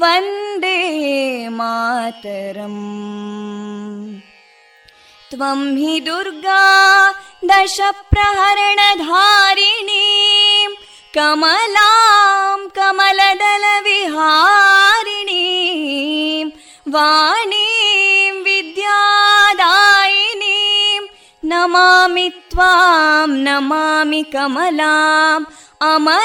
वन्दे मातरम् त्वं हि दुर्गा दशप्रहरणधारिणीं कमलां कमलदलविहारिणीं वाणीं विद्यादायिनीं नमामि त्वां नमामि कमलाम् अमलामतुलां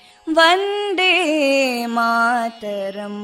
वन्दे मातरम्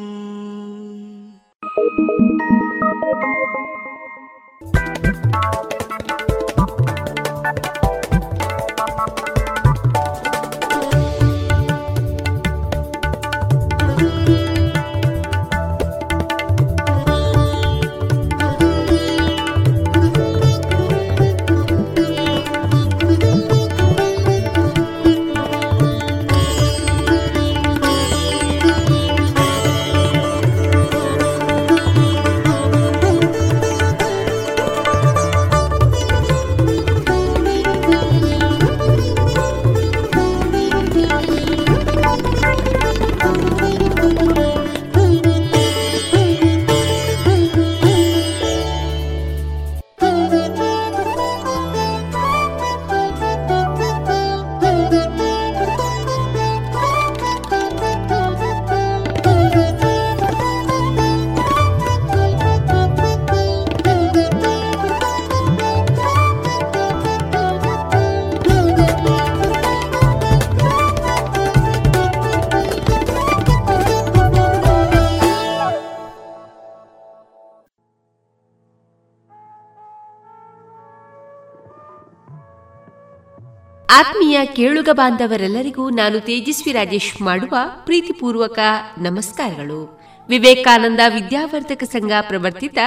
ಆತ್ಮೀಯ ಕೇಳುಗ ಬಾಂಧವರೆಲ್ಲರಿಗೂ ನಾನು ತೇಜಸ್ವಿ ರಾಜೇಶ್ ಮಾಡುವ ಪ್ರೀತಿಪೂರ್ವಕ ನಮಸ್ಕಾರಗಳು. ವಿವೇಕಾನಂದ ವಿದ್ಯಾವರ್ಧಕ ಸಂಘ ಪ್ರವರ್ತಿತ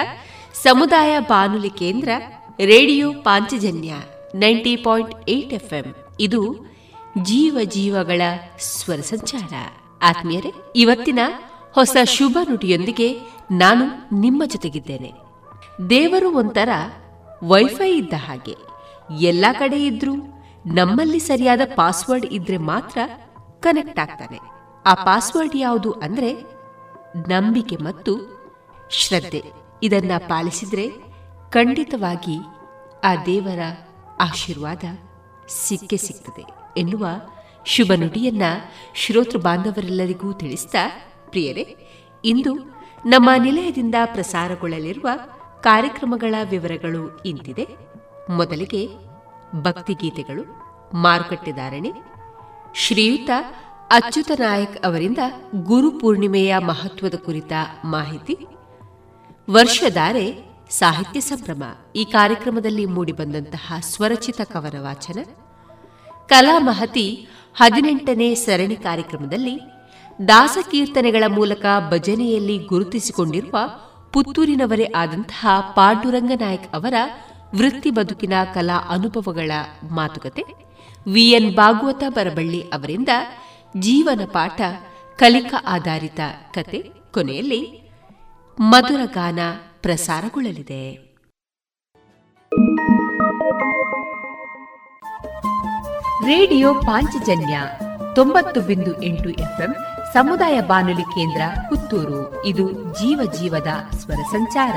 ಸಮುದಾಯ ಬಾನುಲಿ ಕೇಂದ್ರ, radio Panchajanya ninety point eight FM. ಇದು ಜೀವ ಜೀವಗಳ ಸ್ವರ ಸಂಚಾರ. ಆತ್ಮೀಯರೇ, ಇವತ್ತಿನ ಹೊಸ ಶುಭ ನುಡಿಯೊಂದಿಗೆ ನಾನು ನಿಮ್ಮ ಜೊತೆಗಿದ್ದೇನೆ. ದೇವರು ಒಂಥರ ವೈಫೈ ಇದ್ದ ಹಾಗೆ. ಎಲ್ಲ ಕಡೆ ಇದ್ರೂ ನಮ್ಮಲ್ಲಿ ಸರಿಯಾದ ಪಾಸ್ವರ್ಡ್ ಇದ್ರೆ ಮಾತ್ರ ಕನೆಕ್ಟ್ ಆಗ್ತಾನೆ. ಆ ಪಾಸ್ವರ್ಡ್ ಯಾವುದು ಅಂದ್ರೆ ನಂಬಿಕೆ ಮತ್ತು ಶ್ರದ್ಧೆ. ಇದನ್ನ ಪಾಲಿಸಿದ್ರೆ ಖಂಡಿತವಾಗಿ ಆ ದೇವರ ಆಶೀರ್ವಾದ ಸಿಕ್ಕೇ ಸಿಗ್ತದೆ ಎನ್ನುವ ಶುಭ ನುಡಿಯನ್ನ ಶ್ರೋತೃ ಬಾಂಧವರೆಲ್ಲರಿಗೂ ತಿಳಿಸ್ತಾ ಪ್ರಿಯರೇ, ಇಂದು ನಮ್ಮ ನಿಲಯದಿಂದ ಪ್ರಸಾರಗೊಳ್ಳಲಿರುವ ಕಾರ್ಯಕ್ರಮಗಳ ವಿವರಗಳು ಇಂತಿದೆ. ಮೊದಲಿಗೆ ಭಕ್ತಿಗೀತೆಗಳು ಮಾರುಕಟ್ಟೆದಾರಣೆ ಶ್ರೀಯುತ ಅಚ್ಯುತ ನಾಯಕ್ ಅವರಿಂದ ಗುರು ಪೂರ್ಣಿಮೆಯ ಮಹತ್ವದ ಕುರಿತ ಮಾಹಿತಿ, ವರ್ಷಧಾರೆ ಸಾಹಿತ್ಯ ಸಂಭ್ರಮ ಈ ಕಾರ್ಯಕ್ರಮದಲ್ಲಿ ಮೂಡಿಬಂದಂತಹ ಸ್ವರಚಿತ ಕವನ ವಾಚನ ಕಲಾ ಮಹತಿ ಹದಿನೆಂಟನೇ ಸರಣಿ ಕಾರ್ಯಕ್ರಮದಲ್ಲಿ ದಾಸಕೀರ್ತನೆಗಳ ಮೂಲಕ ಭಜನೆಯಲ್ಲಿ ಗುರುತಿಸಿಕೊಂಡಿರುವ ಪುತ್ತೂರಿನವರೇ ಆದಂತಹ ಪಾಂಡುರಂಗ ನಾಯಕ್ ಅವರ ವೃತ್ತಿ ಬದುಕಿನ ಕಲಾ ಅನುಭವಗಳ ಮಾತುಕತೆ. ವಿಎನ್ ಭಾಗವತ ಬರಬಳ್ಳಿ ಅವರಿಂದ ಜೀವನ ಪಾಠ ಕಲಿಕಾ ಆಧಾರಿತ ಕತೆ ಕೊನೆಯಲ್ಲಿ ಮಧುರ ಗಾನ ಪ್ರಸಾರಗೊಳ್ಳಲಿದೆ. ರೇಡಿಯೋ ಪಾಂಚಜನ್ಯ ತೊಂಬತ್ತು ಬಿಂದು ಎಂಟು ಎಫ್ಎಂ ಸಮುದಾಯ ಬಾನುಲಿ ಕೇಂದ್ರ ಪುತ್ತೂರು. ಇದು ಜೀವ ಜೀವದ ಸ್ವರ ಸಂಚಾರ.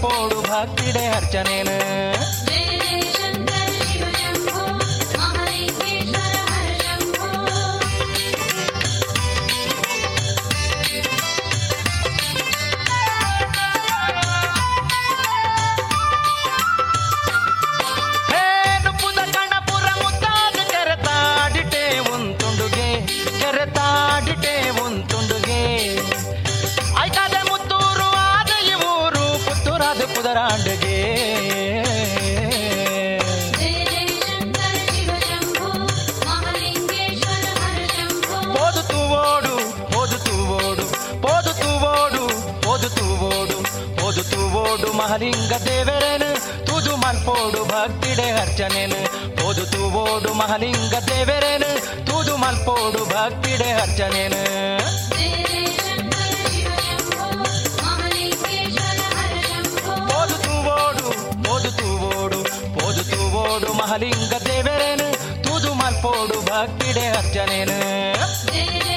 போடு பாக்கிட அர்ச்சனேன ಮಹಲಿಂಗ ದೇವರೇನು? ತುದು ಮಲ್ಪೋಡು ಭಕ್ತಿಡೆ ಅರ್ಚನೇನು. ಪೋದು ತೂವೋಡು ಮಹಲಿಂಗ ದೇವರೇನು? ತುದು ಮಲ್ಪೋಡು ಭಕ್ತಿಡೆ ಅರ್ಚನೇನು. ಪೋದು ತೂವೋಡು ಪೋದು ತೂವೋಡು ಪೋದು ತೂವೋಡು ಮಹಲಿಂಗ ದೇವರೇನು? ತೂದು ಮಲ್ಪೋಡು ಭಕ್ತಿಡೆ ಅರ್ಚನೇನು.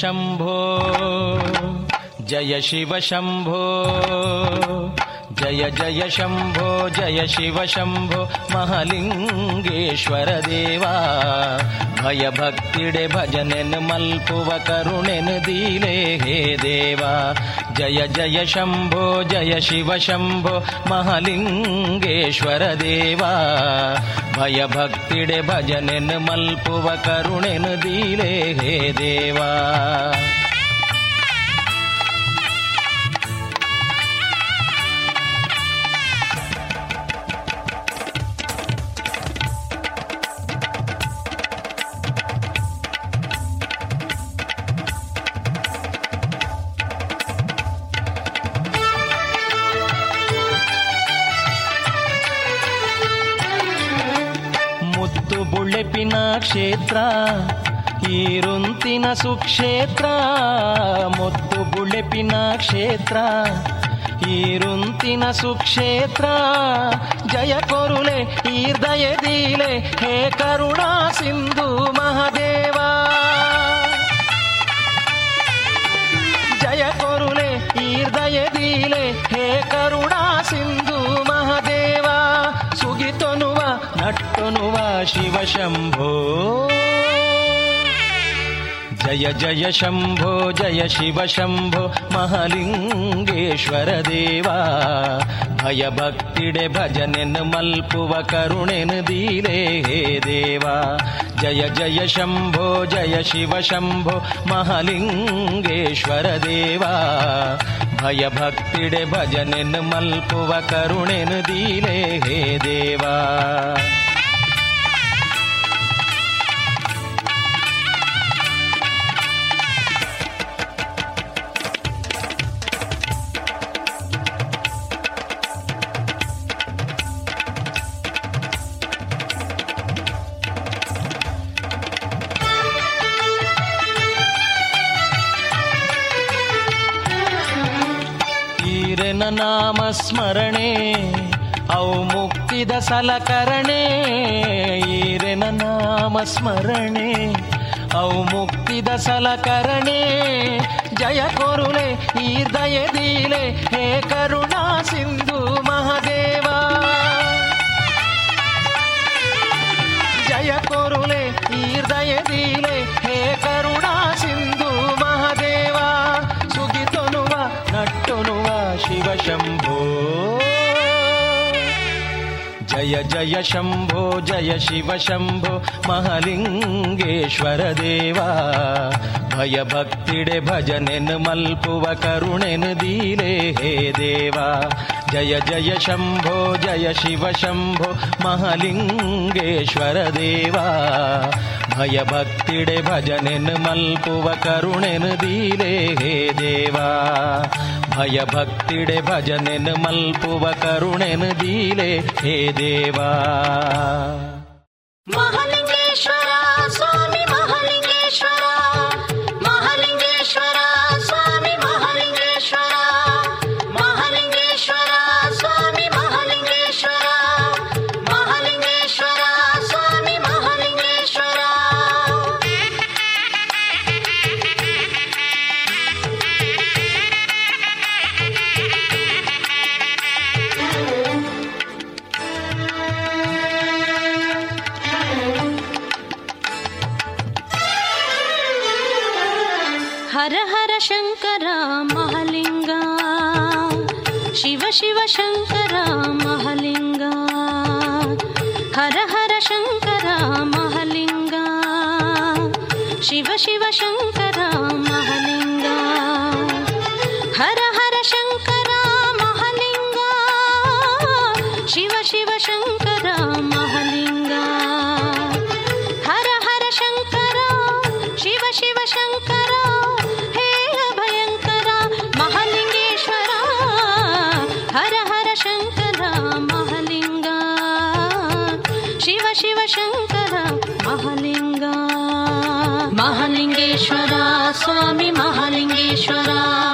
शम्भो जय शिव शम्भो जय जय शम्भो जय शिव शम्भो महलिङ्गेश्वर देवा भयभक्तिडे भजनेन मल्पुव करुणेन दीले हे देवा जय जय शम्भो जय शिव शम्भो महालिङ्गेश्वर देवा ಭಯ ಭಕ್ತಿಡೆ ಭಜನೆನ್ ಮಲ್ಪುವ ಕರುಣೆನ್ ದೀಲೆ ಹೇ ದೇವಾ ಮುತ್ತು ಬುಳೆಪಿನ ಕ್ಷೇತ್ರ ಈರುಂತಿನ ಸುಕ್ಷೇತ್ರ, ಮುತ್ತು ಬುಳೆಪಿನ ಕ್ಷೇತ್ರ ಈರುಂತಿನ ಸುಕ್ಷೇತ್ರ. ಜಯ ಕೊರುಲೆ ದೀಲೆ, ಹೇ ಕರುಣಾ ಸಿಂಧು ಮಹದೇವ. ಜಯ ಕೊರುಲೆ ದೀಲೆ, ಹೇ ಕರುಣಾ ಸಿಂಧು ಮಹದೇವ. ಸುಗಿತೊನುವ, ನಟ್ಟೊನುವ शिव शम्भो। जय जय शम्भो जय शिव शम्भो महालिङ्गेश्वर देवा। भयभक्तिडे भजनेन मल्पुव करुणेन दीले हे देवा। जय जय शम्भो जय शिव शम्भो महालिङ्गेश्वर देवा। भयभक्तिडे भजनेन मल्पुव करुणेन दीले हे देवा। ಸ್ಮರಣೆ, ಅವು ಮುಕ್ತಿದ ಸಲಕರಣೆ ಈರೆನ ನಾಮ ಸ್ಮರಣೆ. ಅವು ಮುಕ್ತಿದ ಸಲಕರಣೆ, ಜಯ ಕೊರುಲೆ ದಯ ದೀಲೆ ಹೇ ಕರುಣಾ ಸಿಂಧು. जय जय शम्भो जय शिव शम्भो महलिङ्गेश्वर देवा। भयभक्तिडे भजनेन मल्पुव करुणेन दीरे हे देवा। जय जय शम्भो जय शिव शम्भो महलिङ्गेश्वर देवा। भयभक्तिडे भजनेन मल्पुव करुणेन दीरे हे देवा। ಹೇ ದೇವಾ ಭಯ ಭಕ್ತಿಡೆ ಭಜನೆನ್ ಮಲ್ಪುವ ಕರುಣೆನು ದೀಲೆ ಹೇ ದೇವಾ. शिव शिव शङ्कर स्वामी महालिङ्गेश्वरा।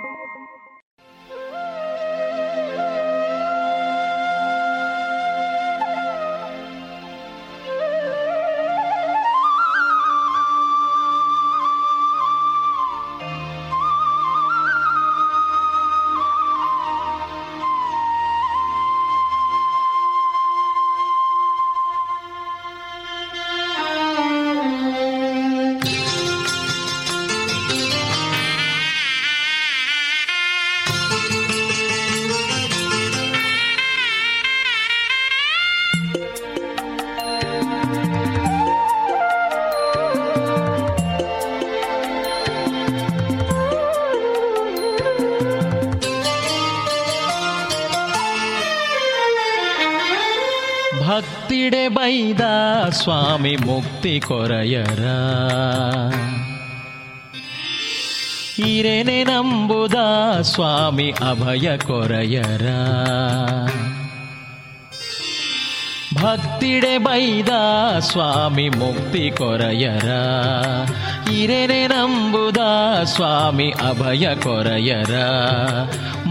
ಮುಕ್ತಿ ಕೊರಯರ. ಇರೇನೆ ನಂಬುದ ಸ್ವಾಮಿ ಅಭಯ ಕೊರಯರ. ಭಕ್ತಿಡೆ ಬೈದ ಸ್ವಾಮಿ ಮುಕ್ತಿ ಕೊರಯರ. ಇರೇನೆ ನಂಬುದ ಸ್ವಾಮಿ ಅಭಯ ಕೊರಯರ.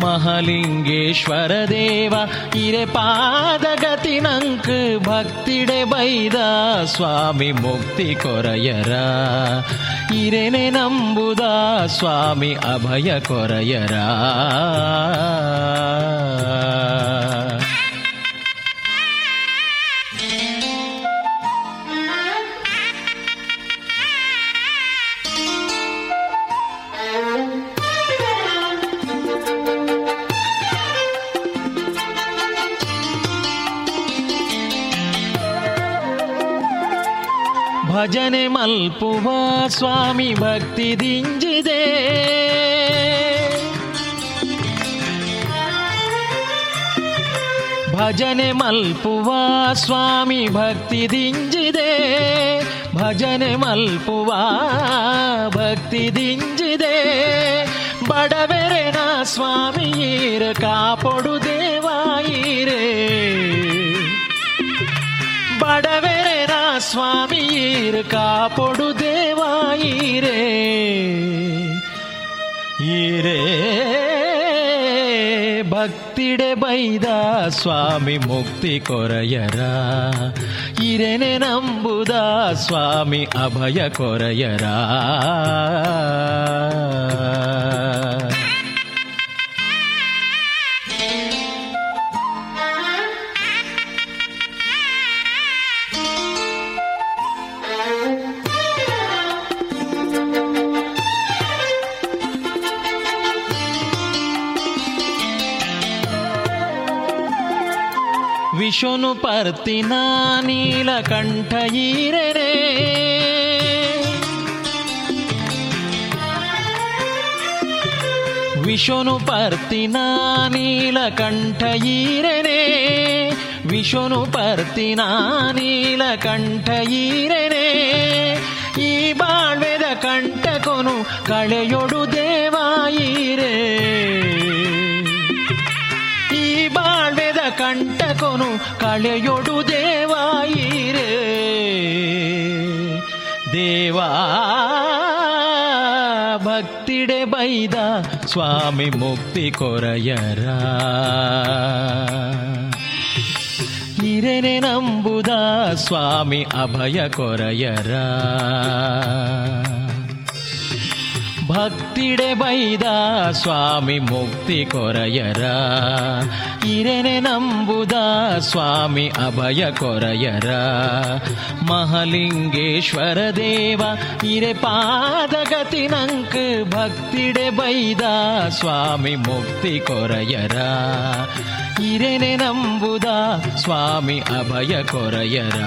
ಮಹಾಲಿಂಗೇಶ್ವರ ದೇವ ಇರೆ ಪಾದಗತಿ ನಂಕ್ ಭಕ್ತಿಡೆ ಬೈದ ಸ್ವಾಮಿ ಮುಕ್ತಿ ಕೊರಯರ. ಇರೇನೆ ನಂಬುದ ಸ್ವಾಮಿ ಅಭಯ ಭಜನೆ ಮಲ್ಪುವ ಸ್ವಾಮಿ ಭಕ್ತಿ ದಿಂಜಿದೆ. ಭಜನೆ ಮಲ್ಪುವ ಸ್ವಾಮಿ ಭಕ್ತಿ ದಿಂಜಿದೆ. ಭಜನೆ ಮಲ್ಪುವ ಭಕ್ತಿ ದಿಂಜಿದೆ. ಬಡವೆರೆನ ಸ್ವಾಮಿಯೀರ ಕಾಪೊಡು ದೇವಾಯಿರೇ ಬಡವೆರೆನ ಸ್ವಾಮಿಯೀರ ಕಾಪೊಡು ದೇವಾಯಿರೇ ಈರೇ ಭಕ್ತಿಡೆ ಬೈದ ಸ್ವಾಮಿ ಮುಕ್ತಿ ಕೊರಯರ. ಇರೆನೆ ನಂಬುದ ಸ್ವಾಮಿ ಅಭಯ ಕೊರಯರ. ವಿಶುನು ಪರ್ತಿನ ನೀಲಕಂಠ ಈರೆರೆ ವಿಶುನು ಪರ್ತಿನ ನೀಲಕಂಠ ಈರೆರೆ ವಿಶುನು ಪರ್ತಿನ ನೀಲಕಂಠ ಈರೆರೆ ಈ ಬಾಳ್ವೆದ ಕಂಠಕೊನು ಕಳೆಯೊಡು ದೇವಾಯಿರೇ ಕಂಟಕೊನು ಕಳೆಯೊಡು ದೇವಾಯಿರೇ. ದೇವಾ, ಭಕ್ತಿಡೆ ಬೈದ ಸ್ವಾಮಿ ಮುಕ್ತಿ ಕೊರಯರ. ಹಿರೇನೆ ನಂಬುದ ಸ್ವಾಮಿ ಅಭಯ ಕೊರಯರ. ಭಕ್ತಿಡೆ ಬೈದ ಸ್ವಾಮಿ ಮುಕ್ತಿ ಕೊರಯರ. ಇರೆನೆ ನಂಬುದ ಸ್ವಾಮಿ ಅಭಯ ಕೊರಯರ. ಮಹಲಿಂಗೇಶ್ವರ ದೇವ ಇರೆ ಪಾದಗತಿ ನಂಕ್ ಭಕ್ತಿಡೆ ಬೈದ ಸ್ವಾಮಿ ಮುಕ್ತಿ ಕೊರಯರ. ಇರೆನೆ ನಂಬುದ ಸ್ವಾಮಿ ಅಭಯ ಕೊರಯರ.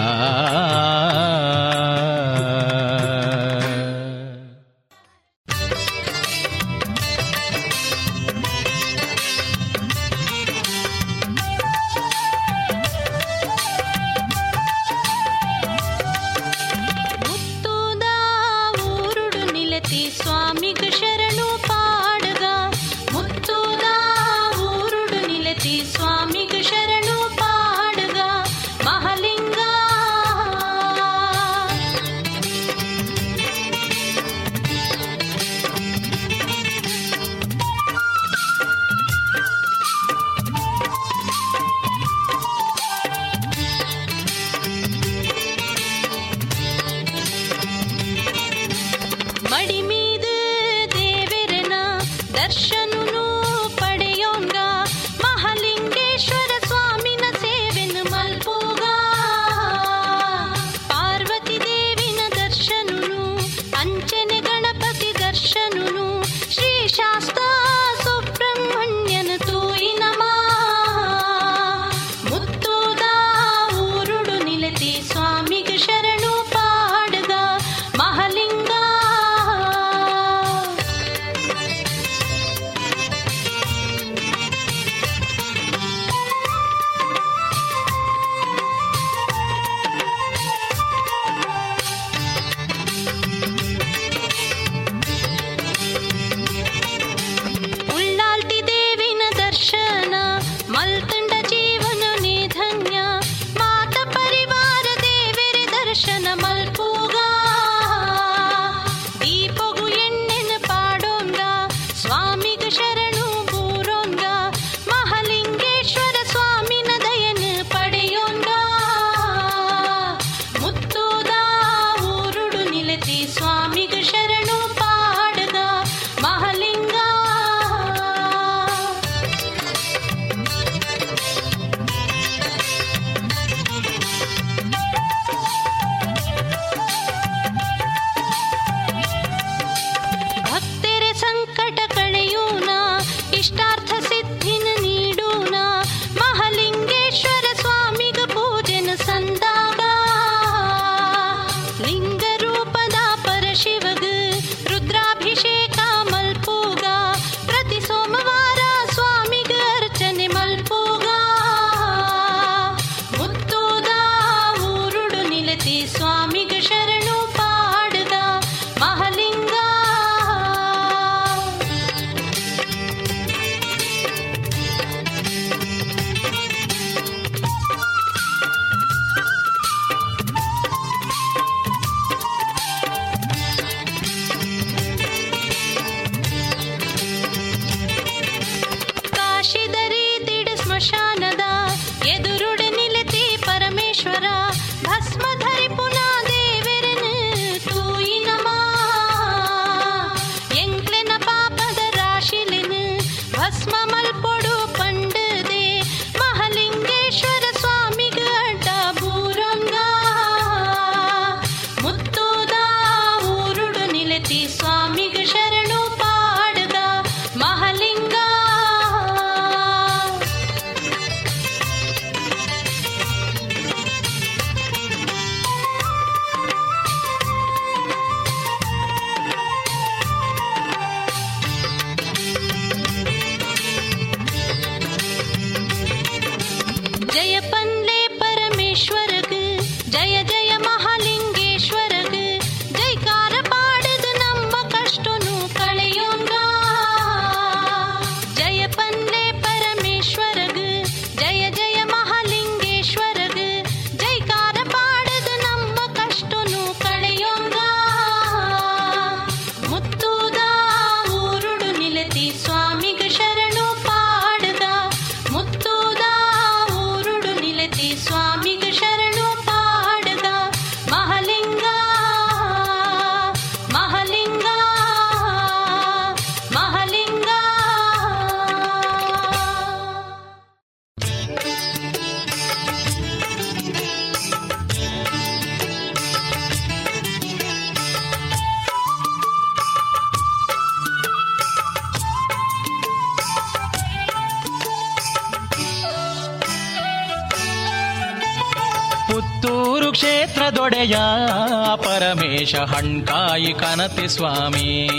ಕನತೆ ಸ್ವಾಮಿ.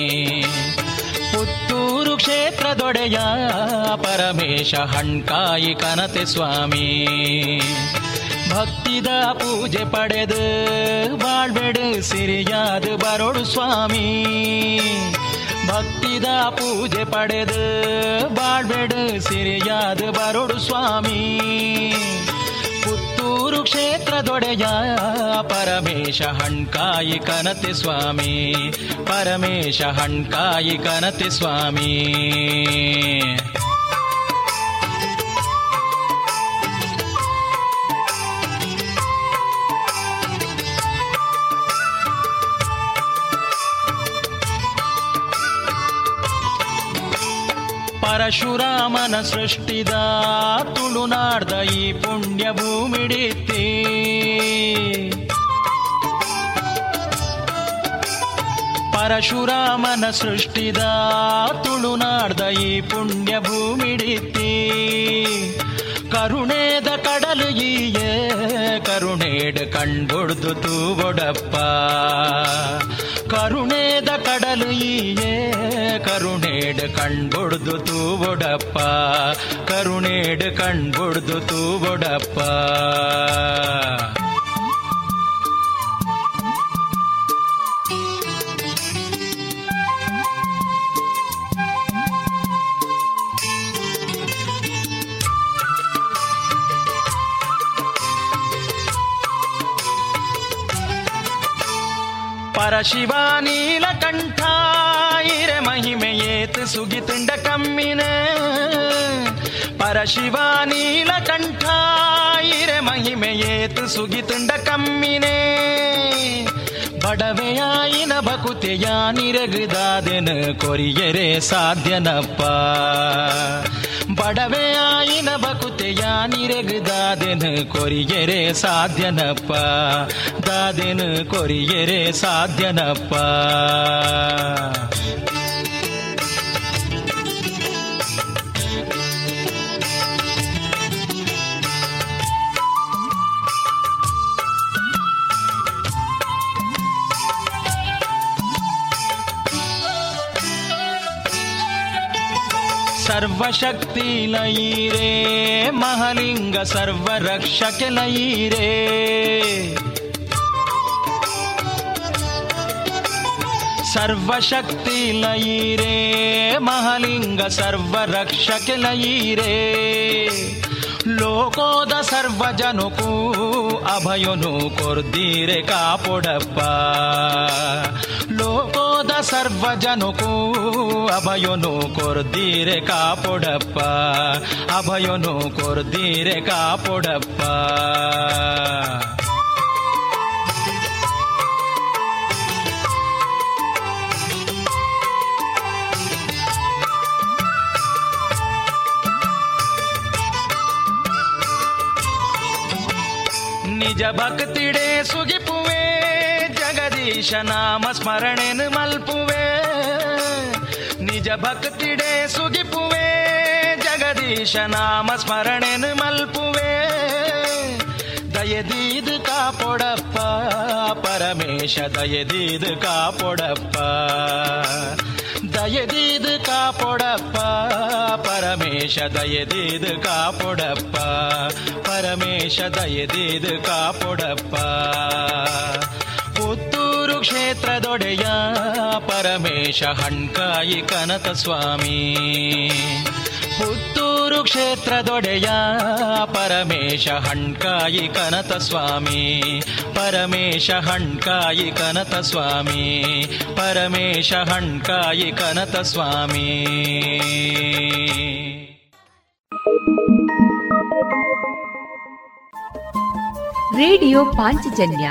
ಪುತ್ತೂರು ಕ್ಷೇತ್ರದೊಡೆಯ ಪರಮೇಶ ಹಣ್ಕಾಯಿ ಕನತೆ ಸ್ವಾಮಿ. ಭಕ್ತಿದ ಪೂಜೆ ಪಡೆದು ಬಾಳ್ಬೆಡು ಸಿರಿಯಾದ ಬರೋಡು ಸ್ವಾಮಿ. ಭಕ್ತಿದ ಪೂಜೆ ಪಡೆದು ಬಾಳ್ಬೆಡು ಸಿರಿಯಾದ ಬರೋಡು ಸ್ವಾಮಿ. ಪುತ್ತೂರು ಕ್ಷೇತ್ರದೊಡೆಯ ಪರಮೇಶ ಹಣ್ಕಾಯಿ ಕನತೆ ಸ್ವಾಮಿ ಪರಮೇಶ ಹಣ್ಕಾಯಿ ಕನತೆ ಸ್ವಾಮಿ ಪರಶುರಾಮನ ಸೃಷ್ಟಿದ ತುಳುನಾಡ್ದ ಈ ಪುಣ್ಯ ಭೂಮಿಡಿತಿ ಪರಶುರಾಮನ ಸೃಷ್ಟಿದ ತುಳುನಾಡ್ದ ಈ ಪುಣ್ಯ ಭೂಮಿಡಿತಿ ಕರುಣೇದ ಕಡಲು ಈಯೇ ಕರುಣೇಡ್ ಕಣ್ಬೊಡ್ದು ತೂಬೊಡಪ್ಪ ಕರುಣೇದ ಕಡಲು ಈಯೇ ಕರುಣೇಡ್ ಕಣ್ಬೊಡ್ದು ತೂಬೊಡಪ್ಪ ಕರುಣೇಡ್ ಕಣ್ಬೊಡ್ದು ತೂಬೊಡಪ್ಪ ಪರಶಿವ ನೀಲಕಂಠ ಇರೆ ಮಹಿಮೆಯೇತು ಸುಗಿತುಂಡ ಕಮ್ಮಿನ. ಪರಶಿವ ನೀಲಕಂಠ ಇರೆ ಮಹಿಮೆಯೇತು ಸುಗಿತುಂಡ ಕಮ್ಮಿನೇ. ಬಡವೆಯಾಯಿನ ಬಕುತೆಯ ನಿರಗದಾದೆನ ಕೊರಿಯರೆ ಸಾಧ್ಯನಪ್ಪ. ಬಡವೆಯಾಯಿನ ಕೊರಿಗೆರೆ ಸಾಧ್ಯನಪ್ಪ. ಕೊರಿಯರೆ ಸಾಧ್ಯನಪ್ಪ ದಾದೆನ ಕೊರಿಯರೆ ಸಾಧ್ಯನಪ್ಪ ಸರ್ವಶಕ್ತಿ ಲಯೀರೇ ಮಹಲಿಂಗ ಸರ್ವರಕ್ಷಕ ಲಯೀರೇ ಸರ್ವಶಕ್ತಿ ಲಯೀರೇ ಮಹಲಿಂಗ ಸರ್ವರಕ್ಷಕ ಲಯೀರೇ ಲೋಕೋದ ಸರ್ವಜನುಕೂ ಅಭಯನು ಕೊರ್ದೀರೆ ಕಾಪೊಡಪ್ಪ ಲೋಕೋದ ಸರ್ವಜನುಕೂ ಅಭಯನು ಕೊರ್ದೀರೆ ಕಾಪೊಡಪ್ಪ ಅಭಯನು ಕೊರ್ದೀರೆ ಕಾಪೊಡಪ್ಪ. ನಿಜ ಭಕ್ತಿಡೆ ಸುಗಿಪುವೆ ಜಗದೀಶ ನಾಮ ಸ್ಮರಣೆನು ಮಲ್ಪುವೆ. ನಿಜ ಭಕ್ತಿಡೆ ಸುಗಿಪುವೆ. ಜಗದೀಶ ನಾಮ ಸ್ಮರಣೆನು ಮಲ್ಪುವೆ. ದಯದೀದು ಕಾಪೊಡಪ್ಪ ಪರಮೇಶ ದಯದೀದು ಕಾಪೊಡಪ್ಪ ದಯದೀದು ಕಾಪೊಡಪ್ಪ ಪರಮೇಶ ದಯದೀದು ಕಾಪೊಡಪ್ಪ ಪರಮೇಶ ದಯದೀದು ಕಾಪೊಡಪ್ಪ ಕ್ಷೇತ್ರದೊಡೆಯ ಪರಮೇಶ ಹಣ್ಕಾಯಿ ಕನಕ ಸ್ವಾಮಿ. ಪುತ್ತೂರು ಕ್ಷೇತ್ರದೊಡೆಯ ಪರಮೇಶ ಹಣ್ಕಾಯಿ ಕನತ ಸ್ವಾಮಿ. ಪರಮೇಶ ಹಣ್ಕಾಯಿ ಕನತ ಸ್ವಾಮಿ. ಪರಮೇಶ ಹಣ್ಕಾಯಿ ಕನತ ಸ್ವಾಮಿ. ರೇಡಿಯೋ ಪಾಂಚಜನ್ಯ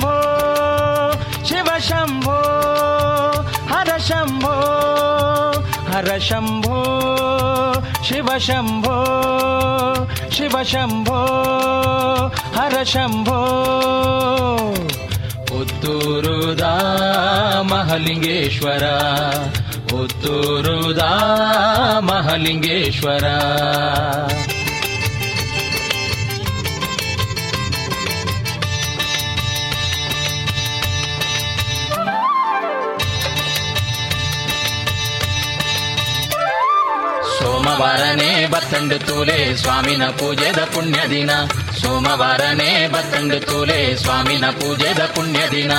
ಶಂಭೋ ಶಿವ ಶಂಭೋ ಶಿವ ಶಂಭೋ ಹರ ಶಂಭೋ. ಪುತ್ತೂರುದಾ ಮಹಲಿಂಗೇಶ್ವರ ಪುತ್ತೂರುದಾ ಮಹಲಿಂಗೇಶ್ವರ ಬತ್ತಂಡು ತೂಲೆ ಸ್ವಾಮಿನ ಪೂಜೆದ ಪುಣ್ಯ ದಿನ. ಸೋಮವಾರನೇ ಬತ್ತಂಡು ತೂಲೆ ಸ್ವಾಮಿನ ಪೂಜೆದ ಪುಣ್ಯ ದಿನ.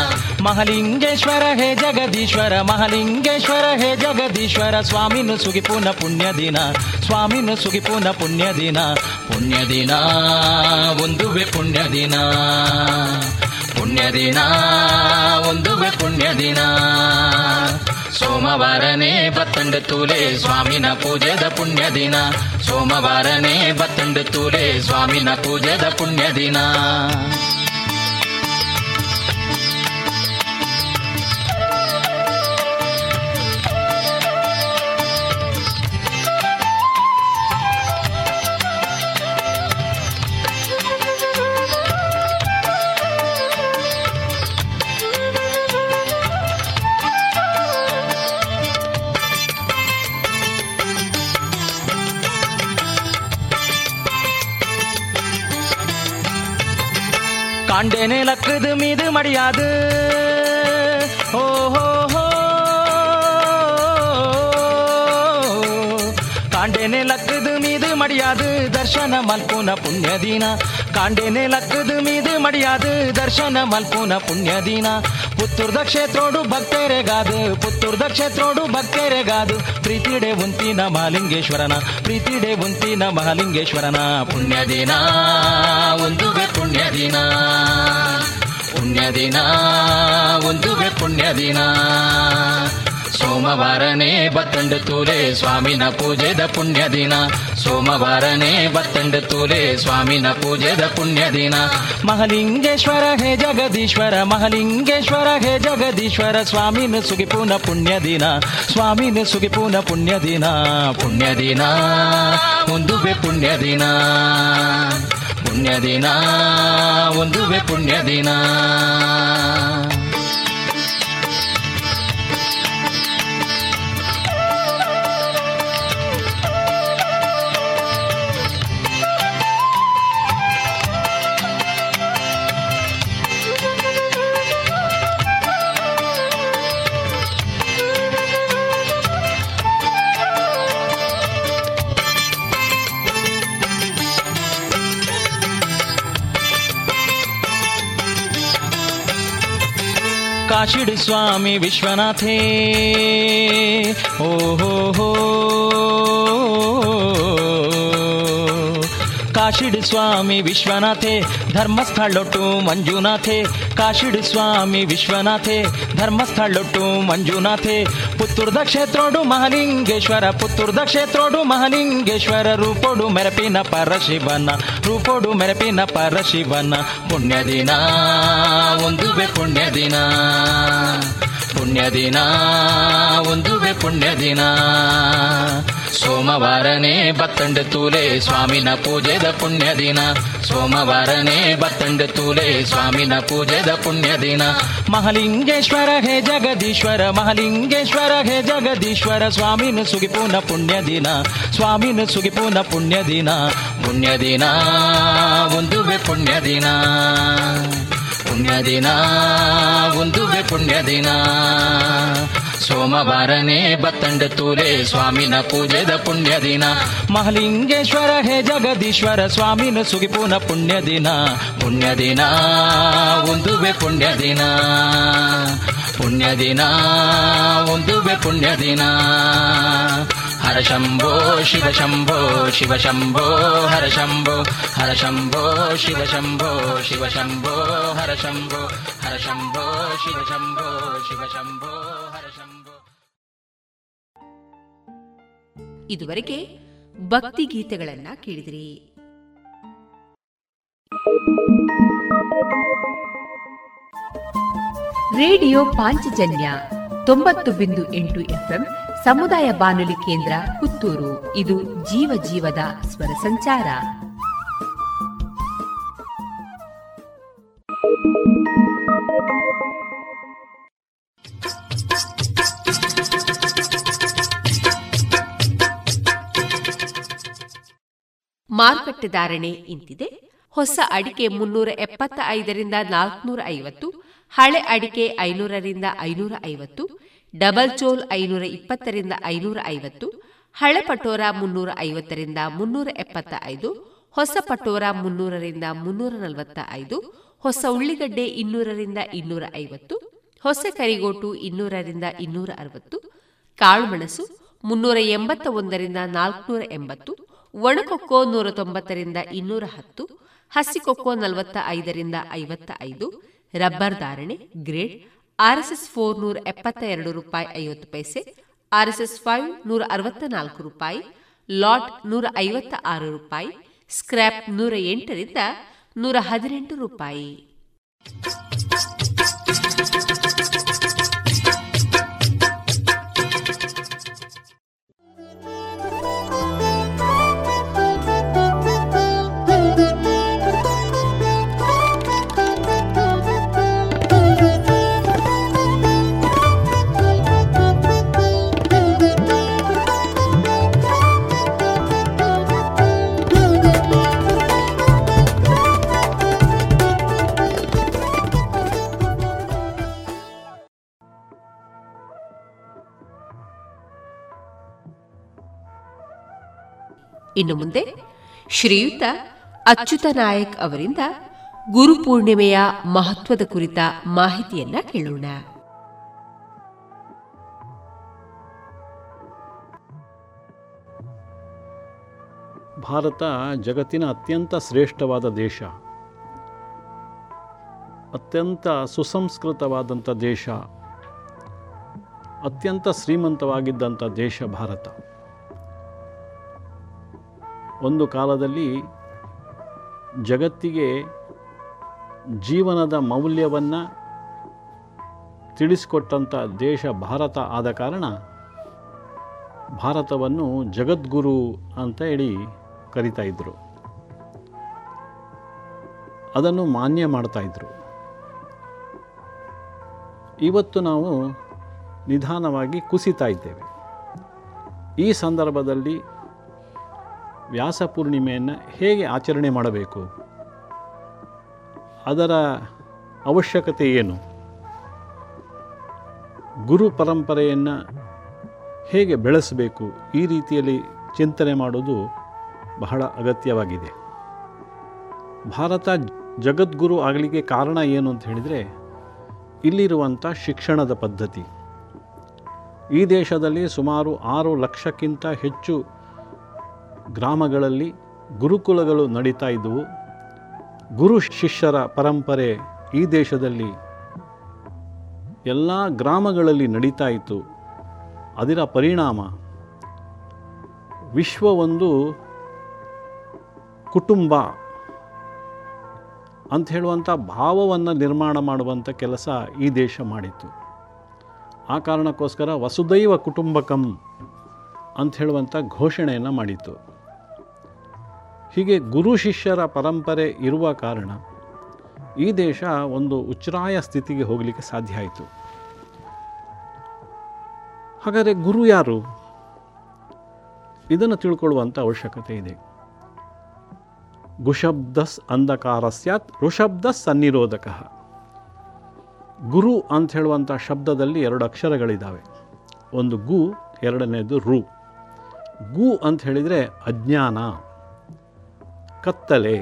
ಮಹಲಿಂಗೇಶ್ವರ ಹೇ ಜಗದೀಶ್ವರ ಮಹಲಿಂಗೇಶ್ವರ ಹೇ ಜಗದೀಶ್ವರ ಸ್ವಾಮಿನು ಸುಗಿಪುನ ಪುಣ್ಯ ದಿನ. ಸ್ವಾಮಿನು ಸುಗಿಪುನ ಪುಣ್ಯ ದಿನ. ಪುಣ್ಯ ದಿನ ಒಂದುವೆ ಪುಣ್ಯ ದಿನ. ಪುಣ್ಯ ದಿನ ಒಂದುವೆ ಪುಣ್ಯ ದಿನ. ಸೋಮವಾರನೇ ಬತ್ತಂಡ ತೂಲೆ ಸ್ವಾಮಿನ ಪೂಜೆದ ಪುಣ್ಯ ದಿನ. ಸೋಮವಾರನೇ ಬತ್ತಂಡ ತೂಲೆ ಸ್ವಾಮಿನ ಪೂಜೆದ ಪುಣ್ಯ ದಿನ. காண்டேனே லக்குது மீது மடியாது ஓஹோ ஹோ ಕಾಂಡೇನೆ ಲಕ್ಕದು ಮೀದು ಮಡಿಯಾದು ದರ್ಶನ ಮಲ್ಪುನ ಪುಣ್ಯ ದಿನ ಕಾಂಡೇನೆ ಲಕ್ಕದು ಮೀದು ಮಡಿಯಾದು ದರ್ಶನ ಮಲ್ಪುನ ಪುಣ್ಯ ದಿನ ಪುತ್ತೂರ್ದ ಕ್ಷೇತ್ರೋಡು ಭಕ್ತರೆಗಾದು ಪುತ್ತೂರ್ದ ಕ್ಷೇತ್ರೋಡು ಭಕ್ತರೆಗಾದು ಪ್ರೀತಿಡೆ ಉಂತಿನ ಮಹಾಲಿಂಗೇಶ್ವರನ ಪ್ರೀತಿಡೆ ಉಂತಿನ ಮಹಾಲಿಂಗೇಶ್ವರನ ಪುಣ್ಯ ದಿನ ಒಂದುವೆ ಪುಣ್ಯ ದಿನ ಪುಣ್ಯ ದಿನ ಒಂದುವೆ ಪುಣ್ಯ ದಿನ ಸೋಮವಾರನೇ ಬತ್ತಂಡ ತೂಲೆ ಸ್ವಾಮಿನ ಪೂಜೆದ ಪುಣ್ಯ ದಿನ ಸೋಮವಾರನೇ ಬತ್ತಂಡ ತೂಲೆ ಸ್ವಾಮಿನ ಪೂಜೆದ ಪುಣ್ಯ ದಿನ ಮಹಲಿಂಗೇಶ್ವರ ಹೇ ಜಗದೀಶ್ವರ, ಮಹಲಿಂಗೇಶ್ವರ ಹೇ ಜಗದೀಶ್ವರ, ಸ್ವಾಮಿನ ಸುಗಿಪೂನ ಪುಣ್ಯ ದಿನ ಸ್ವಾಮಿನ ಸುಗಿಪೂನ ಪುಣ್ಯ ದಿನ ಪುಣ್ಯ ದಿನ ಒಂದುವೆ ಪುಣ್ಯ ದಿನ ಪುಣ್ಯ ದಿನ ಒಂದುವೆ ಪುಣ್ಯ ದಿನ ಕಾಶಿಡಿ ಸ್ವಾಮಿ ವಿಶ್ವನಾಥೇ. ಓ ಹೋ ಹೋ. ಕಾಶಿಡಿ ಸ್ವಾಮಿ ವಿಶ್ವನಾಥೇ ಧರ್ಮಸ್ಥಳೊಟ್ಟು ಮಂಜುನಾಥೇ. ಕಾಶಿಡ್ ಸ್ವಾಮಿ ವಿಶ್ವನಾಥೆ ಧರ್ಮಸ್ಥಳೊಟ್ಟು ಮಂಜುನಾಥೆ. ಪುತ್ತೂರ್ದ ಕ್ಷೇತ್ರೋಡು ಮಹಲಿಂಗೇಶ್ವರ, ಪುತ್ತೂರ್ದ ಕ್ಷೇತ್ರೋಡು ಮಹಲಿಂಗೇಶ್ವರ, ರೂಪೋಡು ಮೆರಪಿನ ಪರಶಿವನ, ರೂಪೋಡು ಮೆರಪಿನ ಪರಶಿವನ. ಪುಣ್ಯ ದಿನ ಒಂದು ಪುಣ್ಯ ದಿನ ಪುಣ್ಯ ದಿನ ಒಂದುವೆ ಪುಣ್ಯ ದಿನ ಸೋಮವಾರನೇ ಬತ್ತಂಡ ತೂಲೆ ಸ್ವಾಮಿನ ಪೂಜೆದ ಪುಣ್ಯ ದಿನ ಸೋಮವಾರನೇ ಬತ್ತಂಡ ತೂಲೆ ಸ್ವಾಮಿನ ಪೂಜೆದ ಪುಣ್ಯ ದಿನ ಮಹಲಿಂಗೇಶ್ವರ ಹೇ ಜಗದೀಶ್ವರ, ಮಹಲಿಂಗೇಶ್ವರ ಹೇ ಜಗದೀಶ್ವರ, ಸ್ವಾಮಿನ ಸುಗಿಪೂನ ಪುಣ್ಯ ದಿನ ಸ್ವಾಮಿನ ಸುಗಿಪೂನ ಪುಣ್ಯ ದಿನ ಪುಣ್ಯ ದಿನ ಒಂದುವೆ ಪುಣ್ಯ ದಿನ ಪುಣ್ಯ ದಿನ ಒಂದುವೆ ಪುಣ್ಯ ದಿನ ಸೋಮವಾರನೇ ಬತ್ತಂಡ ತೂಲೆ ಸ್ವಾಮಿನ ಪೂಜೆದ ಪುಣ್ಯ ದಿನ ಮಹಲಿಂಗೇಶ್ವರ ಹೇ ಜಗದೀಶ್ವರ ಸ್ವಾಮಿನ ಸುಗಿಪೂನ ಪುಣ್ಯ ದಿನ ಪುಣ್ಯ ದಿನ ಒಂದುವೆ ಪುಣ್ಯ ದಿನ ಪುಣ್ಯ ದಿನ ಒಂದುವೆ ಪುಣ್ಯ ದಿನ ಹರ ಶಂಭೋ, ಶಿವ ಶಂಭೋ ಶಿವ ಶಂಭೋ, ಹರ ಶಂಭೋ ಹರ ಶಂಭೋ, ಶಿವ ಶಂಭೋ ಶಿವ ಶಂಭೋ, ಹರ ಶಂಭೋ ಹರ ಶಂಭೋ, ಶಿವ ಶಂಭೋ ಶಿವ ಶಂಭೋ, ಹರ ಶಂಭೋ. ಇದುವರೆಗೆ ಭಕ್ತಿ ಗೀತೆಗಳನ್ನ ಕೇಳಿದ್ರಿ. ರೇಡಿಯೋ ಪಾಂಚಜನ್ಯ ತೊಂಬತ್ತು ಬಿಂದು ಎಂಟು ಎಫ್ಎಂ ಸಮುದಾಯ ಬಾನುಲಿ ಕೇಂದ್ರ ಪುತ್ತೂರು. ಇದು ಜೀವ ಜೀವದ ಸ್ವರ ಸಂಚಾರ. ಮಾರುಕಟ್ಟೆ ಧಾರಣೆ ಇಂತಿದೆ. ಹೊಸ ಅಡಿಕೆ ಮುನ್ನೂರ ಎಪ್ಪತ್ತ ಐದರಿಂದ ನಾಲ್ಕನೂರ ಐವತ್ತು ಹಳೆ ಅಡಿಕೆ ಐನೂರರಿಂದ ಐನೂರ ಐವತ್ತು, ಡಬಲ್ ಚೋಲ್ ಐನೂರ ಇಪ್ಪತ್ತರಿಂದ ಐನೂರ ಐವತ್ತು, ಹಳೆ ಪಟೋರ ಮುನ್ನೂರ ಐವತ್ತರಿಂದ ಮುನ್ನೂರ ಎಪ್ಪತ್ತ ಐದು, ಹೊಸ ಪಟೋರ ಮುನ್ನೂರರಿಂದ ಮುನ್ನೂರ ನಲವತ್ತ ಐದು, ಹೊಸ ಉಳ್ಳಿಗಡ್ಡೆ ಇನ್ನೂರರಿಂದ ಇನ್ನೂರ ಐವತ್ತು, ಹೊಸ ಕರಿಗೋಟು ಇನ್ನೂರರಿಂದ ಇನ್ನೂರ ಅರವತ್ತು ಕಾಳುಮೆಣಸು ಮುನ್ನೂರ ಎಂಬತ್ತ ಒಂದರಿಂದ ನಾಲ್ಕುನೂರ ಎಂಬತ್ತು, ಒಣಕೊಕ್ಕೋ ನೂರ ತೊಂಬತ್ತರಿಂದ ಇನ್ನೂರ ಹತ್ತು ಹಸಿಕೊಕ್ಕೋ ನಲವತ್ತ ಐದರಿಂದ ಐವತ್ತ ಐದು ರಬ್ಬರ್ ಧಾರಣೆ, ಗ್ರೇಡ್ ಆರ್ಎಸ್ಎಸ್ ಫೋರ್ ನೂರ ಎಪ್ಪತ್ತ ಎರಡು ರೂಪಾಯಿ ಐವತ್ತು ಪೈಸೆ ಆರ್ಎಸ್ಎಸ್ ಫೈವ್ ನೂರ ಅರವತ್ತ ನಾಲ್ಕು ರೂಪಾಯಿ, ಲಾಟ್ ನೂರ ಐವತ್ತ ಆರು ರೂಪಾಯಿ, ಸ್ಕ್ರ್ಯಾಪ್ ನೂರ ಎಂಟರಿಂದ ನೂರ ಹದಿನೆಂಟು ರೂಪಾಯಿ. ಇನ್ನು ಮುಂದೆ ಶ್ರೀಯುತ ಅಚ್ಯುತ ನಾಯಕ್ ಅವರಿಂದ ಗುರು ಪೂರ್ಣಿಮೆಯ ಮಹತ್ವದ ಕುರಿತ ಮಾಹಿತಿಯನ್ನ ಕೇಳೋಣ. ಭಾರತ ಜಗತ್ತಿನ ಅತ್ಯಂತ ಶ್ರೇಷ್ಠವಾದ ದೇಶ. ಅತ್ಯಂತ ಸುಸಂಸ್ಕೃತವಾದಂಥ ದೇಶ. ಅತ್ಯಂತ ಶ್ರೀಮಂತವಾಗಿದ್ದಂಥ ದೇಶ ಭಾರತ. ಒಂದು ಕಾಲದಲ್ಲಿ ಜಗತ್ತಿಗೆ ಜೀವನದ ಮೌಲ್ಯವನ್ನು ತಿಳಿಸಿಕೊಟ್ಟಂಥ ದೇಶ ಭಾರತ ಆದ ಕಾರಣ ಭಾರತವನ್ನು ಜಗದ್ಗುರು ಅಂತ ಹೇಳಿ ಕರಿತಾ ಅದನ್ನು ಮಾನ್ಯ ಮಾಡ್ತಾಯಿದ್ರು ಇವತ್ತು ನಾವು ನಿಧಾನವಾಗಿ ಕುಸಿತಾ ಇದ್ದೇವೆ. ಈ ಸಂದರ್ಭದಲ್ಲಿ ವ್ಯಾಸ ಪೂರ್ಣಿಮೆಯನ್ನು ಹೇಗೆ ಆಚರಣೆ ಮಾಡಬೇಕು? ಅದರ ಅವಶ್ಯಕತೆ ಏನು? ಗುರು ಪರಂಪರೆಯನ್ನು ಹೇಗೆ ಬೆಳೆಸಬೇಕು? ಈ ರೀತಿಯಲ್ಲಿ ಚಿಂತನೆ ಮಾಡೋದು ಬಹಳ ಅಗತ್ಯವಾಗಿದೆ. ಭಾರತ ಜಗದ್ಗುರು ಆಗಲಿಕ್ಕೆ ಕಾರಣ ಏನು ಅಂತ ಹೇಳಿದರೆ, ಇಲ್ಲಿರುವಂಥ ಶಿಕ್ಷಣದ ಪದ್ಧತಿ. ಈ ದೇಶದಲ್ಲಿ ಸುಮಾರು ಆರು ಲಕ್ಷಕ್ಕಿಂತ ಹೆಚ್ಚು ಗ್ರಾಮಗಳಲ್ಲಿ ಗುರುಕುಲಗಳು ನಡೀತಾ ಇದ್ದವು. ಗುರು ಶಿಷ್ಯರ ಪರಂಪರೆ ಈ ದೇಶದಲ್ಲಿ ಎಲ್ಲ ಗ್ರಾಮಗಳಲ್ಲಿ ನಡೀತಾ ಇತ್ತು. ಅದರ ಪರಿಣಾಮ ವಿಶ್ವ ಒಂದು ಕುಟುಂಬ ಅಂತ ಹೇಳುವಂಥ ಭಾವವನ್ನು ನಿರ್ಮಾಣ ಮಾಡುವಂಥ ಕೆಲಸ ಈ ದೇಶ ಮಾಡಿತ್ತು. ಆ ಕಾರಣಕ್ಕೋಸ್ಕರ ವಸುದೈವ ಕುಟುಂಬಕಂ ಅಂತ ಹೇಳುವಂಥ ಘೋಷಣೆಯನ್ನು ಮಾಡಿತ್ತು. ಹೀಗೆ ಗುರು ಶಿಷ್ಯರ ಪರಂಪರೆ ಇರುವ ಕಾರಣ ಈ ದೇಶ ಒಂದು ಉಚ್ಛ್ರಾಯ ಸ್ಥಿತಿಗೆ ಹೋಗಲಿಕ್ಕೆ ಸಾಧ್ಯ ಆಯಿತು. ಹಾಗಾದರೆ ಗುರು ಯಾರು? ಇದನ್ನು ತಿಳ್ಕೊಳ್ಳುವಂಥ ಅವಶ್ಯಕತೆ ಇದೆ. ಗುಷಬ್ದಸ್ ಅಂಧಕಾರ ಸ್ಯಾತ್, ಋಷಬ್ದಸ್ ಸನ್ನಿರೋಧಕ. ಗುರು ಅಂತ ಹೇಳುವಂಥ ಶಬ್ದದಲ್ಲಿ ಎರಡು ಅಕ್ಷರಗಳಿದ್ದಾವೆ ಒಂದು ಗು, ಎರಡನೇದು ರು. ಗು ಅಂತ ಹೇಳಿದರೆ ಅಜ್ಞಾನ. ಕತ್ತಲೆ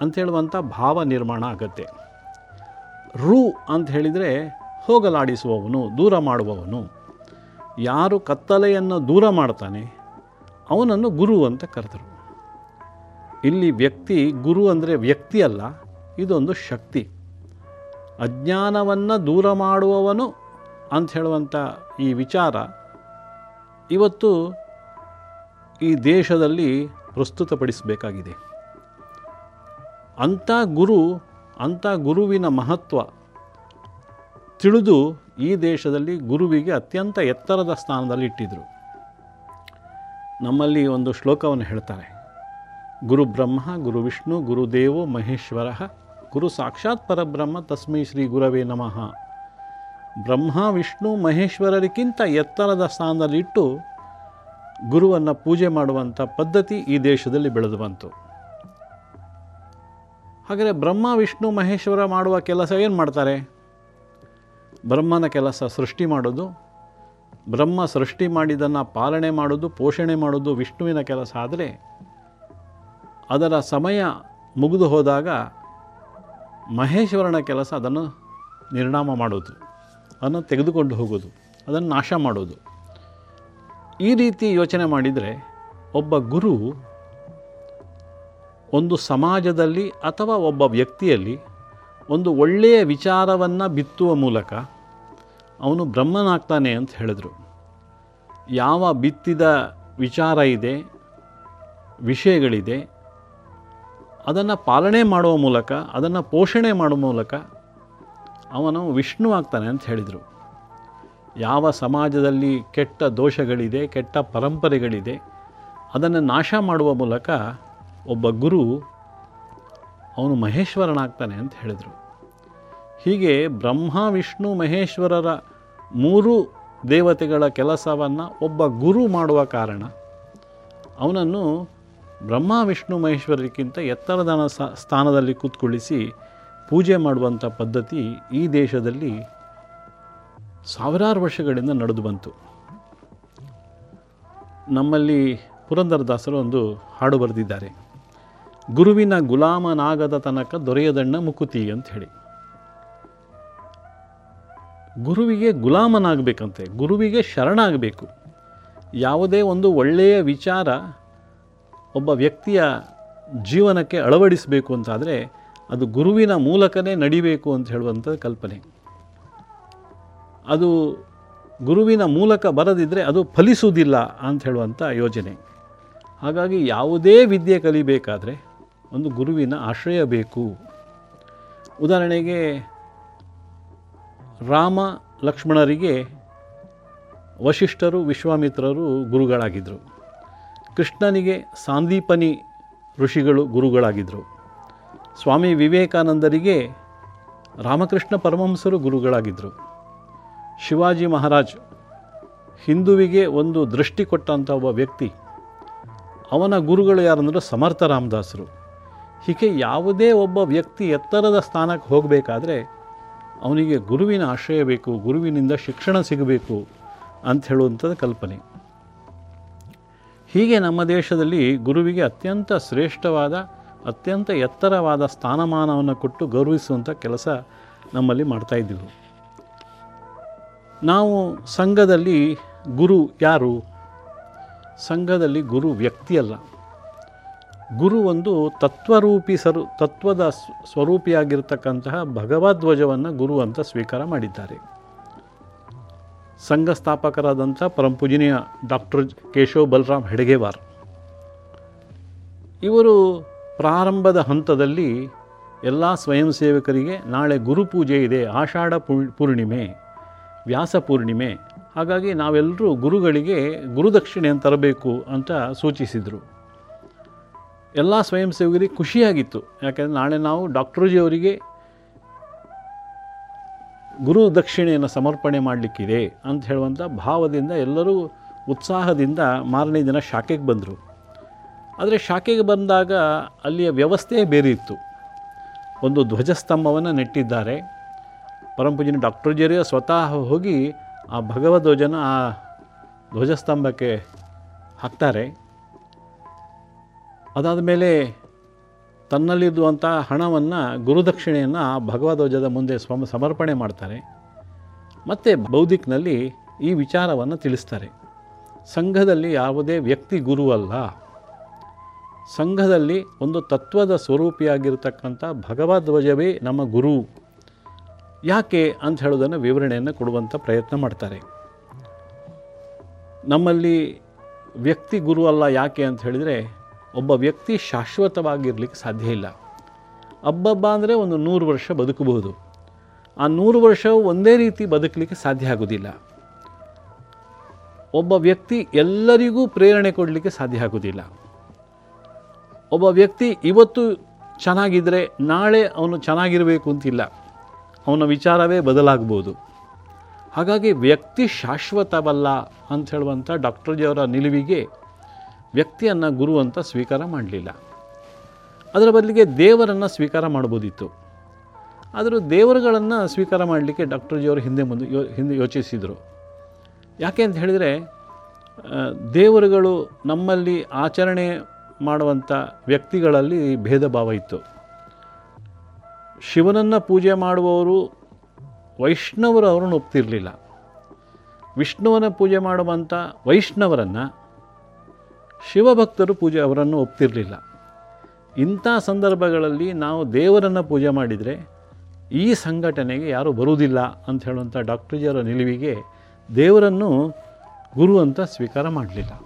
ಅಂತ ಹೇಳುವಂಥ ಭಾವ ನಿರ್ಮಾಣ ಆಗತ್ತೆ. ರು ಅಂತ ಹೇಳಿದರೆ ಹೋಗಲಾಡಿಸುವವನು, ದೂರ ಮಾಡುವವನು. ಯಾರು ಕತ್ತಲೆಯನ್ನು ದೂರ ಮಾಡ್ತಾನೆ, ಅವನನ್ನು ಗುರು ಅಂತ ಕರೆದರು. ಇಲ್ಲಿ ವ್ಯಕ್ತಿ ಗುರು ಅಂದರೆ ವ್ಯಕ್ತಿ ಅಲ್ಲ, ಇದೊಂದು ಶಕ್ತಿ. ಅಜ್ಞಾನವನ್ನು ದೂರ ಮಾಡುವವನು ಅಂತ ಹೇಳುವಂಥ ಈ ವಿಚಾರ ಇವತ್ತು ಈ ದೇಶದಲ್ಲಿ ಪ್ರಸ್ತುತಪಡಿಸಬೇಕಾಗಿದೆ. ಅಂಥ ಗುರು, ಅಂಥ ಗುರುವಿನ ಮಹತ್ವ ತಿಳಿದು ಈ ದೇಶದಲ್ಲಿ ಗುರುವಿಗೆ ಅತ್ಯಂತ ಎತ್ತರದ ಸ್ಥಾನದಲ್ಲಿ ಇಟ್ಟಿದ್ದರು ನಮ್ಮಲ್ಲಿ ಒಂದು ಶ್ಲೋಕವನ್ನು ಹೇಳ್ತಾರೆ. ಗುರು ಬ್ರಹ್ಮ, ಗುರು ವಿಷ್ಣು ಗುರುದೇವೋ ಮಹೇಶ್ವರ, ಗುರು ಸಾಕ್ಷಾತ್ ಪರಬ್ರಹ್ಮ, ತಸ್ಮೈ ಶ್ರೀ ಗುರವೇ ನಮಃ. ಬ್ರಹ್ಮ, ವಿಷ್ಣು, ಮಹೇಶ್ವರರಿಗಿಂತ ಎತ್ತರದ ಸ್ಥಾನದಲ್ಲಿಟ್ಟು ಗುರುವನ್ನು ಪೂಜೆ ಮಾಡುವಂಥ ಪದ್ಧತಿ ಈ ದೇಶದಲ್ಲಿ ಬೆಳೆದು ಬಂತು. ಹಾಗಾದರೆ ಬ್ರಹ್ಮ, ವಿಷ್ಣು, ಮಹೇಶ್ವರ ಮಾಡುವ ಕೆಲಸ ಏನು ಮಾಡ್ತಾರೆ? ಬ್ರಹ್ಮನ ಕೆಲಸ ಸೃಷ್ಟಿ ಮಾಡೋದು. ಬ್ರಹ್ಮ ಸೃಷ್ಟಿ ಮಾಡಿದ್ದನ್ನು ಪಾಲನೆ ಮಾಡೋದು, ಪೋಷಣೆ ಮಾಡೋದು ವಿಷ್ಣುವಿನ ಕೆಲಸ ಆದರೆ ಅದರ ಸಮಯ ಮುಗಿದು ಹೋದಾಗ ಮಹೇಶ್ವರನ ಕೆಲಸ ಅದನ್ನು ನಿರ್ಣಾಮ ಮಾಡೋದು, ಅದನ್ನು ತೆಗೆದುಕೊಂಡು ಹೋಗೋದು, ಅದನ್ನು ನಾಶ ಮಾಡೋದು. ಈ ರೀತಿ ಯೋಚನೆ ಮಾಡಿದರೆ ಒಬ್ಬ ಗುರು ಒಂದು ಸಮಾಜದಲ್ಲಿ ಅಥವಾ ಒಬ್ಬ ವ್ಯಕ್ತಿಯಲ್ಲಿ ಒಂದು ಒಳ್ಳೆಯ ವಿಚಾರವನ್ನು ಬಿತ್ತುವ ಮೂಲಕ ಅವನು ಬ್ರಹ್ಮನಾಗ್ತಾನೆ ಅಂತ ಹೇಳಿದರು. ಯಾವ ಬಿತ್ತಿದ ವಿಚಾರ ಇದೆ, ವಿಷಯಗಳಿದೆ, ಅದನ್ನು ಪಾಲನೆ ಮಾಡುವ ಮೂಲಕ, ಅದನ್ನು ಪೋಷಣೆ ಮಾಡುವ ಮೂಲಕ ಅವನು ವಿಷ್ಣು ಆಗ್ತಾನೆ ಅಂತ ಹೇಳಿದರು. ಯಾವ ಸಮಾಜದಲ್ಲಿ ಕೆಟ್ಟ ದೋಷಗಳಿದೆ, ಕೆಟ್ಟ ಪರಂಪರೆಗಳಿದೆ, ಅದನ್ನು ನಾಶ ಮಾಡುವ ಮೂಲಕ ಒಬ್ಬ ಗುರು ಅವನು ಮಹೇಶ್ವರನಾಗ್ತಾನೆ ಅಂತ ಹೇಳಿದರು. ಹೀಗೆ ಬ್ರಹ್ಮ, ವಿಷ್ಣು, ಮಹೇಶ್ವರರ ಮೂರು ದೇವತೆಗಳ ಕೆಲಸವನ್ನು ಒಬ್ಬ ಗುರು ಮಾಡುವ ಕಾರಣ ಅವನನ್ನು ಬ್ರಹ್ಮ, ವಿಷ್ಣು, ಮಹೇಶ್ವರರಿಗಿಂತ ಎತ್ತರದ ಸ್ಥಾನದಲ್ಲಿ ಕೂತ್ಕೊಳ್ಳಿಸಿ ಪೂಜೆ ಮಾಡುವಂಥ ಪದ್ಧತಿ ಈ ದೇಶದಲ್ಲಿ ಸಾವಿರಾರು ವರ್ಷಗಳಿಂದ ನಡೆದು ಬಂತು. ನಮ್ಮಲ್ಲಿ ಪುರಂದರದಾಸರು ಒಂದು ಹಾಡು ಬರೆದಿದ್ದಾರೆ. ಗುರುವಿನ ಗುಲಾಮನಾಗದ ತನಕ ದೊರೆಯದಣ್ಣ ಮುಕುತಿ ಅಂತ ಹೇಳಿ. ಗುರುವಿಗೆ ಗುಲಾಮನಾಗಬೇಕಂತೆ, ಗುರುವಿಗೆ ಶರಣಾಗಬೇಕು. ಯಾವುದೇ ಒಂದು ಒಳ್ಳೆಯ ವಿಚಾರ ಒಬ್ಬ ವ್ಯಕ್ತಿಯ ಜೀವನಕ್ಕೆ ಅಳವಡಿಸಬೇಕು ಅಂತಾದರೆ ಅದು ಗುರುವಿನ ಮೂಲಕನೇ ನಡಿಬೇಕು ಅಂತ ಹೇಳುವಂಥ ಕಲ್ಪನೆ. ಅದು ಗುರುವಿನ ಮೂಲಕ ಬರದಿದ್ದರೆ ಅದು ಫಲಿಸುವುದಿಲ್ಲ ಅಂತ ಹೇಳುವಂಥ ಯೋಜನೆ. ಹಾಗಾಗಿ ಯಾವುದೇ ವಿದ್ಯೆ ಕಲಿಬೇಕಾದ್ರೆ ಒಂದು ಗುರುವಿನ ಆಶ್ರಯ ಬೇಕು. ಉದಾಹರಣೆಗೆ, ರಾಮ ಲಕ್ಷ್ಮಣರಿಗೆ ವಶಿಷ್ಠರು, ವಿಶ್ವಾಮಿತ್ರರು ಗುರುಗಳಾಗಿದ್ದರು ಕೃಷ್ಣನಿಗೆ ಸಾಂದೀಪನಿ ಋಷಿಗಳು ಗುರುಗಳಾಗಿದ್ದರು ಸ್ವಾಮಿ ವಿವೇಕಾನಂದರಿಗೆ ರಾಮಕೃಷ್ಣ ಪರಮಹಂಸರು ಗುರುಗಳಾಗಿದ್ದರು ಶಿವಾಜಿ ಮಹಾರಾಜ್ ಹಿಂದುವಿಗೆ ಒಂದು ದೃಷ್ಟಿ ಕೊಟ್ಟಂಥ ಒಬ್ಬ ವ್ಯಕ್ತಿ, ಅವನ ಗುರುಗಳು ಯಾರಂದರೆ ಸಮರ್ಥ ರಾಮದಾಸರು. ಹೀಗೆ ಯಾವುದೇ ಒಬ್ಬ ವ್ಯಕ್ತಿ ಎತ್ತರದ ಸ್ಥಾನಕ್ಕೆ ಹೋಗಬೇಕಾದ್ರೆ ಅವನಿಗೆ ಗುರುವಿನ ಆಶ್ರಯ ಬೇಕು, ಗುರುವಿನಿಂದ ಶಿಕ್ಷಣ ಸಿಗಬೇಕು ಅಂತ ಹೇಳುವಂಥದ್ದು ಕಲ್ಪನೆ. ಹೀಗೆ ನಮ್ಮ ದೇಶದಲ್ಲಿ ಗುರುವಿಗೆ ಅತ್ಯಂತ ಶ್ರೇಷ್ಠವಾದ, ಅತ್ಯಂತ ಎತ್ತರವಾದ ಸ್ಥಾನಮಾನವನ್ನು ಕೊಟ್ಟು ಗೌರವಿಸುವಂಥ ಕೆಲಸ ನಮ್ಮಲ್ಲಿ ಮಾಡ್ತಾಯಿದ್ದೆವು ನಾವು ಸಂಘದಲ್ಲಿ ಗುರು ಯಾರು? ಸಂಘದಲ್ಲಿ ಗುರು ವ್ಯಕ್ತಿಯಲ್ಲ ಗುರು ಒಂದು ತತ್ವರೂಪಿ ಸರು, ತತ್ವದ ಸ್ವ- ಸ್ವರೂಪಿಯಾಗಿರ್ತಕ್ಕಂತಹ ಭಗವದ್ವಜವನ್ನು ಗುರು ಅಂತ ಸ್ವೀಕಾರ ಮಾಡಿದ್ದಾರೆ. ಸಂಘ ಸ್ಥಾಪಕರಾದಂಥ ಪರಮಪೂಜನೀಯ ಡಾಕ್ಟರ್ ಕೇಶವ್ ಬಲರಾಮ್ ಹೆಡಗೇವಾರ್. ಇವರು ಪ್ರಾರಂಭದ ಹಂತದಲ್ಲಿ ಎಲ್ಲ ಸ್ವಯಂ ಸೇವಕರಿಗೆ ನಾಳೆ ಗುರುಪೂಜೆ ಇದೆ, ಆಷಾಢ ಪೂರ್- ಪೂರ್ಣಿಮೆ, ವ್ಯಾಸ ಪೂರ್ಣಿಮೆ, ಹಾಗಾಗಿ ನಾವೆಲ್ಲರೂ ಗುರುಗಳಿಗೆ ಗುರುದಕ್ಷಿಣೆಯನ್ನು ತರಬೇಕು ಅಂತ ಸೂಚಿಸಿದರು. ಎಲ್ಲ ಸ್ವಯಂ ಸೇವಕರಿಗೆ ಖುಷಿಯಾಗಿತ್ತು. ಯಾಕೆಂದರೆ ನಾಳೆ ನಾವು ಡಾಕ್ಟರ್ಜಿ ಅವರಿಗೆ ಗುರು ದಕ್ಷಿಣೆಯನ್ನು ಸಮರ್ಪಣೆ ಮಾಡಲಿಕ್ಕಿದೆ ಅಂತ ಹೇಳುವಂಥ ಭಾವದಿಂದ ಎಲ್ಲರೂ ಉತ್ಸಾಹದಿಂದ ಮಾರನೇ ದಿನ ಶಾಖೆಗೆ ಬಂದರು. ಆದರೆ ಶಾಖೆಗೆ ಬಂದಾಗ ಅಲ್ಲಿಯ ವ್ಯವಸ್ಥೆ ಬೇರೆ ಇತ್ತು. ಒಂದು ಧ್ವಜಸ್ತಂಭವನ್ನು ನೆಟ್ಟಿದ್ದಾರೆ. ಪರಂಪೂಜಿನ ಡಾಕ್ಟರ್ ಜರಿಯ ಸ್ವತಃ ಹೋಗಿ ಆ ಭಗವಧ್ವಜನ ಆ ಧ್ವಜಸ್ತಂಭಕ್ಕೆ ಹಾಕ್ತಾರೆ. ಅದಾದ ಮೇಲೆ ತನ್ನಲ್ಲಿರುವಂಥ ಹಣವನ್ನು ಗುರುದಕ್ಷಿಣೆಯನ್ನು ಭಗವಧ್ವಜದ ಮುಂದೆ ಸ್ವ, ಸಮರ್ಪಣೆ ಮಾಡ್ತಾರೆ. ಮತ್ತು ಬೌದ್ಧಿಕ್ನಲ್ಲಿ ಈ ವಿಚಾರವನ್ನು ತಿಳಿಸ್ತಾರೆ. ಸಂಘದಲ್ಲಿ ಯಾವುದೇ ವ್ಯಕ್ತಿ ಗುರು ಅಲ್ಲ. ಸಂಘದಲ್ಲಿ ಒಂದು ತತ್ವದ ಸ್ವರೂಪಿಯಾಗಿರತಕ್ಕಂಥ ಭಗವಧ್ವಜವೇ ನಮ್ಮ ಗುರು. ಯಾಕೆ ಅಂತ ಹೇಳೋದನ್ನು ವಿವರಣೆಯನ್ನು ಕೊಡುವಂಥ ಪ್ರಯತ್ನ ಮಾಡ್ತಾರೆ. ನಮ್ಮಲ್ಲಿ ವ್ಯಕ್ತಿ ಗುರು ಅಲ್ಲ ಯಾಕೆ ಅಂತ ಹೇಳಿದರೆ ಒಬ್ಬ ವ್ಯಕ್ತಿ ಶಾಶ್ವತವಾಗಿರಲಿಕ್ಕೆ ಸಾಧ್ಯ ಇಲ್ಲ. ಹಬ್ಬಬ್ಬ ಅಂದರೆ ಒಂದು ನೂರು ವರ್ಷ ಬದುಕಬಹುದು. ಆ ನೂರು ವರ್ಷ ಒಂದೇ ರೀತಿ ಬದುಕಲಿಕ್ಕೆ ಸಾಧ್ಯ ಆಗೋದಿಲ್ಲ. ಒಬ್ಬ ವ್ಯಕ್ತಿ ಎಲ್ಲರಿಗೂ ಪ್ರೇರಣೆ ಕೊಡಲಿಕ್ಕೆ ಸಾಧ್ಯ ಆಗೋದಿಲ್ಲ. ಒಬ್ಬ ವ್ಯಕ್ತಿ ಇವತ್ತು ಚೆನ್ನಾಗಿದ್ದರೆ ನಾಳೆ ಅವನು ಚೆನ್ನಾಗಿರಬೇಕು ಅಂತಿಲ್ಲ. ಅವನ ವಿಚಾರವೇ ಬದಲಾಗ್ಬೋದು ಹಾಗಾಗಿ ವ್ಯಕ್ತಿ ಶಾಶ್ವತವಲ್ಲ ಅಂತ ಹೇಳುವಂಥ ಡಾಕ್ಟರ್ ನಿಲುವಿಗೆ ವ್ಯಕ್ತಿಯನ್ನು ಗುರು ಅಂತ ಸ್ವೀಕಾರ ಮಾಡಲಿಲ್ಲ. ಅದರ ಬದಲಿಗೆ ದೇವರನ್ನು ಸ್ವೀಕಾರ ಮಾಡ್ಬೋದಿತ್ತು. ಆದರೂ ದೇವರುಗಳನ್ನು ಸ್ವೀಕಾರ ಮಾಡಲಿಕ್ಕೆ ಡಾಕ್ಟರ್ ಜಿಯವರು ಹಿಂದೆ ಮುಂದೆ ಯೋ, ಹಿಂದೆ ಯೋಚಿಸಿದರು. ಯಾಕೆ ಅಂತ ಹೇಳಿದರೆ ದೇವರುಗಳು ನಮ್ಮಲ್ಲಿ ಆಚರಣೆ ಮಾಡುವಂಥ ವ್ಯಕ್ತಿಗಳಲ್ಲಿ ಭೇದ ಭಾವ ಇತ್ತು. ಶಿವನನ್ನು ಪೂಜೆ ಮಾಡುವವರು ವೈಷ್ಣವರು ಅವರನ್ನು ಒಪ್ತಿರಲಿಲ್ಲ. ವಿಷ್ಣುವನ ಪೂಜೆ ಮಾಡುವಂಥ ವೈಷ್ಣವರನ್ನು ಶಿವಭಕ್ತರು ಪೂಜೆ ಅವರನ್ನು ಒಪ್ತಿರಲಿಲ್ಲ. ಇಂಥ ಸಂದರ್ಭಗಳಲ್ಲಿ ನಾವು ದೇವರನ್ನು ಪೂಜೆ ಮಾಡಿದರೆ ಈ ಸಂಘಟನೆಗೆ ಯಾರೂ ಬರುವುದಿಲ್ಲ ಅಂತ ಹೇಳುವಂಥ ಡಾಕ್ಟರ್ ಜಿಯವರ ನಿಲುವಿಗೆ ದೇವರನ್ನು ಗುರು ಅಂತ ಸ್ವೀಕಾರ ಮಾಡಲಿಲ್ಲ.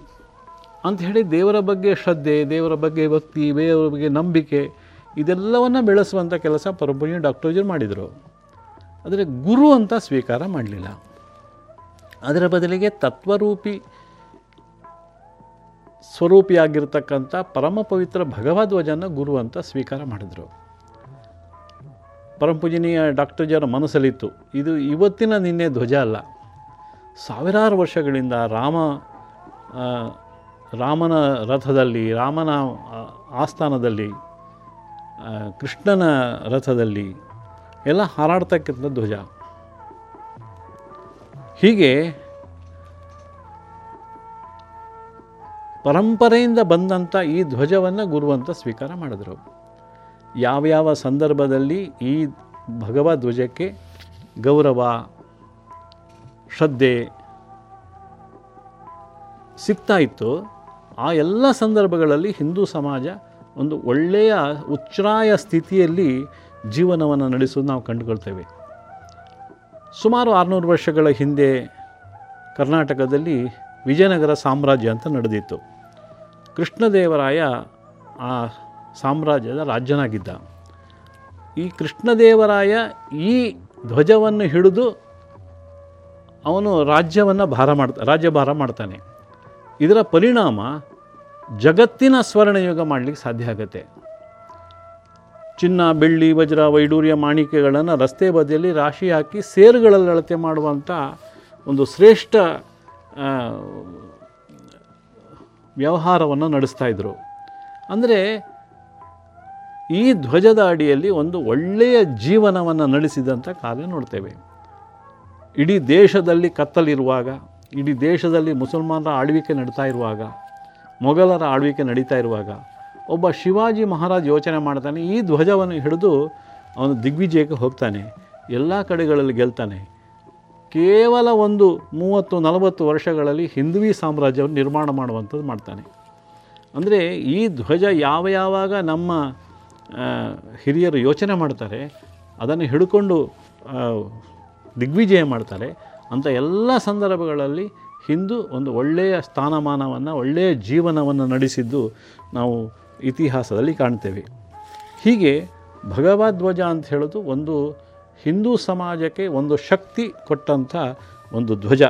ಅಂಥೇಳಿ ದೇವರ ಬಗ್ಗೆ ಶ್ರದ್ಧೆ, ದೇವರ ಬಗ್ಗೆ ಭಕ್ತಿ, ದೇವರ ಬಗ್ಗೆ ನಂಬಿಕೆ ಇದೆಲ್ಲವನ್ನು ಬೆಳೆಸುವಂಥ ಕೆಲಸ ಪರಪುಣ್ಯ ಡಾಕ್ಟರ್ ಜಿಯವರು ಮಾಡಿದರು. ಆದರೆ ಗುರು ಅಂತ ಸ್ವೀಕಾರ ಮಾಡಲಿಲ್ಲ. ಅದರ ಬದಲಿಗೆ ತತ್ವರೂಪಿ ಸ್ವರೂಪಿಯಾಗಿರ್ತಕ್ಕಂಥ ಪರಮ ಪವಿತ್ರ ಭಗವದ್ವಜನ ಗುರು ಅಂತ ಸ್ವೀಕಾರ ಮಾಡಿದರು. ಪರಮಪೂಜನೀಯ ಡಾಕ್ಟರ್ ಜರ ಮನಸ್ಸಲ್ಲಿತ್ತು. ಇದು ಇವತ್ತಿನ ನಿನ್ನೆ ಧ್ವಜ ಅಲ್ಲ. ಸಾವಿರಾರು ವರ್ಷಗಳಿಂದ ರಾಮ ರಾಮನ ರಥದಲ್ಲಿ, ರಾಮನ ಆಸ್ಥಾನದಲ್ಲಿ ಕೃಷ್ಣನ ರಥದಲ್ಲಿ ಎಲ್ಲ ಹಾರಾಡ್ತಕ್ಕಂಥ ಧ್ವಜ. ಹೀಗೆ ಪರಂಪರೆಯಿಂದ ಬಂದಂಥ ಈ ಧ್ವಜವನ್ನು ಗುರುವಂತ ಸ್ವೀಕಾರ ಮಾಡಿದರು. ಯಾವ್ಯಾವ ಸಂದರ್ಭದಲ್ಲಿ ಈ ಭಗವ ಧ್ವಜಕ್ಕೆ ಗೌರವ, ಶ್ರದ್ಧೆ ಸಿಗ್ತಾ ಇತ್ತು, ಆ ಎಲ್ಲ ಸಂದರ್ಭಗಳಲ್ಲಿ ಹಿಂದೂ ಸಮಾಜ ಒಂದು ಒಳ್ಳೆಯ ಉಚ್ಛ್ರಾಯ ಸ್ಥಿತಿಯಲ್ಲಿ ಜೀವನವನ್ನು ನಡೆಸೋದು ನಾವು ಕಂಡುಕೊಳ್ತೇವೆ. ಸುಮಾರು ಆರುನೂರು ವರ್ಷಗಳ ಹಿಂದೆ ಕರ್ನಾಟಕದಲ್ಲಿ ವಿಜಯನಗರ ಸಾಮ್ರಾಜ್ಯ ಅಂತ ನಡೆದಿತ್ತು. ಕೃಷ್ಣದೇವರಾಯ ಆ ಸಾಮ್ರಾಜ್ಯದ ರಾಜ್ಯನಾಗಿದ್ದ. ಈ ಕೃಷ್ಣದೇವರಾಯ ಈ ಧ್ವಜವನ್ನು ಹಿಡಿದು ಅವನು ರಾಜ್ಯವನ್ನು ಭಾರ ಮಾಡ್ತಾ ರಾಜ್ಯಭಾರ ಮಾಡ್ತಾನೆ. ಇದರ ಪರಿಣಾಮ ಜಗತ್ತಿನ ಸ್ವರ್ಣಯುಗ ಮಾಡಲಿಕ್ಕೆ ಸಾಧ್ಯ ಆಗುತ್ತೆ. ಚಿನ್ನ, ಬೆಳ್ಳಿ, ವಜ್ರ, ವೈಡೂರ್ಯ ಮಾಣಿಕ್ಯಗಳನ್ನು ರಸ್ತೆ ಬದಿಯಲ್ಲಿ ರಾಶಿ ಹಾಕಿ ಸೇರುಗಳಲ್ಲಿ ಅಳತೆ ಮಾಡುವಂಥ ಒಂದು ಶ್ರೇಷ್ಠ ವ್ಯವಹಾರವನ್ನು ನಡೆಸ್ತಾ ಇದ್ದರು ಅಂದರೆ ಈ ಧ್ವಜದ ಅಡಿಯಲ್ಲಿ ಒಂದು ಒಳ್ಳೆಯ ಜೀವನವನ್ನು ನಡೆಸಿದಂಥ ಕಾಲ ನೋಡ್ತೇವೆ. ಇಡೀ ದೇಶದಲ್ಲಿ ಕತ್ತಲಿರುವಾಗ, ಇಡೀ ದೇಶದಲ್ಲಿ ಮುಸಲ್ಮಾನರ ಆಳ್ವಿಕೆ ನಡೀತಾ ಇರುವಾಗ, ಮೊಘಲರ ಆಳ್ವಿಕೆ ನಡೀತಾ ಇರುವಾಗ, ಒಬ್ಬ ಶಿವಾಜಿ ಮಹಾರಾಜ್ ಯೋಚನೆ ಮಾಡ್ತಾನೆ, ಈ ಧ್ವಜವನ್ನು ಹಿಡಿದು ಅವನು ದಿಗ್ವಿಜಯಕ್ಕೆ ಹೋಗ್ತಾನೆ, ಎಲ್ಲ ಕಡೆಗಳಲ್ಲಿ ಗೆಲ್ತಾನೆ ಕೇವಲ ಒಂದು ಮೂವತ್ತು, ನಲವತ್ತು ವರ್ಷಗಳಲ್ಲಿ ಹಿಂದುವಿ ಸಾಮ್ರಾಜ್ಯವನ್ನು ನಿರ್ಮಾಣ ಮಾಡುವಂಥದ್ದು ಮಾಡ್ತಾನೆ. ಅಂದರೆ ಈ ಧ್ವಜ ಯಾವ ಯಾವಾಗ ನಮ್ಮ ಹಿರಿಯರು ಯೋಚನೆ ಮಾಡ್ತಾರೆ, ಅದನ್ನು ಹಿಡ್ಕೊಂಡು ದಿಗ್ವಿಜಯ ಮಾಡ್ತಾರೆ ಅಂಥ ಎಲ್ಲ ಸಂದರ್ಭಗಳಲ್ಲಿ ಹಿಂದೂ ಒಂದು ಒಳ್ಳೆಯ ಸ್ಥಾನಮಾನವನ್ನು, ಒಳ್ಳೆಯ ಜೀವನವನ್ನು ನಡೆಸಿದ್ದು ನಾವು ಇತಿಹಾಸದಲ್ಲಿ ಕಾಣ್ತೇವೆ. ಹೀಗೆ ಭಗವದ್ವಜ ಅಂತ ಹೇಳೋದು ಒಂದು ಹಿಂದೂ ಸಮಾಜಕ್ಕೆ ಒಂದು ಶಕ್ತಿ ಕೊಟ್ಟಂಥ ಒಂದು ಧ್ವಜ.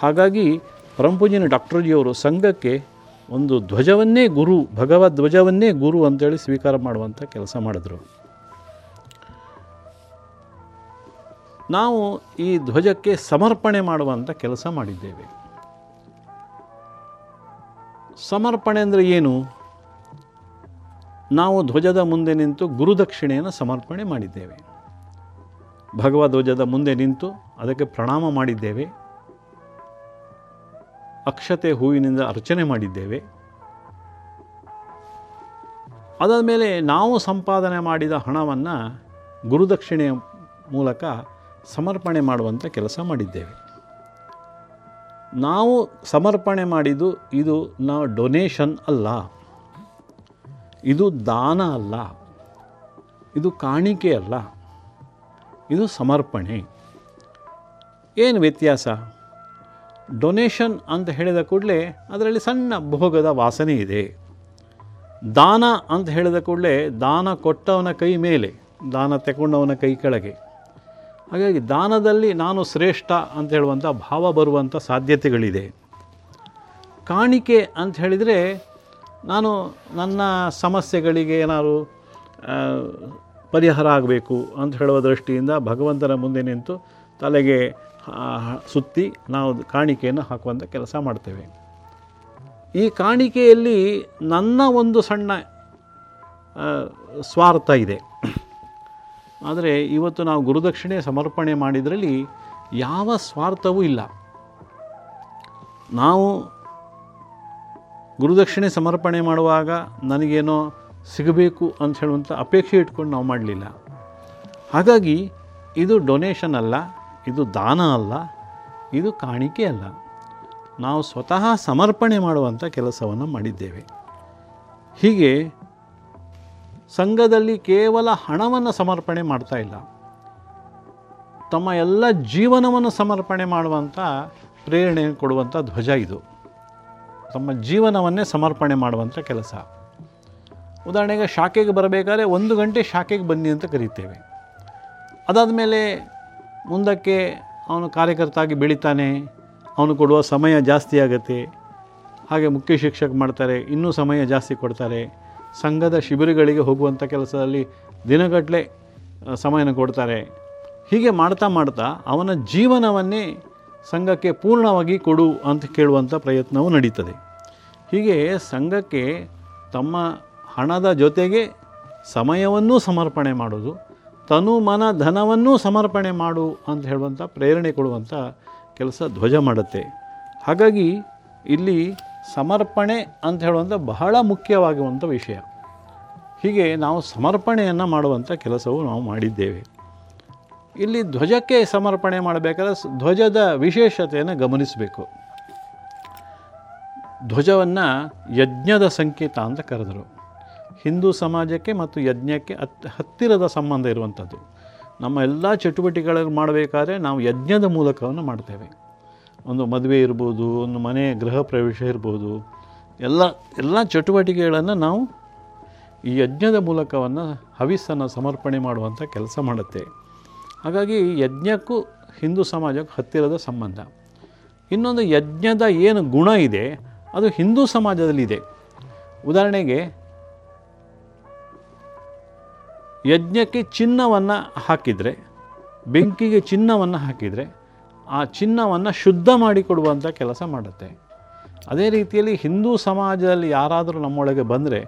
ಹಾಗಾಗಿ ಪರಂಪೂಜಿನ ಡಾಕ್ಟರ್ ಜಿಯವರು ಸಂಘಕ್ಕೆ ಒಂದು ಧ್ವಜವನ್ನೇ ಗುರು, ಭಗವದ್ ಧ್ವಜವನ್ನೇ ಗುರು ಅಂತೇಳಿ ಸ್ವೀಕಾರ ಮಾಡುವಂಥ ಕೆಲಸ ಮಾಡಿದ್ರು. ನಾವು ಈ ಧ್ವಜಕ್ಕೆ ಸಮರ್ಪಣೆ ಮಾಡುವಂಥ ಕೆಲಸ ಮಾಡಿದ್ದೇವೆ. ಸಮರ್ಪಣೆ ಅಂದರೆ ಏನು? ನಾವು ಧ್ವಜದ ಮುಂದೆ ನಿಂತು ಗುರುದಕ್ಷಿಣೆಯನ್ನು ಸಮರ್ಪಣೆ ಮಾಡಿದ್ದೇವೆ. ಭಗವಧ್ವಜದ ಮುಂದೆ ನಿಂತು ಅದಕ್ಕೆ ಪ್ರಣಾಮ ಮಾಡಿದ್ದೇವೆ. ಅಕ್ಷತೆ ಹೂವಿನಿಂದ ಅರ್ಚನೆ ಮಾಡಿದ್ದೇವೆ. ಅದಾದ ಮೇಲೆ ನಾವು ಸಂಪಾದನೆ ಮಾಡಿದ ಹಣವನ್ನು ಗುರುದಕ್ಷಿಣೆಯ ಮೂಲಕ ಸಮರ್ಪಣೆ ಮಾಡುವಂಥ ಕೆಲಸ ಮಾಡಿದ್ದೇವೆ. ನಾವು ಸಮರ್ಪಣೆ ಮಾಡಿದ್ದು ಇದು ನಾವು ಡೊನೇಷನ್ ಅಲ್ಲ. ಇದು ದಾನ ಅಲ್ಲ. ಇದು ಕಾಣಿಕೆ ಅಲ್ಲ. ಇದು ಸಮರ್ಪಣೆ. ಏನು ವ್ಯತ್ಯಾಸ? ಡೊನೇಷನ್ ಅಂತ ಹೇಳಿದ ಕೂಡಲೇ ಅದರಲ್ಲಿ ಸಣ್ಣ ಭೋಗದ ವಾಸನೆ ಇದೆ. ದಾನ ಅಂತ ಹೇಳಿದ ಕೂಡಲೇ ದಾನ ಕೊಟ್ಟವನ ಕೈ ಮೇಲೆ, ದಾನ ತಗೊಂಡವನ ಕೈ ಕೆಳಗೆ. ಹಾಗಾಗಿ ದಾನದಲ್ಲಿ ನಾನು ಶ್ರೇಷ್ಠ ಅಂತ ಹೇಳುವಂಥ ಭಾವ ಬರುವಂಥ ಸಾಧ್ಯತೆಗಳಿದೆ. ಕಾಣಿಕೆ ಅಂತ ಹೇಳಿದರೆ ನಾನು ನನ್ನ ಸಮಸ್ಯೆಗಳಿಗೆ ಏನಾದ್ರು ಪರಿಹಾರ ಆಗಬೇಕು ಅಂತ ಹೇಳುವ ದೃಷ್ಟಿಯಿಂದ ಭಗವಂತನ ಮುಂದೆ ನಿಂತು ತಲೆಗೆ ಸುತ್ತಿ ನಾವು ಕಾಣಿಕೆಯನ್ನು ಹಾಕುವಂಥ ಕೆಲಸ ಮಾಡ್ತೇವೆ. ಈ ಕಾಣಿಕೆಯಲ್ಲಿ ನನ್ನ ಒಂದು ಸಣ್ಣ ಸ್ವಾರ್ಥ ಇದೆ. ಆದರೆ ಇವತ್ತು ನಾವು ಗುರುದಕ್ಷಿಣೆ ಸಮರ್ಪಣೆ ಮಾಡಿದ್ರಲ್ಲಿ ಯಾವ ಸ್ವಾರ್ಥವೂ ಇಲ್ಲ. ನಾವು ಗುರುದಕ್ಷಿಣೆ ಸಮರ್ಪಣೆ ಮಾಡುವಾಗ ನನಗೇನೋ ಸಿಗಬೇಕು ಅಂತ ಹೇಳುವಂಥ ಅಪೇಕ್ಷೆ ಇಟ್ಕೊಂಡು ನಾವು ಮಾಡಲಿಲ್ಲ. ಹಾಗಾಗಿ ಇದು ಡೊನೇಷನ್ ಅಲ್ಲ, ಇದು ದಾನ ಅಲ್ಲ, ಇದು ಕಾಣಿಕೆ ಅಲ್ಲ. ನಾವು ಸ್ವತಃ ಸಮರ್ಪಣೆ ಮಾಡುವಂಥ ಕೆಲಸವನ್ನು ಮಾಡಿದ್ದೇವೆ. ಹೀಗೆ ಸಂಘದಲ್ಲಿ ಕೇವಲ ಹಣವನ್ನು ಸಮರ್ಪಣೆ ಮಾಡ್ತಾ ಇಲ್ಲ. ತಮ್ಮ ಎಲ್ಲ ಜೀವನವನ್ನು ಸಮರ್ಪಣೆ ಮಾಡುವಂಥ ಪ್ರೇರಣೆ ಕೊಡುವಂಥ ಧ್ವಜ ಇದು. ತಮ್ಮ ಜೀವನವನ್ನೇ ಸಮರ್ಪಣೆ ಮಾಡುವಂಥ ಕೆಲಸ. ಉದಾಹರಣೆಗೆ ಶಾಖೆಗೆ ಬರಬೇಕಾದ್ರೆ ಒಂದು ಗಂಟೆ ಶಾಖೆಗೆ ಬನ್ನಿ ಅಂತ ಕರೀತೇವೆ. ಅದಾದ ಮೇಲೆ ಮುಂದಕ್ಕೆ ಅವನು ಕಾರ್ಯಕರ್ತಾಗಿ ಬೆಳಿತಾನೆ, ಅವನು ಕೊಡುವ ಸಮಯ ಜಾಸ್ತಿ ಆಗುತ್ತೆ. ಹಾಗೆ ಮುಖ್ಯ ಶಿಕ್ಷಕ ಮಾಡ್ತಾರೆ, ಇನ್ನೂ ಸಮಯ ಜಾಸ್ತಿ ಕೊಡ್ತಾರೆ. ಸಂಘದ ಶಿಬಿರಗಳಿಗೆ ಹೋಗುವಂಥ ಕೆಲಸದಲ್ಲಿ ದಿನಗಟ್ಟಲೆ ಸಮಯನ ಕೊಡ್ತಾರೆ. ಹೀಗೆ ಮಾಡ್ತಾ ಮಾಡ್ತಾ ಅವನ ಜೀವನವನ್ನೇ ಸಂಘಕ್ಕೆ ಪೂರ್ಣವಾಗಿ ಕೊಡು ಅಂತ ಕೇಳುವಂಥ ಪ್ರಯತ್ನವು ನಡೀತದೆ. ಹೀಗೆ ಸಂಘಕ್ಕೆ ತಮ್ಮ ಹಣದ ಜೊತೆಗೆ ಸಮಯವನ್ನೂ ಸಮರ್ಪಣೆ ಮಾಡೋದು, ತನು ಮನ ಧನವನ್ನೂ ಸಮರ್ಪಣೆ ಮಾಡು ಅಂತ ಹೇಳುವಂಥ ಪ್ರೇರಣೆ ಕೊಡುವಂಥ ಕೆಲಸ ಧ್ವಜ ಮಾಡುತ್ತೆ. ಹಾಗಾಗಿ ಇಲ್ಲಿ ಸಮರ್ಪಣೆ ಅಂತ ಹೇಳುವಂಥ ಬಹಳ ಮುಖ್ಯವಾಗುವಂಥ ವಿಷಯ. ಹೀಗೆ ನಾವು ಸಮರ್ಪಣೆಯನ್ನು ಮಾಡುವಂಥ ಕೆಲಸವು ನಾವು ಮಾಡಿದ್ದೇವೆ. ಇಲ್ಲಿ ಧ್ವಜಕ್ಕೆ ಸಮರ್ಪಣೆ ಮಾಡಬೇಕಾದ್ರೆ ಧ್ವಜದ ವಿಶೇಷತೆಯನ್ನು ಗಮನಿಸಬೇಕು. ಧ್ವಜವನ್ನು ಯಜ್ಞದ ಸಂಕೇತ ಅಂತ ಕರೆದರು. ಹಿಂದೂ ಸಮಾಜಕ್ಕೆ ಮತ್ತು ಯಜ್ಞಕ್ಕೆ ಹತ್, ಹತ್ತಿರದ ಸಂಬಂಧ ಇರುವಂಥದ್ದು. ನಮ್ಮ ಎಲ್ಲ ಚಟುವಟಿಕೆಗಳನ್ನು ಮಾಡಬೇಕಾದ್ರೆ ನಾವು ಯಜ್ಞದ ಮೂಲಕವನ್ನು ಮಾಡ್ತೇವೆ. ಒಂದು ಮದುವೆ ಇರ್ಬೋದು, ಒಂದು ಮನೆ ಗೃಹ ಪ್ರವೇಶ ಇರ್ಬೋದು. ಎಲ್ಲ ಎಲ್ಲ ಚಟುವಟಿಕೆಗಳನ್ನು ನಾವು ಈ ಯಜ್ಞದ ಮೂಲಕವನ್ನು ಹವಿಸ್ಸನ್ನು ಸಮರ್ಪಣೆ ಮಾಡುವಂಥ ಕೆಲಸ ಮಾಡುತ್ತೆ. ಹಾಗಾಗಿ ಯಜ್ಞಕ್ಕೂ ಹಿಂದೂ ಸಮಾಜಕ್ಕೂ ಹತ್ತಿರದ ಸಂಬಂಧ. ಇನ್ನೊಂದು ಯಜ್ಞದ ಏನು ಗುಣ ಇದೆ, ಅದು ಹಿಂದೂ ಸಮಾಜದಲ್ಲಿದೆ. ಉದಾಹರಣೆಗೆ ಯಜ್ಞಕ್ಕೆ ಚಿನ್ನವನ್ನು ಹಾಕಿದರೆ, ಬೆಂಕಿಗೆ ಚಿನ್ನವನ್ನು ಹಾಕಿದರೆ, ಆ ಚಿನ್ನವನ್ನು ಶುದ್ಧ ಮಾಡಿಕೊಡುವಂಥ ಕೆಲಸ ಮಾಡುತ್ತೆ. ಅದೇ ರೀತಿಯಲ್ಲಿ ಹಿಂದೂ ಸಮಾಜದಲ್ಲಿ ಯಾರಾದರೂ ನಮ್ಮೊಳಗೆ ಬಂದರೆ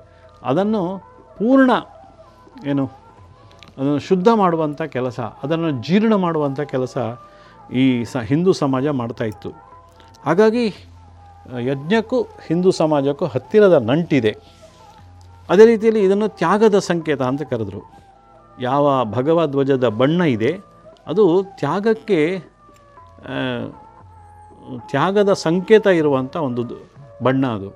ಅದನ್ನು ಪೂರ್ಣ ಏನು, ಅದನ್ನು ಶುದ್ಧ ಮಾಡುವಂಥ ಕೆಲಸ, ಅದನ್ನು ಜೀರ್ಣ ಮಾಡುವಂಥ ಕೆಲಸ ಈ ಸ, ಹಿಂದೂ ಸಮಾಜ ಮಾಡ್ತಾಯಿತ್ತು ಹಾಗಾಗಿ ಯಜ್ಞಕ್ಕೂ ಹಿಂದೂ ಸಮಾಜಕ್ಕೂ ಹತ್ತಿರದ ನಂಟಿದೆ. ಅದೇ ರೀತಿಯಲ್ಲಿ ಇದನ್ನು ತ್ಯಾಗದ ಸಂಕೇತ ಅಂತ ಕರೆದರು. ಯಾವ ಭಗವಧ್ವಜದ ಬಣ್ಣ ಇದೆ, ಅದು ತ್ಯಾಗಕ್ಕೆ ತ್ಯಾಗದ ಸಂಕೇತ ಇರುವಂಥ ಒಂದು ಬಣ್ಣ ಅದು.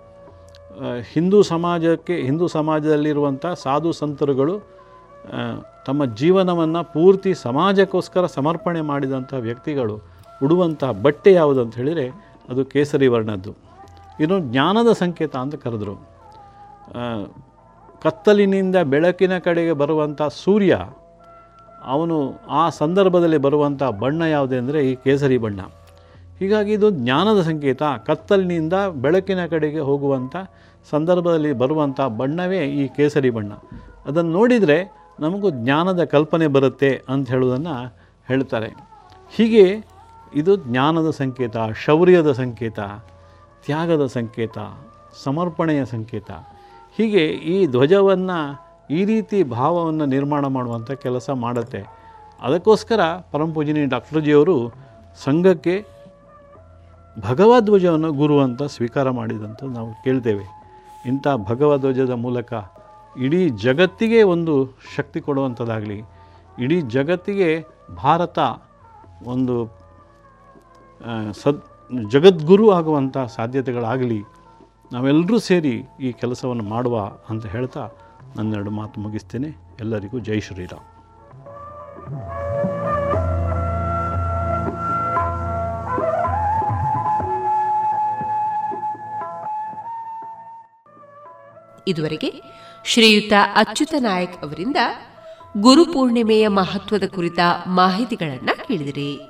ಹಿಂದೂ ಸಮಾಜಕ್ಕೆ, ಹಿಂದೂ ಸಮಾಜದಲ್ಲಿರುವಂಥ ಸಾಧು ಸಂತರುಗಳು ತಮ್ಮ ಜೀವನವನ್ನು ಪೂರ್ತಿ ಸಮಾಜಕ್ಕೋಸ್ಕರ ಸಮರ್ಪಣೆ ಮಾಡಿದಂಥ ವ್ಯಕ್ತಿಗಳು ಉಡುವಂಥ ಬಟ್ಟೆ ಯಾವುದು ಅಂತ ಹೇಳಿದರೆ ಅದು ಕೇಸರಿ ವರ್ಣದ್ದು. ಇನ್ನು ಜ್ಞಾನದ ಸಂಕೇತ ಅಂತ ಕರೆದರು. ಕತ್ತಲಿನಿಂದ ಬೆಳಕಿನ ಕಡೆಗೆ ಬರುವಂಥ ಸೂರ್ಯ, ಅವನು ಆ ಸಂದರ್ಭದಲ್ಲಿ ಬರುವಂಥ ಬಣ್ಣ ಯಾವುದೇ ಅಂದರೆ ಈ ಕೇಸರಿ ಬಣ್ಣ. ಹೀಗಾಗಿ ಇದು ಜ್ಞಾನದ ಸಂಕೇತ. ಕತ್ತಲಿನಿಂದ ಬೆಳಕಿನ ಕಡೆಗೆ ಹೋಗುವಂಥ ಸಂದರ್ಭದಲ್ಲಿ ಬರುವಂಥ ಬಣ್ಣವೇ ಈ ಕೇಸರಿ ಬಣ್ಣ. ಅದನ್ನು ನೋಡಿದರೆ ನಮಗೂ ಜ್ಞಾನದ ಕಲ್ಪನೆ ಬರುತ್ತೆ ಅಂತ ಹೇಳುವುದನ್ನು ಹೇಳ್ತಾರೆ. ಹೀಗೆ ಇದು ಜ್ಞಾನದ ಸಂಕೇತ, ಶೌರ್ಯದ ಸಂಕೇತ, ತ್ಯಾಗದ ಸಂಕೇತ, ಸಮರ್ಪಣೆಯ ಸಂಕೇತ. ಹೀಗೆ ಈ ಧ್ವಜವನ್ನು ಈ ರೀತಿ ಭಾವವನ್ನು ನಿರ್ಮಾಣ ಮಾಡುವಂಥ ಕೆಲಸ ಮಾಡುತ್ತೆ. ಅದಕ್ಕೋಸ್ಕರ ಪರಮಪೂಜನಿ ಡಾಕ್ಟರ್ ಜಿಯವರು ಸಂಘಕ್ಕೆ ಭಗವಧ್ವಜವನ್ನು ಗುರು ಅಂತ ಸ್ವೀಕಾರ ಮಾಡಿದಂತ ನಾವು ಕೇಳ್ತೇವೆ. ಇಂಥ ಭಗವಧ್ವಜದ ಮೂಲಕ ಇಡೀ ಜಗತ್ತಿಗೆ ಒಂದು ಶಕ್ತಿ ಕೊಡುವಂಥದ್ದಾಗಲಿ ಇಡೀ ಜಗತ್ತಿಗೆ ಭಾರತ ಒಂದು ಸದ್, ಜಗದ್ಗುರು ಆಗುವಂಥ ಸಾಧ್ಯತೆಗಳಾಗಲಿ ನಾವೆಲ್ಲರೂ ಸೇರಿ ಈ ಕೆಲಸವನ್ನು ಮಾಡುವ ಅಂತ ಹೇಳ್ತಾ ನನ್ನೆರಡು ಮಾತು ಮುಗಿಸ್ತೇನೆ. ಎಲ್ಲರಿಗೂ ಜೈ ಶ್ರೀರಾಮ್. ಇದುವರೆಗೆ ಶ್ರೀಯುತ ಅಚ್ಯುತ ನಾಯಕ್ ಅವರಿಂದ ಗುರುಪೂರ್ಣಿಮೆಯ ಮಹತ್ವದ ಕುರಿತ ಮಾಹಿತಿಗಳನ್ನು ಕೇಳಿದಿರಿ.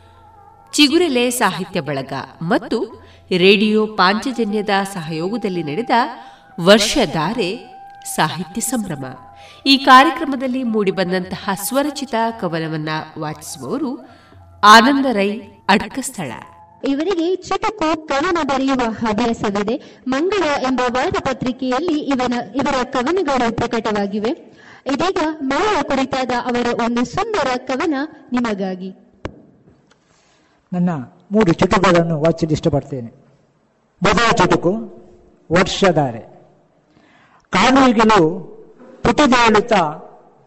ಚಿಗುರೆಲೆ ಸಾಹಿತ್ಯ ಬಳಗ ಮತ್ತು ರೇಡಿಯೋ ಪಾಂಚಜನ್ಯದ ಸಹಯೋಗದಲ್ಲಿ ನಡೆದ ವರ್ಷಧಾರೆ ಸಾಹಿತ್ಯ ಸಂಭ್ರಮ. ಈ ಕಾರ್ಯಕ್ರಮದಲ್ಲಿ ಮೂಡಿಬಂದಂತಹ ಸ್ವರಚಿತ ಕವನವನ್ನ ವಾಚಿಸುವವರು ಆನಂದ ರೈ ಅಡ್ಕಸ್ಥಳ ಇವರಿಗೆ ಚುಟುಕು ಕವನ ಬರೆಯುವ ಹವ್ಯಾಸವಿದೆ. ಮಂಗಳ ಎಂಬ ವಾರ ಪತ್ರಿಕೆಯಲ್ಲಿ ಇವನ, ಇವರ ಕವನಗಳು ಪ್ರಕಟವಾಗಿವೆ. ಇದೀಗ ಮಳೆಯ ಕುರಿತಾದ ಅವರ ಒಂದು ಸುಂದರ ಕವನ ನಿಮಗಾಗಿ. ನನ್ನ ಮೂರು ಚುಟುಕುಗಳನ್ನು ವಾಚಲು ಇಷ್ಟಪಡ್ತೇನೆ. ಮೊದಲ ಚುಟುಕು, ವರ್ಷಧಾರೆ. ಕಾಣುವಿಗಿಲು ಪುಟದೇಳುತ್ತಾ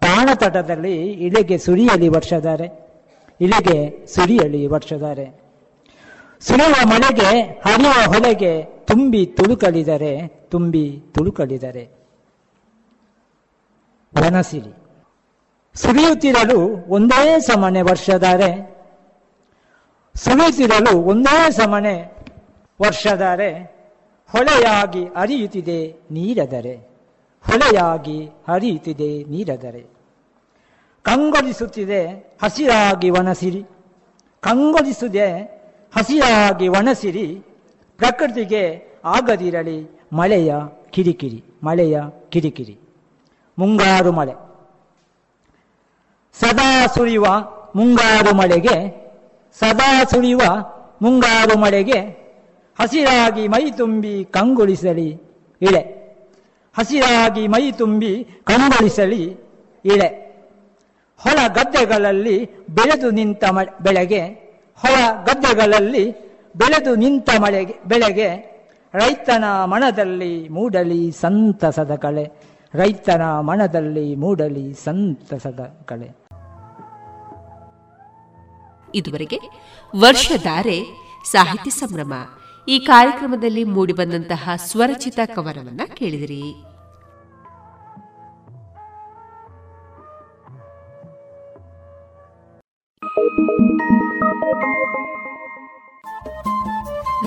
ಬಾಣತಟದಲ್ಲಿ ಇಳೆಗೆ ಸುರಿಯಲಿ ವರ್ಷಧಾರೆ ಇಳೆಗೆ ಸುರಿಯಲಿ ವರ್ಷಧಾರೆ. ಸುರಿಯುವ ಮಳೆಗೆ, ಹರಿಯುವ ಹೊಲೆಗೆ ತುಂಬಿ ತುಳುಕಲಿದರೆ ತುಂಬಿ ತುಳುಕಲಿದರೆ. ವನಸಿರಿ ಸುರಿಯುತ್ತಿರಲು ಒಂದೇ ಸಮನೆ ವರ್ಷಧಾರೆ ಸುರಿಯುತ್ತಿರಲು ಒಂದೇ ಸಮನೆ ವರ್ಷದರೆ, ಹೊಳೆಯಾಗಿ ಹರಿಯುತ್ತಿದೆ ನೀರದರೆ, ಹೊಳೆಯಾಗಿ ಹರಿಯುತ್ತಿದೆ ನೀರದರೆ. ಕಂಗೊಳಿಸುತ್ತಿದೆ ಹಸಿರಾಗಿ ವನಸಿರಿ, ಕಂಗೊಳಿಸುತ್ತಿದೆ ಹಸಿರಾಗಿ ಒಣಸಿರಿ ಪ್ರಕೃತಿಗೆ ಆಗದಿರಲಿ ಮಳೆಯ ಕಿರಿಕಿರಿ ಮಳೆಯ ಕಿರಿಕಿರಿ. ಮುಂಗಾರು ಮಳೆ. ಸದಾ ಸುರಿಯುವ ಮುಂಗಾರು ಮಳೆಗೆ ಸದಾ ಸುಳಿಯುವ ಮುಂಗಾರು ಮಳೆಗೆ. ಹಸಿರಾಗಿ ಮೈ ತುಂಬಿ ಕಂಗೊಳಿಸಲಿ, ಇಳೆ. ಹಸಿರಾಗಿ ಮೈ ತುಂಬಿ ಕಂಗೊಳಿಸಲಿ, ಇಳೆ. ಹೊಲ ಗದ್ದೆಗಳಲ್ಲಿ ಬೆಳೆದು ನಿಂತ ಬೆಳೆಗೆ. ಹೊಲ ಗದ್ದೆಗಳಲ್ಲಿ ಬೆಳೆದು ನಿಂತ ಮಳೆಗೆ, ಬೆಳೆಗೆ. ರೈತನ ಮನದಲ್ಲಿ ಮೂಡಲಿ ಸಂತಸದ ಕಳೆ. ರೈತನ ಮನದಲ್ಲಿ ಮೂಡಲಿ ಸಂತಸದ ಕಳೆ. ಇದುವರೆಗೆ ವರ್ಷಧಾರೆ ಸಾಹಿತ್ಯ ಸಂಭ್ರಮ ಈ ಕಾರ್ಯಕ್ರಮದಲ್ಲಿ ಮೂಡಿಬಂದಂತಹ ಸ್ವರಚಿತ ಕವನವನ್ನ ಕೇಳಿದಿರಿ.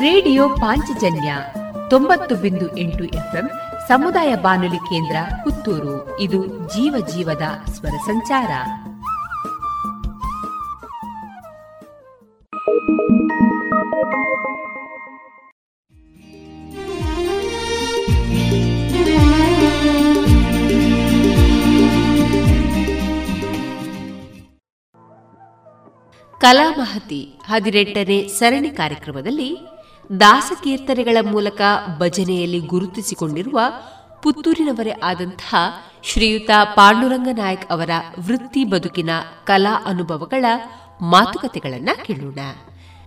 ರೇಡಿಯೋ ಪಾಂಚಜನ್ಯ ತೊಂಬತ್ತು ಬಿಂದು ಎಂಟು ಎಫ್ಎಂ ಸಮುದಾಯ ಬಾನುಲಿ ಕೇಂದ್ರ ಪುತ್ತೂರು. ಇದು ಜೀವ ಜೀವದ ಸ್ವರ ಸಂಚಾರ. ಕಲಾಮಹತಿ ಹದಿನೆಂಟನೇ ಸರಣಿ ಕಾರ್ಯಕ್ರಮದಲ್ಲಿ ದಾಸಕೀರ್ತನೆಗಳ ಮೂಲಕ ಭಜನೆಯಲ್ಲಿ ಗುರುತಿಸಿಕೊಂಡಿರುವ ಪುತ್ತೂರಿನವರೇ ಆದಂತಹ ಶ್ರೀಯುತ ಪಾಂಡುರಂಗ ನಾಯಕ್ ಅವರ ವೃತ್ತಿ ಬದುಕಿನ ಕಲಾ ಅನುಭವಗಳ ಮಾತುಕತೆಗಳನ್ನು ಕೇಳೋಣ.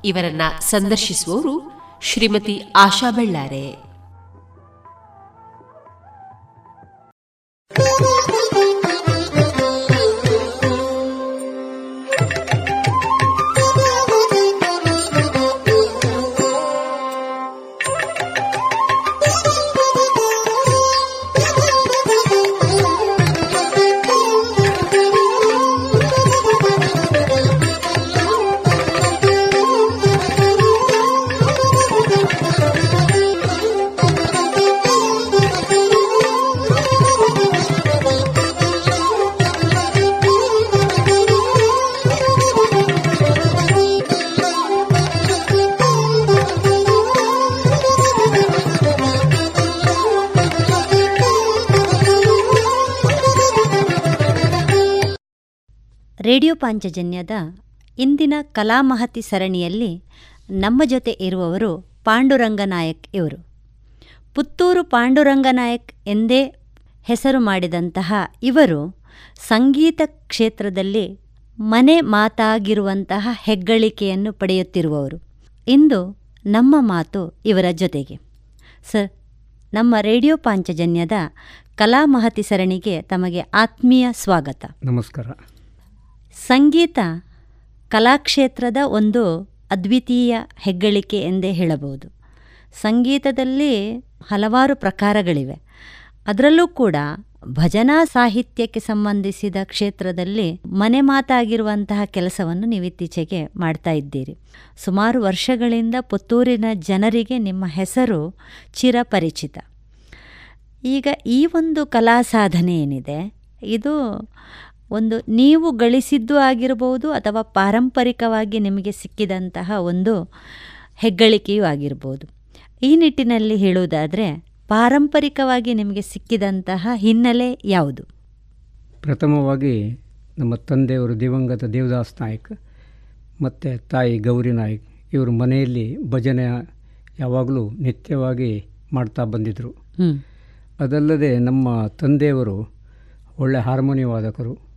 ಇವರನ್ನ ಸಂದರ್ಶಿಸುವವರು ಶ್ರೀಮತಿ ಆಶಾ ಬೆಳ್ಳಾರೆ. ಪಾಂಚಜನ್ಯದ ಇಂದಿನ ಕಲಾಮಹತಿ ಸರಣಿಯಲ್ಲಿ ನಮ್ಮ ಜೊತೆ ಇರುವವರು ಪಾಂಡುರಂಗನಾಯಕ್ ಇವರು. ಪುತ್ತೂರು ಪಾಂಡುರಂಗನಾಯಕ್ ಎಂದೇ ಹೆಸರು ಮಾಡಿದಂತಹ ಇವರು ಸಂಗೀತ ಕ್ಷೇತ್ರದಲ್ಲಿ ಮನೆ ಮಾತಾಗಿರುವಂತಹ ಹೆಗ್ಗಳಿಕೆಯನ್ನು ಪಡೆಯುತ್ತಿರುವವರು. ಇಂದು ನಮ್ಮ ಮಾತು ಇವರ ಜೊತೆಗೆ. ಸರ್, ನಮ್ಮ ರೇಡಿಯೋ ಪಾಂಚಜನ್ಯದ ಕಲಾಮಹತಿ ಸರಣಿಗೆ ತಮಗೆ ಆತ್ಮೀಯ ಸ್ವಾಗತ. ನಮಸ್ಕಾರ. ಸಂಗೀತ ಕಲಾಕ್ಷೇತ್ರದ ಒಂದು ಅದ್ವಿತೀಯ ಹೆಗ್ಗಳಿಕೆ ಎಂದೇ ಹೇಳಬಹುದು. ಸಂಗೀತದಲ್ಲಿ ಹಲವಾರು ಪ್ರಕಾರಗಳಿವೆ. ಅದರಲ್ಲೂ ಕೂಡ ಭಜನಾ ಸಾಹಿತ್ಯಕ್ಕೆ ಸಂಬಂಧಿಸಿದ ಕ್ಷೇತ್ರದಲ್ಲಿ ಮನೆ ಮಾತಾಗಿರುವಂತಹ ಕೆಲಸವನ್ನು ನೀವು ಇತ್ತೀಚೆಗೆ ಮಾಡ್ತಾ ಇದ್ದೀರಿ. ಸುಮಾರು ವರ್ಷಗಳಿಂದ ಪುತ್ತೂರಿನ ಜನರಿಗೆ ನಿಮ್ಮ ಹೆಸರು ಚಿರಪರಿಚಿತ. ಈಗ ಈ ಒಂದು ಕಲಾ ಸಾಧನೆ ಏನಿದೆ? ಇದು ಒಂದು ನೀವು ಗಳಿಸಿದ್ದು ಆಗಿರ್ಬೋದು ಅಥವಾ ಪಾರಂಪರಿಕವಾಗಿ ನಿಮಗೆ ಸಿಕ್ಕಿದಂತಹ ಒಂದು ಹೆಗ್ಗಳಿಕೆಯೂ ಆಗಿರ್ಬೋದು. ಈ ನಿಟ್ಟಿನಲ್ಲಿ ಹೇಳುವುದಾದರೆ ಪಾರಂಪರಿಕವಾಗಿ ನಿಮಗೆ ಸಿಕ್ಕಿದಂತಹ ಹಿನ್ನೆಲೆ ಯಾವುದು? ಪ್ರಥಮವಾಗಿ ನಮ್ಮ ತಂದೆಯವರು ದಿವಂಗತ ದೇವದಾಸ್ ನಾಯಕ್ ಮತ್ತು ತಾಯಿ ಗೌರಿ ನಾಯಕ್ ಇವರು ಮನೆಯಲ್ಲಿ ಭಜನೆ ಯಾವಾಗಲೂ ನಿತ್ಯವಾಗಿ ಮಾಡ್ತಾ ಬಂದಿದ್ದರು ಅದಲ್ಲದೆ ನಮ್ಮ ತಂದೆಯವರು ಒಳ್ಳೆ ಹಾರ್ಮೋನಿ ವಾದಕರು ಹ್ಮ್.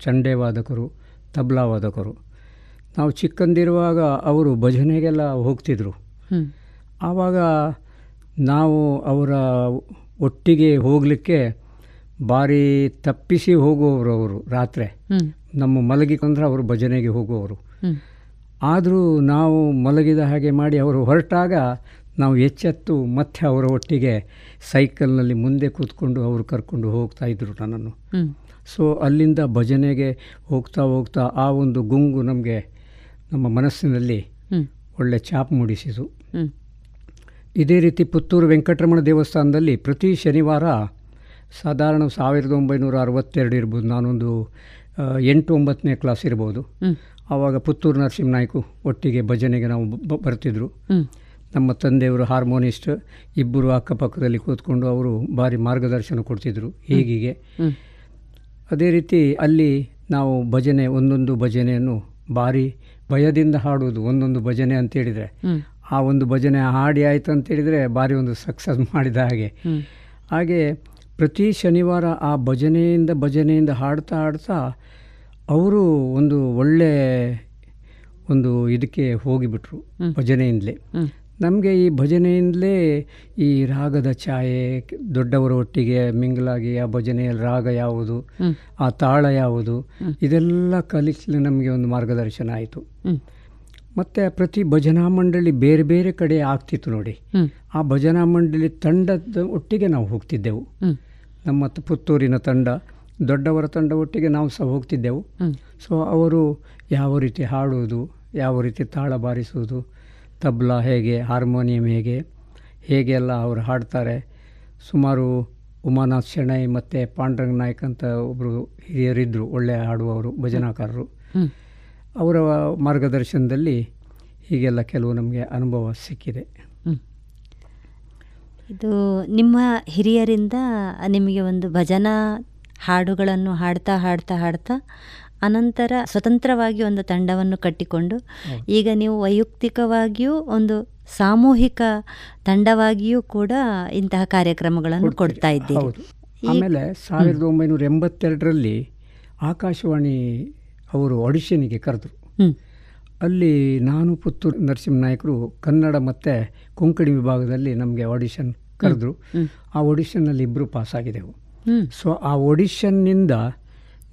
ಚಂಡೆ ವಾದಕರು ತಬ್ಲಾ ವಾದಕರು ನಾವು ಚಿಕ್ಕಂದಿರುವಾಗ ಅವರು ಭಜನೆಗೆಲ್ಲ ಹೋಗ್ತಿದ್ರು. ಆವಾಗ ನಾವು ಅವರ ಒಟ್ಟಿಗೆ ಹೋಗಲಿಕ್ಕೆ ಭಾರಿ ತಪ್ಪಿಸಿ ಹೋಗುವವರು ಅವರು ರಾತ್ರಿ. ನಮ್ಮ ಮಲಗಿಕೊಂಡ್ರೆ ಅವರು ಭಜನೆಗೆ ಹೋಗುವವರು. ಆದರೂ ನಾವು ಮಲಗಿದ ಹಾಗೆ ಮಾಡಿ ಅವರು ಹೊರಟಾಗ ನಾವು ಎಚ್ಚೆತ್ತು ಮತ್ತೆ ಅವರ ಒಟ್ಟಿಗೆ ಸೈಕಲ್ನಲ್ಲಿ ಮುಂದೆ ಕೂತ್ಕೊಂಡು ಅವರು ಕರ್ಕೊಂಡು ಹೋಗ್ತಾ ಇದ್ದರು ನನ್ನನ್ನು. ಸೊ ಅಲ್ಲಿಂದ ಭಜನೆಗೆ ಹೋಗ್ತಾ ಹೋಗ್ತಾ ಆ ಒಂದು ಗುಂಗು ನಮಗೆ ನಮ್ಮ ಮನಸ್ಸಿನಲ್ಲಿ. ಒಳ್ಳೆ ಛಾಪ್ ಮೂಡಿಸಿತು. ಇದೇ ರೀತಿ ಪುತ್ತೂರು ವೆಂಕಟರಮಣ ದೇವಸ್ಥಾನದಲ್ಲಿ ಪ್ರತಿ ಶನಿವಾರ ಸಾಧಾರಣ ಸಾವಿರದ ಒಂಬೈನೂರ ಅರವತ್ತೆರಡು ಇರ್ಬೋದು ನಾನೊಂದು ಎಂಟು ಒಂಬತ್ತನೇ ಕ್ಲಾಸ್ ಇರ್ಬೋದು. ಆವಾಗ ಪುತ್ತೂರು ನರಸಿಂಹ ನಾಯ್ಕು ಒಟ್ಟಿಗೆ ಭಜನೆಗೆ ನಾವು ಬರ್ತಿದ್ರು. ನಮ್ಮ ತಂದೆಯವರು ಹಾರ್ಮೋನಿಸ್ಟ್ ಇಬ್ಬರು ಅಕ್ಕಪಕ್ಕದಲ್ಲಿ ಕೂತ್ಕೊಂಡು ಅವರು ಭಾರಿ ಮಾರ್ಗದರ್ಶನ ಕೊಡ್ತಿದ್ರು. ಹೀಗೀಗೆ. ಹ್ಮ್. ಅದೇ ರೀತಿ ಅಲ್ಲಿ ನಾವು ಭಜನೆ ಒಂದೊಂದು ಭಜನೆಯನ್ನು ಭಾರಿ ಭಯದಿಂದ ಹಾಡುವುದು ಒಂದೊಂದು ಭಜನೆ ಅಂತ ಹೇಳಿದರೆ ಆ ಒಂದು ಭಜನೆ ಹಾಡಿ ಆಯಿತು ಅಂತೇಳಿದರೆ ಭಾರಿ ಒಂದು ಸಕ್ಸಸ್ ಮಾಡಿದ ಹಾಗೆ. ಹಾಗೆ ಪ್ರತಿ ಶನಿವಾರ ಆ ಭಜನೆಯಿಂದ ಭಜನೆಯಿಂದ ಹಾಡ್ತಾ ಹಾಡ್ತಾ ಅವರು ಒಂದು ಒಳ್ಳೆ ಒಂದು ಇದಕ್ಕೆ ಹೋಗಿಬಿಟ್ರು ಭಜನೆಯಿಂದಲೇ. ನಮಗೆ ಈ ಭಜನೆಯಿಂದಲೇ ಈ ರಾಗದ ಛಾಯೆ ದೊಡ್ಡವರ ಒಟ್ಟಿಗೆ ಮಿಂಗಲಾಗಿ ಆ ಭಜನೆಯಲ್ಲಿ ರಾಗ ಯಾವುದು ಆ ತಾಳ ಯಾವುದು ಇದೆಲ್ಲ ಕಲಿಸಲು ನಮಗೆ ಒಂದು ಮಾರ್ಗದರ್ಶನ ಆಯಿತು. ಮತ್ತು ಪ್ರತಿ ಭಜನಾ ಮಂಡಳಿ ಬೇರೆ ಬೇರೆ ಕಡೆ ಆಗ್ತಿತ್ತು ನೋಡಿ. ಆ ಭಜನಾ ಮಂಡಳಿ ತಂಡದ ಒಟ್ಟಿಗೆ ನಾವು ಹೋಗ್ತಿದ್ದೆವು. ನಮ್ಮ ಪುತ್ತೂರಿನ ತಂಡ ದೊಡ್ಡವರ ತಂಡ ಒಟ್ಟಿಗೆ ನಾವು ಸಹ ಹೋಗ್ತಿದ್ದೆವು. ಸೊ ಅವರು ಯಾವ ರೀತಿ ಹಾಡುವುದು ಯಾವ ರೀತಿ ತಾಳ ಬಾರಿಸುವುದು ತಬ್ಲಾ ಹೇಗೆ ಹಾರ್ಮೋನಿಯಂ ಹೇಗೆ ಹೇಗೆಲ್ಲ ಅವ್ರು ಹಾಡ್ತಾರೆ. ಸುಮಾರು ಉಮಾನಾಥ್ ಶೆಣೈ ಮತ್ತು ಪಾಂಡುರಂಗ ನಾಯ್ಕ್ ಅಂತ ಒಬ್ಬರು ಹಿರಿಯರಿದ್ದರು ಒಳ್ಳೆ ಹಾಡುವವರು ಭಜನಾಕಾರರು. ಅವರ ಮಾರ್ಗದರ್ಶನದಲ್ಲಿ ಹೀಗೆಲ್ಲ ಕೆಲವು ನಮಗೆ ಅನುಭವ ಸಿಕ್ಕಿದೆ. ಇದು ನಿಮ್ಮ ಹಿರಿಯರಿಂದ ನಿಮಗೆ ಒಂದು ಭಜನಾ ಹಾಡುಗಳನ್ನು ಹಾಡ್ತಾ ಹಾಡ್ತಾ ಹಾಡ್ತಾ ಅನಂತರ ಸ್ವತಂತ್ರವಾಗಿ ಒಂದು ತಂಡವನ್ನು ಕಟ್ಟಿಕೊಂಡು ಈಗ ನೀವು ವೈಯಕ್ತಿಕವಾಗಿಯೂ ಒಂದು ಸಾಮೂಹಿಕ ತಂಡವಾಗಿಯೂ ಕೂಡ ಇಂತಹ ಕಾರ್ಯಕ್ರಮಗಳನ್ನು ಕೊಡ್ತಾ ಇದ್ದೀರಿ. ಆಮೇಲೆ ಸಾವಿರದ ಒಂಬೈನೂರ ಎಂಬತ್ತೆರಡರಲ್ಲಿ ಆಕಾಶವಾಣಿ ಅವರು ಆಡಿಷನ್ಗೆ ಕರೆದ್ರು. ಅಲ್ಲಿ ನಾನು ಪುತ್ತೂರು ನರಸಿಂಹ ನಾಯಕರು ಕನ್ನಡ ಮತ್ತು ಕೊಂಕಣಿ ವಿಭಾಗದಲ್ಲಿ ನಮಗೆ ಆಡಿಷನ್ ಕರೆದ್ರು. ಆ ಆಡಿಷನ್ನಲ್ಲಿ ಇಬ್ಬರು ಪಾಸ್ ಆಗಿದೆವು ಹ್ಮ್. ಸೊ ಆ ಆಡಿಷನ್ನಿಂದ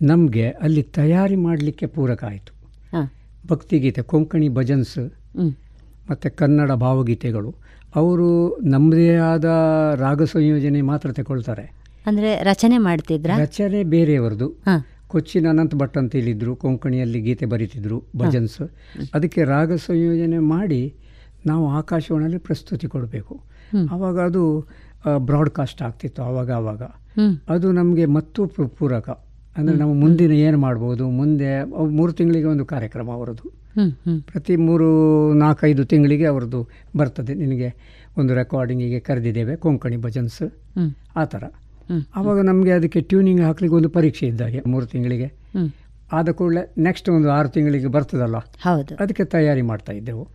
ನಮಗೆ ಅಲ್ಲಿ ತಯಾರಿ ಮಾಡಲಿಕ್ಕೆ ಪೂರಕ ಆಯಿತು. ಭಕ್ತಿಗೀತೆ ಕೊಂಕಣಿ ಭಜನ್ಸ್. ಮತ್ತು ಕನ್ನಡ ಭಾವಗೀತೆಗಳು ಅವರು ನಮ್ಮದೇ ಆದ ರಾಗ ಸಂಯೋಜನೆ ಮಾತ್ರ ತಗೊಳ್ತಾರೆ. ಅಂದರೆ ರಚನೆ ಮಾಡ್ತಿದ್ರ? ರಚನೆ ಬೇರೆಯವರದು. ಕೊಚ್ಚಿನ ಅನಂತ ಭಟ್ ಅಂತ ಹೇಳಿದ್ರು ಕೊಂಕಣಿಯಲ್ಲಿ ಗೀತೆ ಬರೀತಿದ್ರು ಭಜನ್ಸ್. ಅದಕ್ಕೆ ರಾಗ ಸಂಯೋಜನೆ ಮಾಡಿ ನಾವು ಆಕಾಶವಾಣಿಯಲ್ಲಿ ಪ್ರಸ್ತುತಿ ಕೊಡಬೇಕು. ಅವಾಗ ಆವಾಗ ಅದು ಬ್ರಾಡ್ಕಾಸ್ಟ್ ಆಗ್ತಿತ್ತು ಆವಾಗ ಆವಾಗ ಅದು ನಮಗೆ ಮತ್ತೂ ಪೂರಕ. ಅಂದರೆ ನಾವು ಮುಂದಿನ ಏನು ಮಾಡ್ಬೋದು? ಮುಂದೆ ಮೂರು ತಿಂಗಳಿಗೆ ಒಂದು ಕಾರ್ಯಕ್ರಮ ಅವರದ್ದು. ಪ್ರತಿ ಮೂರು ನಾಲ್ಕೈದು ತಿಂಗಳಿಗೆ ಅವರದ್ದು ಬರ್ತದೆ. ನಿನಗೆ ಒಂದು ರೆಕಾರ್ಡಿಂಗಿಗೆ ಕರೆದಿದ್ದೇವೆ ಕೊಂಕಣಿ ಭಜನ್ಸ್. ಆ ಥರ. ಆವಾಗ ನಮಗೆ ಅದಕ್ಕೆ ಟ್ಯೂನಿಂಗ್ ಹಾಕ್ಲಿಕ್ಕೆ ಒಂದು ಪರೀಕ್ಷೆ ಇದ್ದಾಗೆ ಮೂರು ತಿಂಗಳಿಗೆ. ಆದ ಕೂಡಲೇ ನೆಕ್ಸ್ಟ್ ಒಂದು ಆರು ತಿಂಗಳಿಗೆ ಬರ್ತದಲ್ಲ? ಅದಕ್ಕೆ ತಯಾರಿ ಮಾಡ್ತಾ ಇದ್ದೆವು.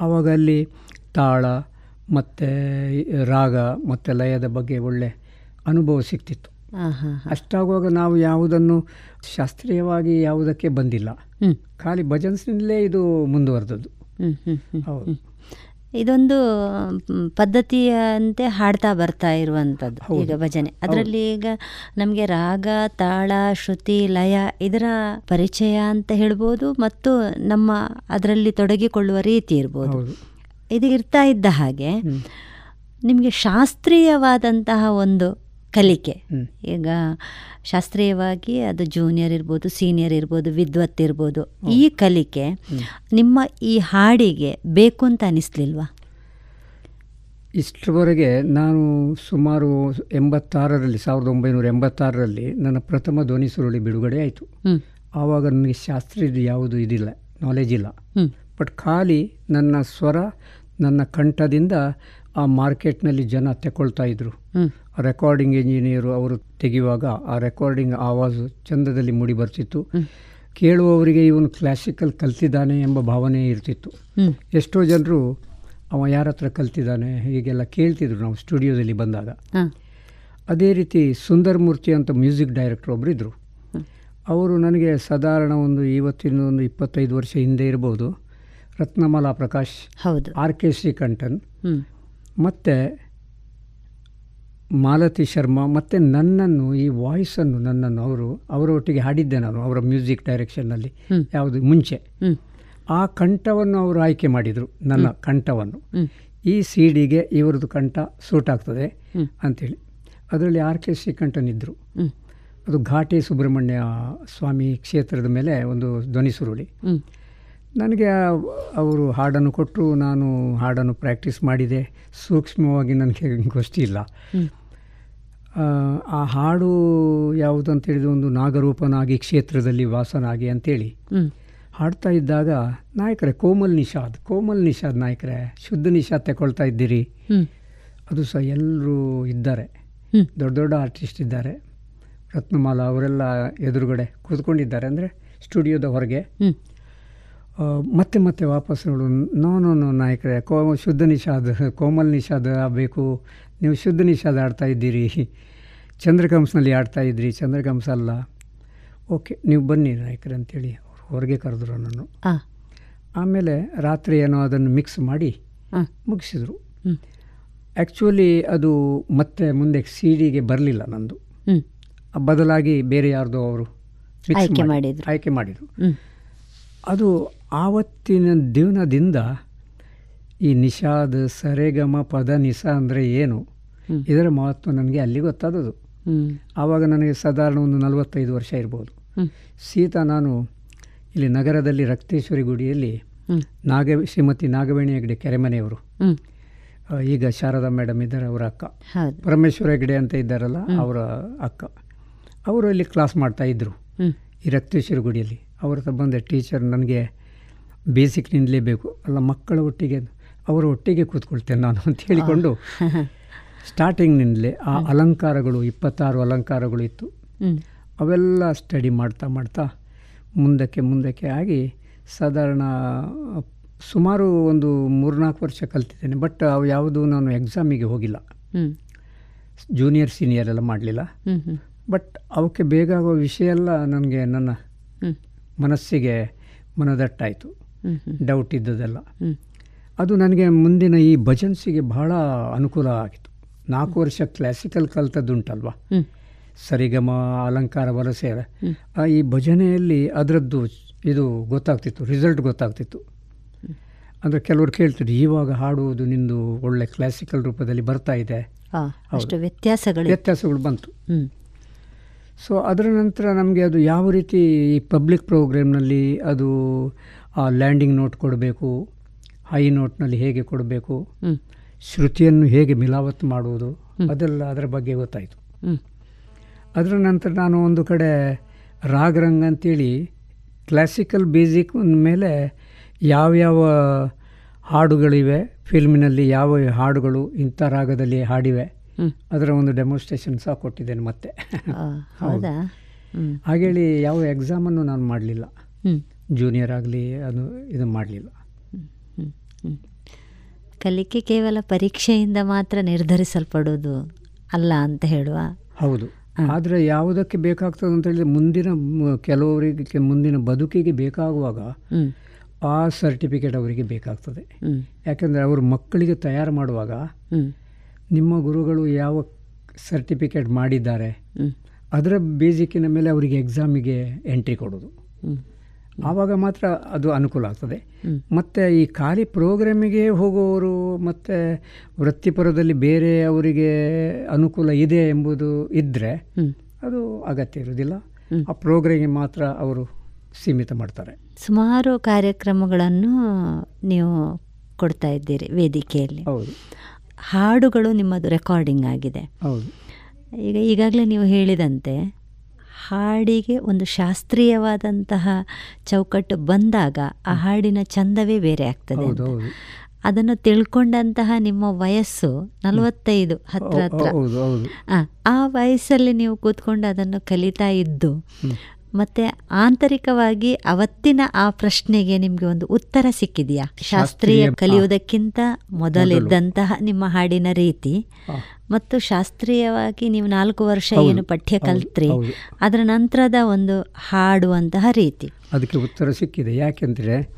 ಆವಾಗ ಅಲ್ಲಿ ತಾಳ ಮತ್ತು ರಾಗ ಮತ್ತು ಲಯದ ಬಗ್ಗೆ ಒಳ್ಳೆ ಅನುಭವ ಹಾ ಅಷ್ಟಾಗುವಾಗ ನಾವು ಯಾವುದನ್ನು ಶಾಸ್ತ್ರೀಯವಾಗಿ ಯಾವುದಕ್ಕೆ ಬಂದಿಲ್ಲ. ಖಾಲಿ ಭಜನ್ಸ್ನಿಂದಲೇ ಇದು ಮುಂದುವರೆದದ್ದು. ಹೌದು. ಇದೊಂದು ಪದ್ಧತಿಯಂತೆ ಹಾಡ್ತಾ ಬರ್ತಾ ಇರುವಂಥದ್ದು ಈಗ ಭಜನೆ. ಅದರಲ್ಲಿ ಈಗ ನಮಗೆ ರಾಗ ತಾಳ ಶ್ರುತಿ ಲಯ ಇದರ ಪರಿಚಯ ಅಂತ ಹೇಳ್ಬೋದು ಮತ್ತು ನಮ್ಮ ಅದರಲ್ಲಿ ತೊಡಗಿಕೊಳ್ಳುವ ರೀತಿ ಇರ್ಬೋದು. ಇದು ಇರ್ತಾ ಇದ್ದ ಹಾಗೆ ನಿಮಗೆ ಶಾಸ್ತ್ರೀಯವಾದಂತಹ ಒಂದು ಕಲಿಕೆ. ಈಗ ಶಾಸ್ತ್ರೀಯವಾಗಿ ಅದು ಜೂನಿಯರ್ ಇರ್ಬೋದು ಸೀನಿಯರ್ ಇರ್ಬೋದು ವಿದ್ವತ್ ಇರ್ಬೋದು. ಈ ಕಲಿಕೆ ನಿಮ್ಮ ಈ ಹಾಡಿಗೆ ಬೇಕು ಅಂತ ಅನಿಸ್ಲಿಲ್ವಾ? ಇಷ್ಟರವರೆಗೆ ನಾನು ಸುಮಾರು ಎಂಬತ್ತಾರರಲ್ಲಿ ಸಾವಿರದ ಒಂಬೈನೂರ ಎಂಬತ್ತಾರರಲ್ಲಿ ನನ್ನ ಪ್ರಥಮ ಧ್ವನಿ ಸುರುಳಿ ಬಿಡುಗಡೆ ಆಯಿತು. ಆವಾಗ ನನಗೆ ಶಾಸ್ತ್ರೀಯದು ಯಾವುದು ಇದಿಲ್ಲ ನಾಲೆಜ್ ಇಲ್ಲ. ಬಟ್ ಖಾಲಿ ನನ್ನ ಸ್ವರ ನನ್ನ ಕಂಠದಿಂದ ಆ ಮಾರ್ಕೆಟ್ನಲ್ಲಿ ಜನ ತಗೊಳ್ತಾ ಇದ್ರು. ರೆಕಾರ್ಡಿಂಗ್ ಇಂಜಿನಿಯರು ಅವರು ತೆಗೆಯುವಾಗ ಆ ರೆಕಾರ್ಡಿಂಗ್ ಆವಾಜ್ ಚಂದದಲ್ಲಿ ಮೂಡಿ ಬರ್ತಿತ್ತು. ಕೇಳುವವರಿಗೆ ಇವನು ಕ್ಲಾಸಿಕಲ್ ಕಲ್ತಿದ್ದಾನೆ ಎಂಬ ಭಾವನೆ ಇರ್ತಿತ್ತು. ಎಷ್ಟೋ ಜನರು ಅವ ಯಾರ ಹತ್ರ ಕಲ್ತಿದ್ದಾನೆ ಹೀಗೆಲ್ಲ ಕೇಳ್ತಿದ್ರು ನಾವು ಸ್ಟುಡಿಯೋದಲ್ಲಿ ಬಂದಾಗ. ಅದೇ ರೀತಿ ಸುಂದರ್ ಮೂರ್ತಿ ಅಂತ ಮ್ಯೂಸಿಕ್ ಡೈರೆಕ್ಟರ್ ಒಬ್ಬರು ಇದ್ದರು ಅವರು ನನಗೆ ಸಾಧಾರಣ ಒಂದು ಇವತ್ತಿನ ಒಂದು ಇಪ್ಪತ್ತೈದು ವರ್ಷ ಹಿಂದೆ ಇರ್ಬೋದು. Ratnamala Prakash R K Srikanthan. ಮತ್ತು ಮಾಲತಿ ಶರ್ಮಾ ಮತ್ತು ನನ್ನನ್ನು ಈ ವಾಯ್ಸನ್ನು ನನ್ನನ್ನು ಅವರು ಅವರೊಟ್ಟಿಗೆ ಹಾಡಿದ್ದೆ ನಾನು ಅವರ ಮ್ಯೂಸಿಕ್ ಡೈರೆಕ್ಷನ್ನಲ್ಲಿ. ಯಾವುದು ಮುಂಚೆ. ಆ ಕಂಠವನ್ನು ಅವರು ಆಯ್ಕೆ ಮಾಡಿದರು ನನ್ನ ಕಂಠವನ್ನು. ಈ ಸಿ ಡಿಗೆ ಇವರದು ಕಂಠ ಸೂಟ್ ಆಗ್ತದೆ. ಅಂಥೇಳಿ ಅದರಲ್ಲಿ ಆರ್ ಕೆ ಶ್ರೀಕಂಠನಿದ್ದರು. ಅದು ಘಾಟಿ ಸುಬ್ರಹ್ಮಣ್ಯ ಸ್ವಾಮಿ ಕ್ಷೇತ್ರದ ಮೇಲೆ ಒಂದು ಧ್ವನಿ ಸುರುಳಿ. ನನಗೆ ಅವರು ಹಾಡನ್ನು ಕೊಟ್ಟರು ನಾನು ಹಾಡನ್ನು ಪ್ರಾಕ್ಟೀಸ್ ಮಾಡಿದೆ. ಸೂಕ್ಷ್ಮವಾಗಿ ನನಗೆ ಗೊತ್ತಿಲ್ಲ ಹ್ಮ್. ಆ, ಹಾಡು ಯಾವುದು ಅಂತ ಹೇಳಿದ್ರೆ ಒಂದು ನಾಗರೂಪನಾಗಿ ಕ್ಷೇತ್ರದಲ್ಲಿ ವಾಸನಾಗಿ ಅಂತೇಳಿ. ಹಾಡ್ತಾ ಇದ್ದಾಗ ನಾಯಕರೇ ಕೋಮಲ್ ನಿಷಾದ್ ಕೋಮಲ್ ನಿಷಾದ್ ನಾಯಕರೇ ಶುದ್ಧ ನಿಷಾದ್ ತಗೊಳ್ತಾ ಇದ್ದೀರಿ. ಅದು ಸಹ ಎಲ್ಲರೂ ಇದ್ದಾರೆ. ದೊಡ್ಡ ದೊಡ್ಡ ಆರ್ಟಿಸ್ಟ್ ಇದ್ದಾರೆ. ರತ್ನಮಾಲ ಅವರೆಲ್ಲ ಎದುರುಗಡೆ ಕೂತ್ಕೊಂಡಿದ್ದಾರೆ. ಅಂದರೆ ಸ್ಟುಡಿಯೋದ ಹೊರಗೆ. ಮತ್ತೆ ಮತ್ತೆ ವಾಪಸ್ ನೋಡು. ನೋ ನೋ ನೋ ನಾಯಕರೇ ಕೋ ಶುದ್ಧ ನಿಷಾದ್ ಕೋಮಲ್ ನಿಷಾದ್ ಬೇಕು ನೀವು ಶುದ್ಧ ನಿಷಾದ ಆಡ್ತಾ ಇದ್ದೀರಿ. ಚಂದ್ರಕಂಸ್ನಲ್ಲಿ ಆಡ್ತಾ ಇದ್ದೀರಿ ಚಂದ್ರಕಂಸ ಅಲ್ಲ. ಓಕೆ ನೀವು ಬನ್ನಿ ನಾಯಕರು ಅಂತೇಳಿ ಅವ್ರು ಹೊರಗೆ ಕರೆದ್ರು ನಾನು. ಆಮೇಲೆ ರಾತ್ರಿ ಏನೋ ಅದನ್ನು ಮಿಕ್ಸ್ ಮಾಡಿ ಮುಗಿಸಿದರು. ಆ್ಯಕ್ಚುಲಿ ಅದು ಮತ್ತೆ ಮುಂದೆ ಸಿ ಡಿಗೆ ಬರಲಿಲ್ಲ ನಂದು. ಬದಲಾಗಿ ಬೇರೆ ಯಾರ್ದೋ ಅವರು ಆಯ್ಕೆ ಮಾಡಿ- ಮಾಡಿದ್ರು. ಮಾಡಿದರು. ಅದು ಆವತ್ತಿನ ದಿನದಿಂದ ಈ ನಿಷಾದ್ ಸರೇಗಮ ಪದ ನಿಸ ಅಂದರೆ ಏನು? ಇದರ ಮಹತ್ವ ನನಗೆ ಅಲ್ಲಿ ಗೊತ್ತಾದದು. ಆವಾಗ ನನಗೆ ಸಾಧಾರಣ ಒಂದು ನಲವತ್ತೈದು ವರ್ಷ ಇರ್ಬೋದು. ಸೀತಾ ನಾನು ಇಲ್ಲಿ ನಗರದಲ್ಲಿ ರಕ್ತೇಶ್ವರಿ ಗುಡಿಯಲ್ಲಿ. ನಾಗ ಶ್ರೀಮತಿ ನಾಗವೇಣಿ ಹೆಗ್ಡೆ ಕೆರೆಮನೆಯವರು. ಈಗ ಶಾರದಾ ಮೇಡಮ್ ಇದ್ದಾರೆ ಅವರ ಅಕ್ಕ. ಪರಮೇಶ್ವರ ಹೆಗ್ಡೆ ಅಂತ ಇದ್ದಾರಲ್ಲ ಅವರ ಅಕ್ಕ. ಅವರು ಇಲ್ಲಿ ಕ್ಲಾಸ್ ಮಾಡ್ತಾ ಇದ್ದರು ಈ ರಕ್ತೇಶ್ವರಿ ಗುಡಿಯಲ್ಲಿ. ಅವ್ರ ಬಂದೆ. ಟೀಚರ್ ನನಗೆ ಬೇಸಿಕ್ ನಿಂದಲೇಬೇಕು ಅಲ್ಲ ಮಕ್ಕಳ ಒಟ್ಟಿಗೆ ಅವರ ಒಟ್ಟಿಗೆ ಕೂತ್ಕೊಳ್ತೇನೆ ನಾನು ಅಂತ ಹೇಳಿಕೊಂಡು ಸ್ಟಾರ್ಟಿಂಗ್ನಿಂದಲೇ ಆ ಅಲಂಕಾರಗಳು ಇಪ್ಪತ್ತಾರು ಅಲಂಕಾರಗಳು ಇತ್ತು. ಅವೆಲ್ಲ ಸ್ಟಡಿ ಮಾಡ್ತಾ ಮಾಡ್ತಾ ಮುಂದಕ್ಕೆ ಮುಂದಕ್ಕೆ ಆಗಿ ಸಾಧಾರಣ ಸುಮಾರು ಒಂದು ಮೂರ್ನಾಲ್ಕು ವರ್ಷ ಕಲ್ತಿದ್ದೇನೆ. ಬಟ್ ಅವು ಯಾವುದು ನಾನು ಎಕ್ಸಾಮಿಗೆ ಹೋಗಿಲ್ಲ. ಜೂನಿಯರ್ ಸೀನಿಯರ್ ಎಲ್ಲ ಮಾಡಲಿಲ್ಲ. ಬಟ್ ಅವಕ್ಕೆ ಬೇಗ ಆಗೋ ವಿಷಯ ಎಲ್ಲ ನನಗೆ ನನ್ನ ಮನಸ್ಸಿಗೆ ಮನದಟ್ಟಾಯಿತು. ಡೌಟ್ ಇದ್ದದೆಲ್ಲ. ಅದು ನನಗೆ ಮುಂದಿನ ಈ ಭಜನ್ಸಿಗೆ ಬಹಳ ಅನುಕೂಲ ಆಗಿತ್ತು. ನಾಲ್ಕು ವರ್ಷ ಕ್ಲಾಸಿಕಲ್ ಕಲ್ತದ್ದುಂಟಲ್ವಾ? ಉಂಟಲ್ವಾ ಸರಿಗಮ ಅಲಂಕಾರ ವಲಸೆ ಆ ಈ ಭಜನೆಯಲ್ಲಿ ಅದರದ್ದು ಇದು ಗೊತ್ತಾಗ್ತಿತ್ತು ರಿಸಲ್ಟ್ ಗೊತ್ತಾಗ್ತಿತ್ತು. ಅಂದರೆ ಕೆಲವರು ಕೇಳ್ತಿದ್ರು ಇವಾಗ ಹಾಡುವುದು ನಿಂದು ಒಳ್ಳೆ ಕ್ಲಾಸಿಕಲ್ ರೂಪದಲ್ಲಿ ಬರ್ತಾ ಇದೆ. ವ್ಯತ್ಯಾಸಗಳು ವ್ಯತ್ಯಾಸಗಳು ಬಂತು. ಸೊ ಅದರ ನಂತರ ನಮಗೆ ಅದು ಯಾವ ರೀತಿ ಈ ಪಬ್ಲಿಕ್ ಪ್ರೋಗ್ರಾಮ್ನಲ್ಲಿ ಅದು ಆ ಲ್ಯಾಂಡಿಂಗ್ ನೋಟ್ ಕೊಡಬೇಕು? ಹೈ ನೋಟ್ನಲ್ಲಿ ಹೇಗೆ ಕೊಡಬೇಕು. ಶ್ರುತಿಯನ್ನು ಹೇಗೆ ಮಿಲಾವತ್ ಮಾಡುವುದು? ಅದೆಲ್ಲ ಅದರ ಬಗ್ಗೆ ಗೊತ್ತಾಯಿತು. ಅದರ ನಂತರ ನಾನು ಒಂದು ಕಡೆ ರಾಗರಂಗ ಅಂತೇಳಿ ಕ್ಲಾಸಿಕಲ್ ಬೇಸಿಕ್ ಮೇಲೆ ಯಾವ್ಯಾವ ಹಾಡುಗಳಿವೆ ಫಿಲ್ಮಿನಲ್ಲಿ ಯಾವ ಹಾಡುಗಳು ಇಂಥ ರಾಗದಲ್ಲಿ ಹಾಡಿವೆ ಅದರ ಒಂದು ಡೆಮೋನ್ಸ್ಟ್ರೇಷನ್ ಸಹ ಕೊಟ್ಟಿದ್ದೇನೆ ಮತ್ತೆ. ಹೌದಾ. ಹಾಗೇಳಿ ಯಾವ ಎಕ್ಸಾಮನ್ನು ನಾನು ಮಾಡಲಿಲ್ಲ. ಜೂನಿಯರ್ ಆಗಲಿ ಅದು ಇದು ಮಾಡಲಿಲ್ಲ. ಕಲಿಕೆ ಕೇವಲ ಪರೀಕ್ಷೆಯಿಂದ ಮಾತ್ರ ನಿರ್ಧರಿಸಲ್ಪಡೋದು ಅಲ್ಲ ಅಂತ ಹೇಳುವ? ಹೌದು. ಆದರೆ ಯಾವುದಕ್ಕೆ ಬೇಕಾಗ್ತದೆ ಅಂತ ಹೇಳಿದ್ರೆ ಮುಂದಿನ ಕೆಲವರಿಗೆ ಮುಂದಿನ ಬದುಕಿಗೆ ಬೇಕಾಗುವಾಗ ಆ ಸರ್ಟಿಫಿಕೇಟ್ ಅವರಿಗೆ ಬೇಕಾಗ್ತದೆ. ಯಾಕಂದರೆ ಅವರು ಮಕ್ಕಳಿಗೆ ತಯಾರು ಮಾಡುವಾಗ ನಿಮ್ಮ ಗುರುಗಳು ಯಾವ ಸರ್ಟಿಫಿಕೇಟ್ ಮಾಡಿದ್ದಾರೆ. ಅದರ ಬೇಸಿಕ್ಕಿನ ಮೇಲೆ ಅವರಿಗೆ ಎಕ್ಸಾಮಿಗೆ ಎಂಟ್ರಿ ಕೊಡೋದು. ಆವಾಗ ಮಾತ್ರ ಅದು ಅನುಕೂಲ ಆಗ್ತದೆ. ಮತ್ತು ಈ ಖಾಲಿ ಪ್ರೋಗ್ರಾಮಿಗೆ ಹೋಗುವವರು ಮತ್ತು ವೃತ್ತಿಪರದಲ್ಲಿ ಬೇರೆ ಅವರಿಗೆ ಅನುಕೂಲ ಇದೆ ಎಂಬುದು ಇದ್ದರೆ ಅದು ಅಗತ್ಯ ಇರುವುದಿಲ್ಲ. ಆ ಪ್ರೋಗ್ರಾಮಿಗೆ ಮಾತ್ರ ಅವರು ಸೀಮಿತ ಮಾಡ್ತಾರೆ. ಸುಮಾರು ಕಾರ್ಯಕ್ರಮಗಳನ್ನು ನೀವು ಕೊಡ್ತಾ ಇದ್ದೀರಿ ವೇದಿಕೆಯಲ್ಲಿ. ಹೌದು. ಹಾಡುಗಳು ನಿಮ್ಮದು ರೆಕಾರ್ಡಿಂಗ್ ಆಗಿದೆ. ಹೌದು. ಈಗ ಈಗಾಗಲೇ ನೀವು ಹೇಳಿದಂತೆ ಹಾಡಿಗೆ ಒಂದು ಶಾಸ್ತ್ರೀಯವಾದಂತಹ ಚೌಕಟ್ಟು ಬಂದಾಗ ಆ ಹಾಡಿನ ಚಂದವೇ ಬೇರೆ ಆಗ್ತದೆ ಅದನ್ನು ತಿಳ್ಕೊಂಡಂತಹ ನಿಮ್ಮ ವಯಸ್ಸು ನಲವತ್ತೈದು ಹತ್ರ ಹತ್ರ. ಆ ವಯಸ್ಸಲ್ಲಿ ನೀವು ಕೂತ್ಕೊಂಡು ಅದನ್ನು ಕಲಿತಾ ಇದ್ದು ಮತ್ತೆ ಆಂತರಿಕವಾಗಿ ಅವತ್ತಿನ ಆ ಪ್ರಶ್ನೆಗೆ ನಿಮಗೆ ಒಂದು ಉತ್ತರ ಸಿಕ್ಕಿದೆಯಾ? ಶಾಸ್ತ್ರೀಯ ಕಲಿಯುವುದಕ್ಕಿಂತ ಮೊದಲಿದ್ದಂತಹ ನಿಮ್ಮ ಹಾಡಿನ ರೀತಿ ಮತ್ತು ಶಾಸ್ತ್ರೀಯವಾಗಿ ನೀವು ನಾಲ್ಕು ವರ್ಷ ಏನು ಪಠ್ಯ ಕಲ್ತ್ರಿ ಅದರ ನಂತರದ ಒಂದು ಹಾಡುವಂತಹ ರೀತಿ. ಅದಕ್ಕೆ ಉತ್ತರ ಸಿಕ್ಕಿದೆ. ಯಾಕೆಂದರೆ.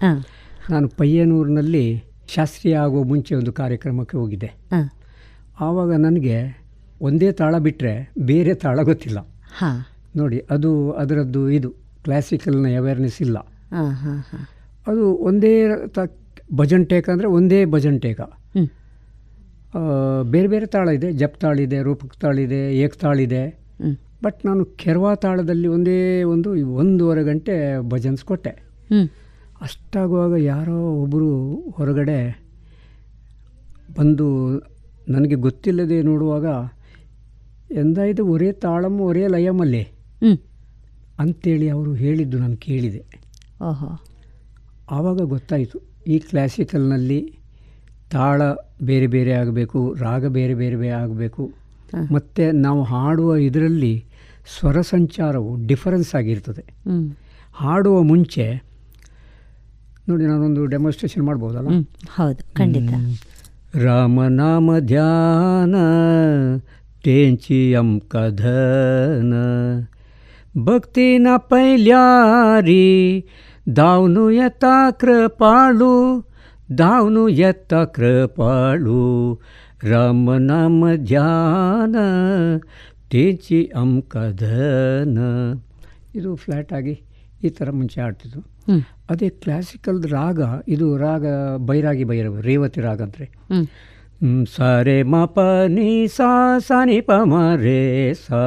ನಾನು ಪಯ್ಯನೂರಿನಲ್ಲಿ ಶಾಸ್ತ್ರೀಯ ಆಗುವ ಮುಂಚೆ ಒಂದು ಕಾರ್ಯಕ್ರಮಕ್ಕೆ ಹೋಗಿದ್ದೆ. ಆವಾಗ ನನಗೆ ಒಂದೇ ತಾಳ ಬಿಟ್ಟರೆ ಬೇರೆ ತಾಳ ಗೊತ್ತಿಲ್ಲ. ಹಾಂ. ನೋಡಿ ಅದು ಅದರದ್ದು ಇದು ಕ್ಲಾಸಿಕಲ್ನ ಅವೇರ್ನೆಸ್ ಇಲ್ಲ. ಹಾಂ ಹಾಂ ಹಾಂ. ಅದು ಒಂದೇ ತ ಭಜನ್ ಟೇಕ ಅಂದರೆ ಒಂದೇ ಭಜನ್ ಟೇಕ. ಬೇರೆ ಬೇರೆ ತಾಳ ಇದೆ ಜಪ್ ತಾಳಿದೆ ರೂಪಕ್ ತಾಳಿದೆ ಏಕ್ ತಾಳಿದೆ. ಬಟ್ ನಾನು ಕೆರವಾ ತಾಳದಲ್ಲಿ ಒಂದೇ ಒಂದು ಒಂದೂವರೆ ಗಂಟೆ ಭಜನ್ಸ್ ಕೊಟ್ಟೆ. ಅಷ್ಟಾಗುವಾಗ ಯಾರೋ ಒಬ್ಬರು ಹೊರಗಡೆ ಬಂದು ನನಗೆ ಗೊತ್ತಿಲ್ಲದೆ ನೋಡುವಾಗ ಎಂದ ಇದು ಒರೇ ತಾಳಮ್ಮು ಒರೇ ಲಯಮಲ್ಲಿ. ಅಂತೇಳಿ ಅವರು ಹೇಳಿದ್ದು ನಾನು ಕೇಳಿದೆ. ಓಹೋ. ಆವಾಗ ಗೊತ್ತಾಯಿತು ಈ ಕ್ಲಾಸಿಕಲ್ನಲ್ಲಿ ತಾಳ ಬೇರೆ ಬೇರೆ ಆಗಬೇಕು ರಾಗ ಬೇರೆ ಬೇರೆ ಬೇರೆ ಆಗಬೇಕು. ಮತ್ತು ನಾವು ಹಾಡುವ ಇದರಲ್ಲಿ ಸ್ವರ ಸಂಚಾರವು ಡಿಫರೆನ್ಸ್ ಆಗಿರ್ತದೆ. ಹಾಡುವ ಮುಂಚೆ ನೋಡಿ ನಾನೊಂದು ಡೆಮೋನ್ಸ್ಟ್ರೇಷನ್ ಮಾಡ್ಬೋದಲ್ಲ? ಹೌದು ಖಂಡಿತ. ರಾಮನಾಮ ಧ್ಯಾನ ತೇಂಚಿ ಕಧನ. ಭಕ್ತಿನ ಪೈಲ್ಯಾರಿ ದಾವ್ನು ಎತ್ತ ಕೃಪಾಳು ದಾವ್ನು ಎತ್ತ ಕೃಪಾಳು. ರಾಮ ನಾಮ ಧ್ಯಾನ ತೇಚಿ ಅಂಕದನ. ಇದು ಫ್ಲ್ಯಾಟಾಗಿ ಈ ಥರ ಮುಂಚೆ ಆಡ್ತಿದ್ರು ಅದೇ ಕ್ಲಾಸಿಕಲ್ ರಾಗ ಇದು ರಾಗ ಬೈರಾಗಿ ಬೈರವ ರೇವತಿ ರಾಗ ಅಂದರೆ. ಸಾರೆ ಮ ಪ ನಿ ಸಾ ಸ ನಿ ಪ ಮ ರೇ ಸಾ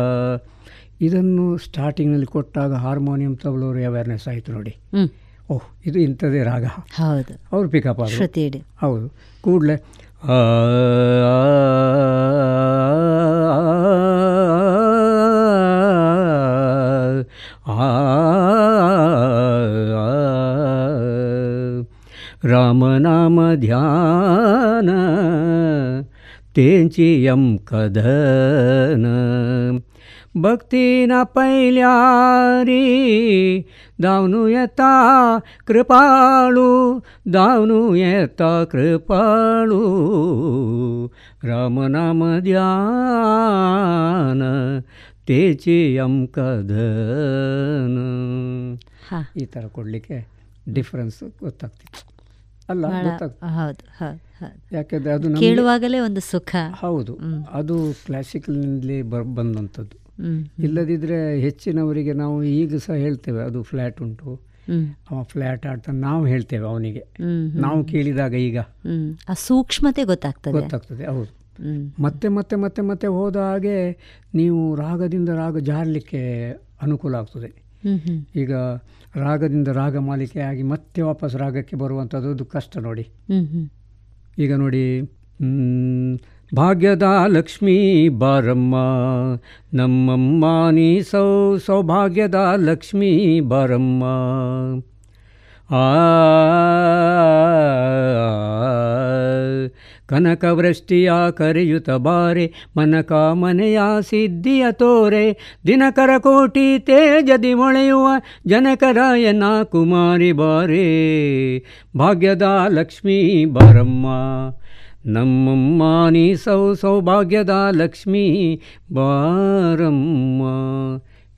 ಇದನ್ನು ಸ್ಟಾರ್ಟಿಂಗ್ನಲ್ಲಿ ಕೊಟ್ಟಾಗ ಹಾರ್ಮೋನಿಯಂ ತಬಲೋರು ಅವೇರ್ನೆಸ್ ಆಯಿತು ನೋಡಿ ಹ್ಮ್. ಓಹ್ ಇದು ಇಂಥದ್ದೇ ರಾಗ ಹೌದು ಅವ್ರು ಪಿಕಪ್ ಆದರು ಶ್ರುತಿ ಇಡಿ. ಹೌದು ಕೂಡಲೇ ರಾಮನಾಮ ಧ್ಯಾನ तेंची कधन भक्तीना पैल्यारी धावनू येता कृपाळू धावनू येता कृपाळू रामनाम ಧ್ಯಾನ ತೇಚಿ ಕದನ ಹಾ. ಈ ಥರ ಕೊಡಲಿಕ್ಕೆ ಡಿಫ್ರೆನ್ಸ್ ಗೊತ್ತಾಗ್ತಿತ್ತು ಅಲ್ಲ ಬಹಳ- ಗೊತ್ತಾಗ್ತದೆ ಹೌದು ಹೌದು ಹೌದು ಯಾಕೆಂದರೆ ಅದು ನಮ್ಗೆ- ಕೇಳುವಾಗಲೇ ಒಂದು ಸುಖ ಹೌದು ಅದು ಕ್ಲಾಸಿಕಲ್ನಲ್ಲಿ ಬರ್ ಬಂದಂಥದ್ದು ಹ್ಮ್. ಇಲ್ಲದಿದ್ದರೆ ಹೆಚ್ಚಿನವರಿಗೆ ನಾವು ಈಗ ಸಹ ಹೇಳ್ತೇವೆ ಅದು ಫ್ಲ್ಯಾಟ್ ಉಂಟು. ಅವ ಫ್ಲ್ಯಾಟ್ ಆಡ್ತಾನೆ ನಾವು ಹೇಳ್ತೇವೆ ಅವನಿಗೆ. ನಾವು ಕೇಳಿದಾಗ ಈಗ. ಆ ಸೂಕ್ಷ್ಮತೆ ಗೊತ್ತಾಗ್ತದೆ. ಗೊತ್ತಾಗ್ತದೆ ಹೌದು. ಮತ್ತೆ ಮತ್ತೆ ಮತ್ತೆ ಮತ್ತೆ ಹೋದ ಹಾಗೆ ನೀವು ರಾಗದಿಂದ ರಾಗ ಜಾರಲಿಕ್ಕೆ ಅನುಕೂಲ ಆಗ್ತದೆ. ಈಗ ರಾಗದಿಂದ ರಾಗ ಮಾಲಿಕೆ ಆಗಿ ಮತ್ತೆ ವಾಪಸ್ ರಾಗಕ್ಕೆ ಬರುವಂಥದ್ದು ಅದು ಕಷ್ಟ ನೋಡಿ. ಈಗ ನೋಡಿ ಭಾಗ್ಯದ ಲಕ್ಷ್ಮೀ ಬಾರಮ್ಮ ನಮ್ಮಮ್ಮ ನೀ ಸೌ ಸೌಭಾಗ್ಯದ ಲಕ್ಷ್ಮೀ ಬಾರಮ್ಮ ಆ ಕನಕವೃಷ್ಟಿಯ ಕರೆಯುತ ಬಾರೆ ಮನಕ ಮನೆಯ ಸಿದ್ಧಿಯ ತೋರೆ ದಿನಕರ ಕೋಟಿ ತೇಜದಿ ಮೊಳೆಯುವ ಜನಕರಾಯನ ಕುಮಾರಿ ಬಾರೆ ಭಾಗ್ಯದ ಲಕ್ಷ್ಮೀ ಬಾರಮ್ಮ ನಮ್ಮಮ್ಮ ನೀ ಸೌ ಸೌಭಾಗ್ಯದ ಲಕ್ಷ್ಮೀ ಬಾರಮ್ಮ.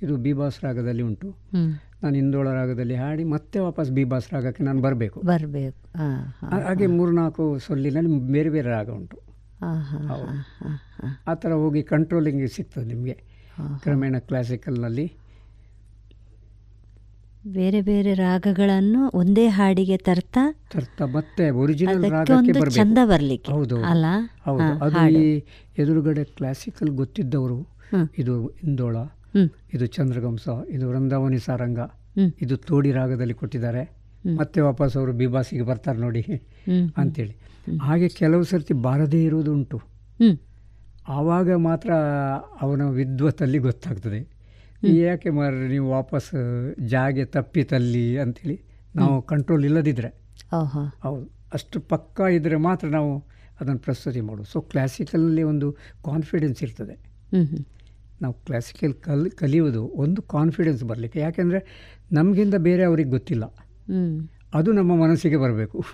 ಇದು ಬಿಬಾಸ್ ರಾಗದಲ್ಲಿ ಉಂಟು. ನಾನು ಹಿಂದೋಳ ರಾಗದಲ್ಲಿ ಹಾಡಿ ಮತ್ತೆ ವಾಪಸ್ ಬಿಬಾಸ್ ರಾಗಕ್ಕೆ ನಾನು ಬರಬೇಕು. ಬರಬೇಕು. ಹಾಗೆ ಮೂರು ಹಾಗೆ ಮೂರ್ನಾಲ್ಕು ಸೊಲ್ಲಿನಲ್ಲಿ ಬೇರೆ ಬೇರೆ ರಾಗ ಉಂಟು. ಆ ಥರ ಹೋಗಿ ಕಂಟ್ರೋಲಿಂಗ್ ಸಿಗ್ತದೆ ನಿಮಗೆ. ಕ್ರಮೇಣ ಕ್ಲಾಸಿಕಲ್ನಲ್ಲಿ ಬೇರೆ ಬೇರೆ ರಾಗಗಳನ್ನು ಒಂದೇ ಹಾಡಿಗೆ ತರ್ತಾ ತರ್ತಾ ಮತ್ತೆ ಒರಿಜಿನಲ್ ರಾಗಕ್ಕೆ ಚಂದ ಬರ್ಲಿಕ್ಕೆ. ಹೌದು ಅಲ್ಲ? ಹೌದು. ಅದು ಈ ಎದುರುಗಡೆ ಕ್ಲಾಸಿಕಲ್ ಗೊತ್ತಿದ್ದವರು ಇದು ಇಂದೋಳ ಇದು ಚಂದ್ರಗಂಸ ಇದು ವೃಂದಾವನಿ ಸಾರಂಗ. ಇದು ತೋಡಿ ರಾಗದಲ್ಲಿ ಕೊಟ್ಟಿದ್ದಾರೆ. ಮತ್ತೆ ವಾಪಸ್ ಅವರು ಬಿಬಾಸಿಗೆ ಬರ್ತಾರೆ ನೋಡಿ. ಅಂತೇಳಿ. ಹಾಗೆ ಕೆಲವು ಸರ್ತಿ ಬಾರದೇ ಇರುವುದುಂಟು. ಆವಾಗ ಮಾತ್ರ ಅವನ ವಿದ್ವತ್ತಲ್ಲಿ ಗೊತ್ತಾಗ್ತದೆ. ಯಾಕೆ ಮಾರ್ರೆ ನೀವು ವಾಪಸ್ ಜಾಗೆ ತಪ್ಪಿತಲ್ಲಿ ಅಂಥೇಳಿ ನಾವು ಕಂಟ್ರೋಲ್ ಇಲ್ಲದಿದ್ದರೆ ಹೌದು. ಅಷ್ಟು ಪಕ್ಕಾ ಇದ್ದರೆ ಮಾತ್ರ ನಾವು ಅದನ್ನು ಪ್ರಸ್ತುತಿ ಮಾಡೋದು. ಸೊ ಕ್ಲಾಸಿಕಲಲ್ಲಿ ಒಂದು ಕಾನ್ಫಿಡೆನ್ಸ್ ಇರ್ತದೆ. ನಾವು ಕ್ಲಾಸಿಕಲ್ ಕಲ್ ಕಲಿಯೋದು ಒಂದು ಕಾನ್ಫಿಡೆನ್ಸ್ ಬರಲಿಕ್ಕೆ. ಯಾಕೆಂದರೆ ನಮಗಿಂತ ಬೇರೆ ಅವ್ರಿಗೆ ಗೊತ್ತಿಲ್ಲ. ಅದು ನಮ್ಮ ಮನಸ್ಸಿಗೆ ಬರಬೇಕು.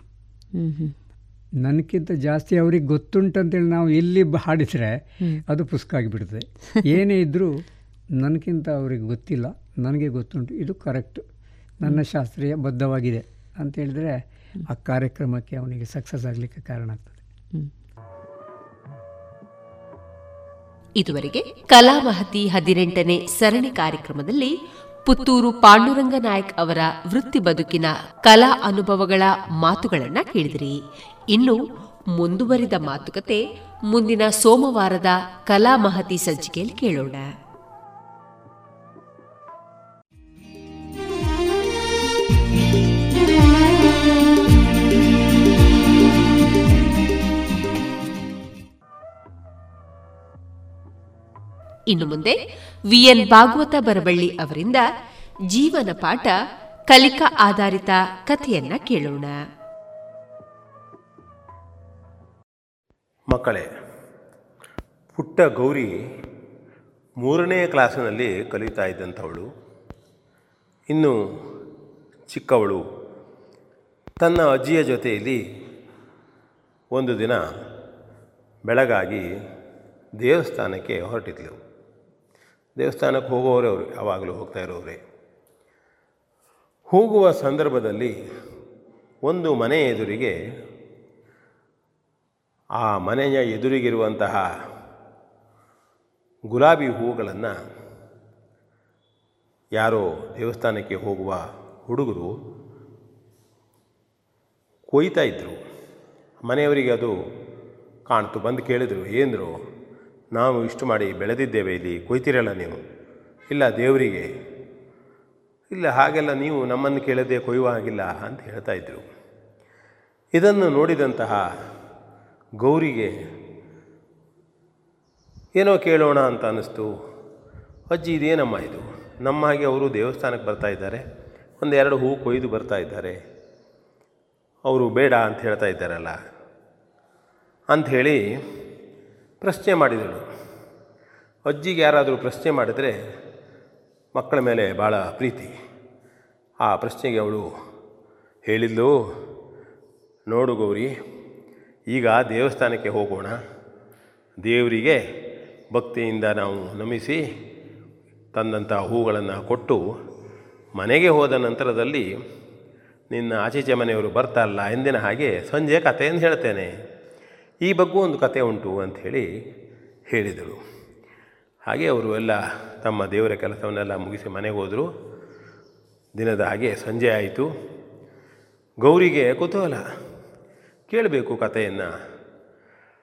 ನನಗಿಂತ ಜಾಸ್ತಿ ಅವ್ರಿಗೆ ಗೊತ್ತುಂಟಂತೇಳಿ ನಾವು ಎಲ್ಲಿ ಹಾಡಿದರೆ. ಅದು ಪುಸ್ತಕ ಆಗಿಬಿಡ್ತದೆ ಏನೇ ಇದ್ದರೂ ನನಗಿಂತ ಅವ್ರಿಗೆ ಗೊತ್ತಿಲ್ಲ ನನಗೆ ಗೊತ್ತುಂಟು ಇದು ಕರೆಕ್ಟ್ ನನ್ನ ಶಾಸ್ತ್ರೀಯ ಬದ್ಧವಾಗಿದೆ ಅಂತ ಹೇಳಿದ್ರೆ ಆ ಕಾರ್ಯಕ್ರಮಕ್ಕೆ ಅವನಿಗೆ ಸಕ್ಸಸ್ ಆಗಲಿಕ್ಕೆ ಕಾರಣ ಆಗ್ತದೆ. ಇದುವರೆಗೆ ಕಲಾ ಮಹತಿ ಹದಿನೆಂಟನೇ ಸರಣಿ ಕಾರ್ಯಕ್ರಮದಲ್ಲಿ ಪುತ್ತೂರು ಪಾಂಡುರಂಗ ನಾಯಕ್ ಅವರ ವೃತ್ತಿ ಬದುಕಿನ ಕಲಾ ಅನುಭವಗಳ ಮಾತುಗಳನ್ನ ಕೇಳಿದಿರಿ. ಇನ್ನು ಮುಂದುವರಿದ ಮಾತುಕತೆ ಮುಂದಿನ ಸೋಮವಾರದ ಕಲಾ ಮಹತಿ ಸಂಚಿಕೆಯಲ್ಲಿ ಕೇಳೋಣ. ಇನ್ನು ಮುಂದೆ ವಿಎನ್ ಭಾಗವತ ಬರಬಳ್ಳಿ ಅವರಿಂದ ಜೀವನ ಪಾಠ ಕಲಿಕಾ ಆಧಾರಿತ ಕಥೆಯನ್ನ ಕೇಳೋಣ. ಮಕ್ಕಳೇ, ಪುಟ್ಟ ಗೌರಿ ಮೂರನೇ ಕ್ಲಾಸಿನಲ್ಲಿ ಕಲಿತಾ ಇದ್ದಂಥವಳು. ಇನ್ನು ಚಿಕ್ಕವಳು. ತನ್ನ ಅಜ್ಜಿಯ ಜೊತೆಯಲ್ಲಿ ಒಂದು ದಿನ ಬೆಳಗಾಗಿ ದೇವಸ್ಥಾನಕ್ಕೆ ಹೊರಟಿದ್ಲು. ದೇವಸ್ಥಾನಕ್ಕೆ ಹೋಗೋರೇ ಅವರು, ಯಾವಾಗಲೂ ಹೋಗ್ತಾ ಇರೋರೆ ಹೋಗುವ ಸಂದರ್ಭದಲ್ಲಿ ಒಂದು ಮನೆ ಎದುರಿಗೆ, ಆ ಮನೆಯ ಎದುರಿಗಿರುವಂತಹ ಗುಲಾಬಿ ಹೂಗಳನ್ನು ಯಾರೋ ದೇವಸ್ಥಾನಕ್ಕೆ ಹೋಗುವ ಹುಡುಗರು ಕೊಯ್ತಾ ಇದ್ದರು ಮನೆಯವರಿಗೆ ಅದು ಕಾಣ್ತು, ಬಂದು ಕೇಳಿದರು, ಏನರು? ನಾವು ಇಷ್ಟು ಮಾಡಿ ಬೆಳೆದಿದ್ದೇವೆ ಇಲ್ಲಿ ಕೊಯ್ತಿರಲ್ಲ ನೀವು? ಇಲ್ಲ ದೇವರಿಗೆ? ಇಲ್ಲ, ಹಾಗೆಲ್ಲ ನೀವು ನಮ್ಮನ್ನು ಕೇಳದೆ ಕೊಯ್ಯುವ ಹಾಗಿಲ್ಲ ಅಂತ ಹೇಳ್ತಾ ಇದ್ದರು ಇದನ್ನು ನೋಡಿದಂತಹ ಗೌರಿಗೆ, ಏನೋ ಕೇಳೋಣ ಅಂತ ಅನ್ನಿಸ್ತು. ಅಜ್ಜಿ, ಇದೇನಮ್ಮ ಇದು? ನಮ್ಮ ಹಾಗೆ ಅವರು ದೇವಸ್ಥಾನಕ್ಕೆ ಬರ್ತಾ ಇದ್ದಾರೆ ಒಂದು ಎರಡು ಹೂ ಕೊಯ್ದು ಬರ್ತಾ ಇದ್ದಾರೆ. ಅವರು ಬೇಡ ಅಂತ ಹೇಳ್ತಾ ಇದ್ದಾರಲ್ಲ. ಅಂಥೇಳಿ ಪ್ರಶ್ನೆ ಮಾಡಿದಳು. ಅಜ್ಜಿಗೆ ಯಾರಾದರೂ ಪ್ರಶ್ನೆ ಮಾಡಿದರೆ ಮಕ್ಕಳ ಮೇಲೆ ಭಾಳ ಪ್ರೀತಿ. ಆ ಪ್ರಶ್ನೆಗೆ ಅವಳು, ಹೇಳಿದ್ಲು, ನೋಡು ಗೌರಿ, ಈಗ ದೇವಸ್ಥಾನಕ್ಕೆ ಹೋಗೋಣ. ದೇವರಿಗೆ ಭಕ್ತಿಯಿಂದ ನಾವು ನಮಿಸಿ ತಂದಂಥ ಹೂಗಳನ್ನು ಕೊಟ್ಟು ಮನೆಗೆ ಹೋದ ನಂತರದಲ್ಲಿ ನಿನ್ನ ಆಚೀಚೆ ಮನೆಯವರು ಬರ್ತಾರಲ್ಲ ಎಂದಿನ ಹಾಗೆ ಸಂಜೆ ಕಥೆಯನ್ನು ಹೇಳ್ತೇನೆ. ಈ ಬಗ್ಗೆ ಒಂದು ಕತೆ ಉಂಟು ಅಂಥೇಳಿ ಹೇಳಿದರು. ಹಾಗೆ ಅವರು ಎಲ್ಲ ತಮ್ಮ ದೇವರ ಕೆಲಸವನ್ನೆಲ್ಲ ಮುಗಿಸಿ ಮನೆಗೆ ಹೋದರು. ದಿನದ ಹಾಗೆ ಸಂಜೆ ಆಯಿತು. ಗೌರಿಗೆ ಕುತೂಹಲ. ಕೇಳಬೇಕು ಕಥೆಯನ್ನು.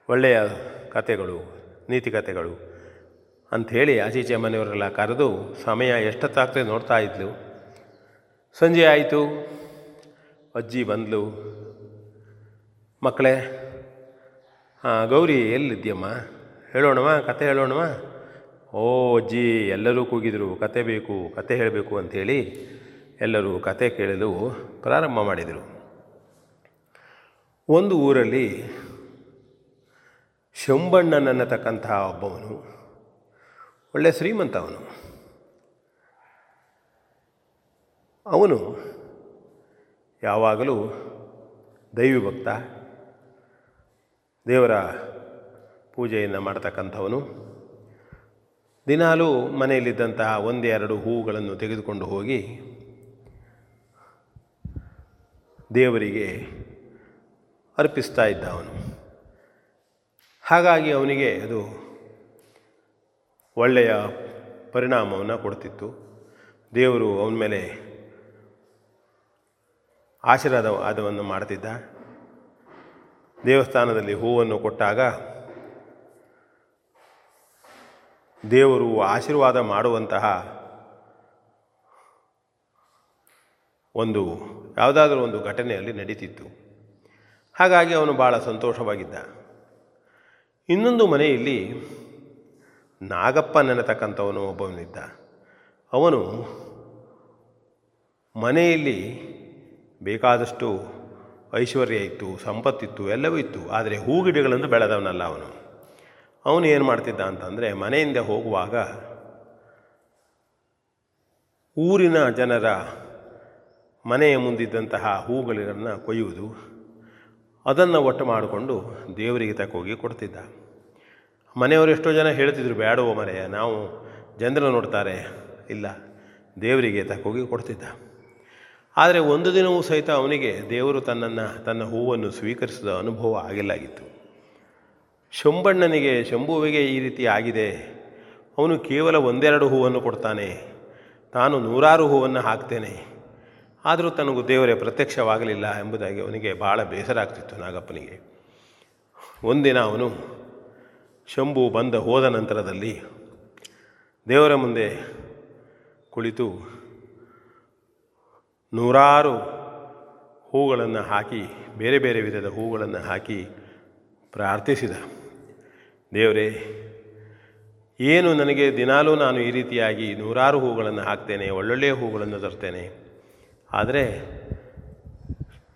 ಒಳ್ಳೆಯ ಕಥೆಗಳು, ನೀತಿ ಕಥೆಗಳು ಅಂಥೇಳಿ ಆಚೀಚೆ ಮನೆಯವರೆಲ್ಲ ಕರೆದು ಸಮಯ ಎಷ್ಟೊತ್ತಾಗ್ತದೆ ನೋಡ್ತಾ ಇದ್ಲು. ಸಂಜೆ ಆಯಿತು. ಅಜ್ಜಿ ಬಂದಳು ಮಕ್ಕಳೇ ಹಾಂ, ಗೌರಿ ಎಲ್ಲಿದ್ದೀಯಮ್ಮ ಹೇಳೋಣವಾ? ಕತೆ ಹೇಳೋಣವಾ? ಓ, ಅಜ್ಜಿ, ಎಲ್ಲರೂ ಕೂಗಿದರು. ಕತೆ ಬೇಕು, ಕತೆ ಹೇಳಬೇಕು ಅಂಥೇಳಿ ಎಲ್ಲರೂ ಕತೆ ಕೇಳಲು ಪ್ರಾರಂಭ ಮಾಡಿದರು. ಒಂದು ಊರಲ್ಲಿ ಶಂಬಣ್ಣನನ್ನತಕ್ಕಂತಹ ಒಬ್ಬವನು ಒಳ್ಳೆಯ ಶ್ರೀಮಂತ ಅವನು. ಅವನು ಯಾವಾಗಲೂ ದೈವಿ ಭಕ್ತ ದೇವರ ಪೂಜೆಯನ್ನು ಮಾಡ್ತಕ್ಕಂಥವನು. ದಿನಾಲೂ ಮನೆಯಲ್ಲಿದ್ದಂತಹ ಒಂದೆರಡು ಹೂವುಗಳನ್ನು ತೆಗೆದುಕೊಂಡು ಹೋಗಿ ದೇವರಿಗೆ ಅರ್ಪಿಸ್ತಾ ಇದ್ದ ಅವನು ಹಾಗಾಗಿ ಅವನಿಗೆ ಅದು ಒಳ್ಳೆಯ ಪರಿಣಾಮವನ್ನು ಕೊಡ್ತಿತ್ತು. ದೇವರು ಅವನ ಮೇಲೆ ಆಶೀರ್ವಾದವನ್ನು ಮಾಡ್ತಿದ್ದ. ದೇವಸ್ಥಾನದಲ್ಲಿ ಹೂವನ್ನು ಕೊಟ್ಟಾಗ ದೇವರು ಆಶೀರ್ವಾದ ಮಾಡುವಂತಹ ಒಂದು, ಯಾವುದಾದ್ರೂ ಒಂದು ಘಟನೆಯಲ್ಲಿ ನಡೀತಿತ್ತು. ಹಾಗಾಗಿ ಅವನು ಭಾಳ ಸಂತೋಷವಾಗಿದ್ದ. ಇನ್ನೊಂದು ಮನೆಯಲ್ಲಿ ನಾಗಪ್ಪ ನೆನೆತಕ್ಕಂಥವನು ಒಬ್ಬವನಿದ್ದ ಅವನು ಮನೆಯಲ್ಲಿ ಬೇಕಾದಷ್ಟು ಐಶ್ವರ್ಯ ಇತ್ತು, ಸಂಪತ್ತಿತ್ತು, ಎಲ್ಲವೂ ಇತ್ತು. ಆದರೆ ಹೂಗಿಡಗಳನ್ನು ಬೆಳೆದವನಲ್ಲ ಅವನು. ಅವನು ಏನು ಮಾಡ್ತಿದ್ದ ಅಂತಂದರೆ ಮನೆಯಿಂದ ಹೋಗುವಾಗ ಊರಿನ ಜನರ ಮನೆಯ ಮುಂದಿದ್ದಂತಹ ಹೂಗಳನ್ನು ಕೊಯ್ಯುವುದು, ಅದನ್ನು ಒಟ್ಟು ಮಾಡಿಕೊಂಡು ದೇವರಿಗೆ ತಕ್ಕೋಗಿ ಕೊಡ್ತಿದ್ದ. ಮನೆಯವರು ಎಷ್ಟೋ ಜನ ಹೇಳ್ತಿದ್ರು ಬೇಡವೋ ಮನೆಯ ನಾವು ಜನರು ನೋಡ್ತಾರೆ. ಇಲ್ಲ, ದೇವರಿಗೆ ತಕ್ಕೋಗಿ ಕೊಡ್ತಿದ್ದ. ಆದರೆ ಒಂದು ದಿನವೂ ಸಹಿತ ಅವನಿಗೆ ದೇವರು ತನ್ನನ್ನು, ತನ್ನ ಹೂವನ್ನು ಸ್ವೀಕರಿಸಿದ ಅನುಭವ ಆಗಿಲ್ಲಾಗಿತ್ತು. ಶಂಬಣ್ಣನಿಗೆ ಶಂಭುವಿಗೆ ಈ ರೀತಿ ಆಗಿದೆ. ಅವನು ಕೇವಲ ಒಂದೆರಡು ಹೂವನ್ನು ಕೊಡ್ತಾನೆ. ತಾನು ನೂರಾರು ಹೂವನ್ನು ಹಾಕ್ತೇನೆ. ಆದರೂ ತನಗೂ ದೇವರೇ ಪ್ರತ್ಯಕ್ಷವಾಗಲಿಲ್ಲ ಎಂಬುದಾಗಿ ಅವನಿಗೆ ಭಾಳ ಬೇಸರ ಆಗ್ತಿತ್ತು ನಾಗಪ್ಪನಿಗೆ. ಒಂದಿನ ಅವನು ಶಂಭು ಬಂದ ಹೋದ ನಂತರದಲ್ಲಿ ದೇವರ ಮುಂದೆ ಕುಳಿತು ನೂರಾರು ಹೂಗಳನ್ನು ಹಾಕಿ, ಬೇರೆ ಬೇರೆ ವಿಧದ ಹೂಗಳನ್ನು ಹಾಕಿ ಪ್ರಾರ್ಥಿಸಿದ. ದೇವರೇ, ಏನು ನನಗೆ ದಿನಾಲೂ ನಾನು ಈ ರೀತಿಯಾಗಿ ನೂರಾರು ಹೂಗಳನ್ನು ಹಾಕ್ತೇನೆ, ಒಳ್ಳೊಳ್ಳೆಯ ಹೂಗಳನ್ನು ತರ್ತೇನೆ. ಆದರೆ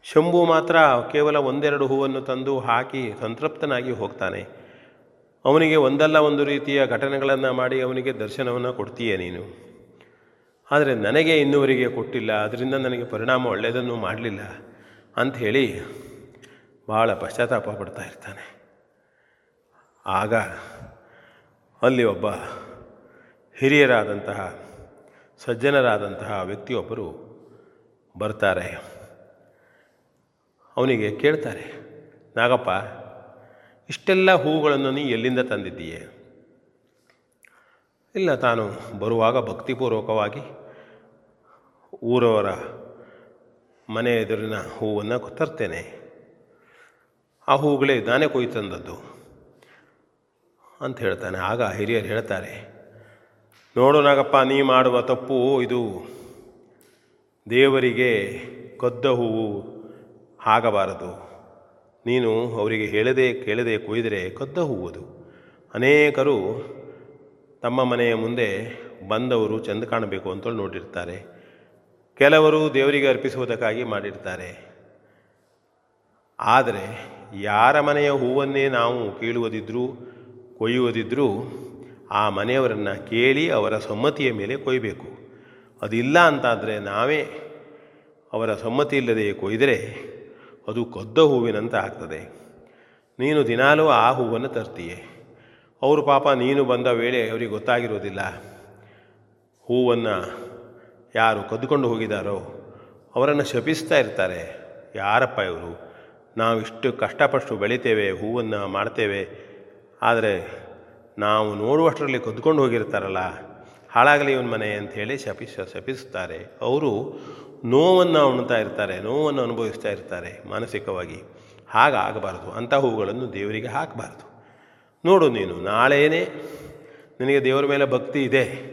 ಶಂಭು ಮಾತ್ರ ಕೇವಲ ಒಂದೆರಡು ಹೂವನ್ನು ತಂದು ಹಾಕಿ ಸಂತೃಪ್ತನಾಗಿ ಹೋಗ್ತಾನೆ. ಅವನಿಗೆ ಒಂದಲ್ಲ ಒಂದು ರೀತಿಯ ಘಟನೆಗಳನ್ನು ಮಾಡಿ ಅವನಿಗೆ ದರ್ಶನವನ್ನು ಕೊಡ್ತೀಯ ನೀನು. ಆದರೆ ನನಗೆ ಇನ್ನುವರೆಗೆ ಕೊಟ್ಟಿಲ್ಲ ಅದರಿಂದ ನನಗೆ ಪರಿಣಾಮ ಒಳ್ಳೆಯದನ್ನು ಮಾಡಲಿಲ್ಲ ಅಂಥೇಳಿ ಭಾಳ ಪಶ್ಚಾತ್ತಾಪ ಪಡ್ತಾ ಇರ್ತಾನೆ. ಆಗ ಅಲ್ಲಿ ಒಬ್ಬ ಹಿರಿಯರಾದಂತಹ, ಸಜ್ಜನರಾದಂತಹ ವ್ಯಕ್ತಿಯೊಬ್ಬರು ಬರ್ತಾರೆ. ಅವನಿಗೆ ಕೇಳ್ತಾರೆ, ನಾಗಪ್ಪ, ಇಷ್ಟೆಲ್ಲ ಹೂವುಗಳನ್ನು ನೀ ಎಲ್ಲಿಂದ ತಂದಿದ್ದೀಯೇ? ಇಲ್ಲ, ತಾನು ಬರುವಾಗ ಭಕ್ತಿಪೂರ್ವಕವಾಗಿ ಊರವರ ಮನೆ ಎದುರಿನ ಹೂವನ್ನು ತರ್ತೇನೆ. ಆ ಹೂಗಳೇ ನಾನೇ ಕೊಯ್ದು ತಂದದ್ದು ಅಂತ ಹೇಳ್ತಾನೆ. ಆಗ ಹಿರಿಯರು ಹೇಳ್ತಾರೆ, ನೋಡು ನಾಗಪ್ಪ, ನೀ ಮಾಡುವ ತಪ್ಪು ಇದು. ದೇವರಿಗೆ ಕದ್ದ ಹೂವು ಆಗಬಾರದು ನೀನು ಅವರಿಗೆ ಹೇಳದೆ, ಕೇಳದೆ ಕೊಯ್ದರೆ ಕದ್ದ ಹೂವುದು. ಅನೇಕರು ತಮ್ಮ ಮನೆಯ ಮುಂದೆ ಬಂದವರು ಚೆಂದ ಕಾಣಬೇಕು ಅಂತೇಳಿ ನೋಡಿರ್ತಾರೆ. ಕೆಲವರು ದೇವರಿಗೆ ಅರ್ಪಿಸುವುದಕ್ಕಾಗಿ ಮಾಡಿರ್ತಾರೆ. ಆದರೆ ಯಾರ ಮನೆಯ ಹೂವನ್ನೇ ನಾವು ಕೀಳುವುದಿದ್ರೂ, ಕೊಯ್ಯುವುದಿದ್ರೂ ಆ ಮನೆಯವರನ್ನು ಕೇಳಿ ಅವರ ಸಮ್ಮತಿಯ ಮೇಲೆ ಕೊಯ್ಯಬೇಕು ಅದಿಲ್ಲ ಅಂತಾದರೆ ನಾವೇ ಅವರ ಸಮ್ಮತಿ ಇಲ್ಲದೆ ಕೊಯ್ದರೆ ಅದು ಕೊದ್ದ ಹೂವಿನಂತ ಆಗ್ತದೆ. ನೀನು ದಿನಾಲೂ ಆ ಹೂವನ್ನು ತರ್ತೀಯೆ. ಅವರು ಪಾಪ ನೀನು ಬಂದ ವೇಳೆ ಅವರಿಗೆ ಗೊತ್ತಾಗಿರೋದಿಲ್ಲ. ಹೂವನ್ನು ಯಾರು ಕದ್ದುಕೊಂಡು ಹೋಗಿದ್ದಾರೋ ಅವರನ್ನು ಶಪಿಸ್ತಾ ಇರ್ತಾರೆ. ಯಾರಪ್ಪ ಇವರು? ನಾವು ಇಷ್ಟು ಕಷ್ಟಪಟ್ಟು ಬೆಳಿತೇವೆ, ಹೂವನ್ನು ಮಾಡ್ತೇವೆ. ಆದರೆ ನಾವು ನೋಡುವಷ್ಟರಲ್ಲಿ ಕದ್ದುಕೊಂಡು ಹೋಗಿರ್ತಾರಲ್ಲ, ಹಾಳಾಗಲಿ ಇವನ ಮನೆ ಅಂಥೇಳಿ ಶಪಿಸ, ಶಪಿಸ್ತಾರೆ. ಅವರು ನೋವನ್ನು ಉಣ್ತಾ ಇರ್ತಾರೆ, ನೋವನ್ನು ಅನುಭವಿಸ್ತಾ ಇರ್ತಾರೆ ಮಾನಸಿಕವಾಗಿ. ಹಾಗಾಗಬಾರ್ದು, ಅಂಥ ಹೂಗಳನ್ನು ದೇವರಿಗೆ ಹಾಕಬಾರ್ದು. ನೋಡು ನೀನು, ನಾಳೆಯೇ ನಿನಗೆ ದೇವರ ಮೇಲೆ ಭಕ್ತಿ ಇದೆ.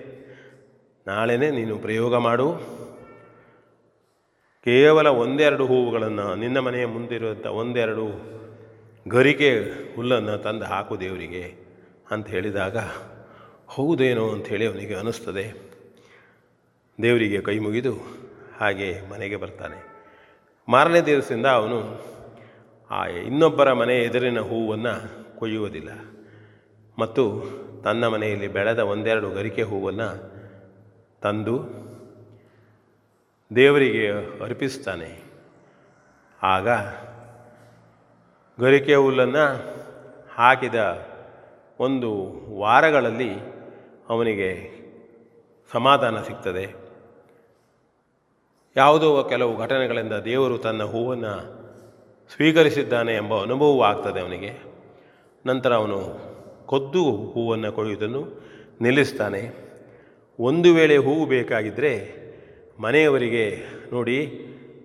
ನಾಳೆನೇ ನೀನು ಪ್ರಯೋಗ ಮಾಡು. ಕೇವಲ ಒಂದೆರಡು ಹೂವುಗಳನ್ನು ನಿನ್ನ ಮನೆಯ ಮುಂದಿರುವಂಥ ಒಂದೆರಡು ಗರಿಕೆ ಹುಲ್ಲನ್ನು ತಂದು ಹಾಕು ದೇವರಿಗೆ ಅಂತ ಹೇಳಿದಾಗ, ಹೌದೇನೋ ಅಂಥೇಳಿ ಅವನಿಗೆ ಅನ್ನಿಸ್ತದೆ. ದೇವರಿಗೆ ಕೈ ಮುಗಿದು ಹಾಗೆ ಮನೆಗೆ ಬರ್ತಾನೆ. ಮಾರನೇ ದಿವಸದಿಂದ ಅವನು ಆ ಇನ್ನೊಬ್ಬರ ಮನೆ ಎದುರಿನ ಹೂವನ್ನು ಕೊಯ್ಯುವುದಿಲ್ಲ. ಮತ್ತು ತನ್ನ ಮನೆಯಲ್ಲಿ ಬೆಳೆದ ಒಂದೆರಡು ಗರಿಕೆ ಹೂವನ್ನು ತಂದು ದೇವರಿಗೆ ಅರ್ಪಿಸ್ತಾನೆ. ಆಗ ಗರಿಕೆ ಹುಲ್ಲನ್ನು ಹಾಕಿದ ಒಂದು ವಾರಗಳಲ್ಲಿ ಅವನಿಗೆ ಸಮಾಧಾನ ಸಿಗ್ತದೆ. ಯಾವುದೋ ಕೆಲವು ಘಟನೆಗಳಿಂದ ದೇವರು ತನ್ನ ಹೂವನ್ನು ಸ್ವೀಕರಿಸಿದ್ದಾನೆ ಎಂಬ ಅನುಭವವೂ ಆಗ್ತದೆ ಅವನಿಗೆ. ನಂತರ ಅವನು ಕೊದ್ದು ಹೂವನ್ನು ಕೊಯ್ಯುವುದನ್ನು ನಿಲ್ಲಿಸ್ತಾನೆ. ಒಂದು ವೇಳೆ ಹೂವು ಬೇಕಾಗಿದ್ದರೆ ಮನೆಯವರಿಗೆ ನೋಡಿ,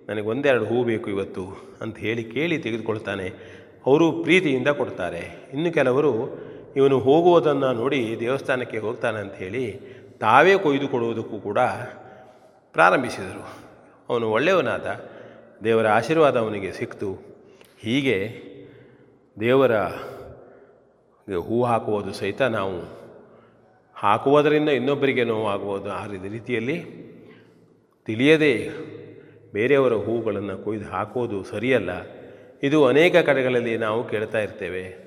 ನನಗೆ ಒಂದೆರಡು ಹೂವು ಬೇಕು ಇವತ್ತು ಅಂತ ಹೇಳಿ ಕೇಳಿ ತೆಗೆದುಕೊಳ್ತಾನೆ. ಅವರು ಪ್ರೀತಿಯಿಂದ ಕೊಡ್ತಾರೆ. ಇನ್ನು ಕೆಲವರು, ಇವನು ಹೋಗುವುದನ್ನು ನೋಡಿ ದೇವಸ್ಥಾನಕ್ಕೆ ಹೋಗ್ತಾನೆ ಅಂತ ಹೇಳಿ ತಾವೇ ಕೊಯ್ದು ಕೊಡುವುದಕ್ಕೂ ಕೂಡ ಪ್ರಾರಂಭಿಸಿದರು. ಅವನು ಒಳ್ಳೆಯವನಾದ, ದೇವರ ಆಶೀರ್ವಾದ ಅವನಿಗೆ ಸಿಕ್ತು. ಹೀಗೆ ದೇವರ ಹೂ ಹಾಕುವುದು ಸಹಿತ ನಾವು ಹಾಕುವುದರಿಂದ ಇನ್ನೊಬ್ಬರಿಗೆ ನೋವಾಗುವುದು. ಆ ರೀತಿಯಲ್ಲಿ ತಿಳಿಯದೆ ಬೇರೆಯವರ ಹೂಗಳನ್ನು ಕೊಯ್ದು ಹಾಕೋದು ಸರಿಯಲ್ಲ. ಇದು ಅನೇಕ ಕಡೆಗಳಲ್ಲಿ ನಾವು ಕೇಳ್ತಾ ಇರ್ತೇವೆ.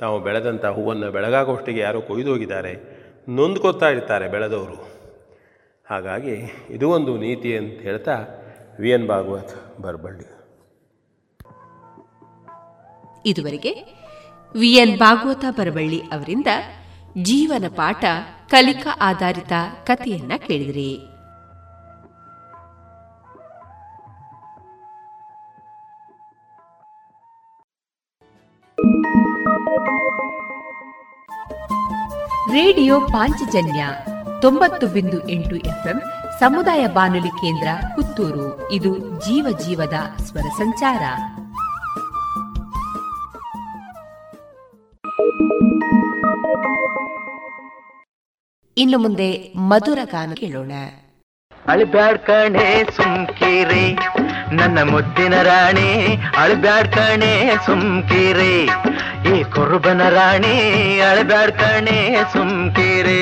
ತಾವು ಬೆಳೆದಂಥ ಹೂವನ್ನು ಬೆಳಗಾಗೋಷ್ಟಿಗೆ ಯಾರೋ ಕೊಯ್ದು ಹೋಗಿದ್ದಾರೆ. ನೊಂದ್ಕೊತಾ ಇರ್ತಾರೆ ಬೆಳೆದವರು. ಹಾಗಾಗಿ ಇದು ಒಂದು ನೀತಿ ಅಂತ ಹೇಳ್ತಾ ವಿ. ಎನ್. ಭಾಗವತ್ ಬರಬಳ್ಳಿ. ಇದುವರೆಗೆ ವಿ. ಎನ್. ಭಾಗವತ ಬರಬಳ್ಳಿ ಅವರಿಂದ ಜೀವನ ಪಾಠ, ಕಲಿಕಾ ಆಧಾರಿತ ಕಥೆಯನ್ನ ಕೇಳಿದ್ರಿ. ರೇಡಿಯೋ ಪಾಂಚಜನ್ಯ ತೊಂಬತ್ತು ಬಿಂದು ಎಂಟು ಎಫ್ಎಂ ಸಮುದಾಯ ಬಾನುಲಿ ಕೇಂದ್ರ ಪುತ್ತೂರು. ಇದು ಜೀವ ಜೀವದ ಸ್ವರ ಸಂಚಾರ. ಇನ್ನು ಮುಂದೆ ಮಧುರ ಗಾನ ಕೇಳೋಣ. ಅಳ್ಬ್ಯಾಡ್ ಕಣೆ ಸುಮ್ಕಿರಿ, ನನ್ನ ಮುದ್ದಿನ ರಾಣಿ, ಅಳ್ಬ್ಯಾಡ್ ಕಣೆ ಸುಮ್ಕಿರಿ, ಈ ಕುರುಬನ ರಾಣಿ, ಅಳ್ಬ್ಯಾಡ್ ಕಣೆ ಸುಮ್ಕೀರಿ.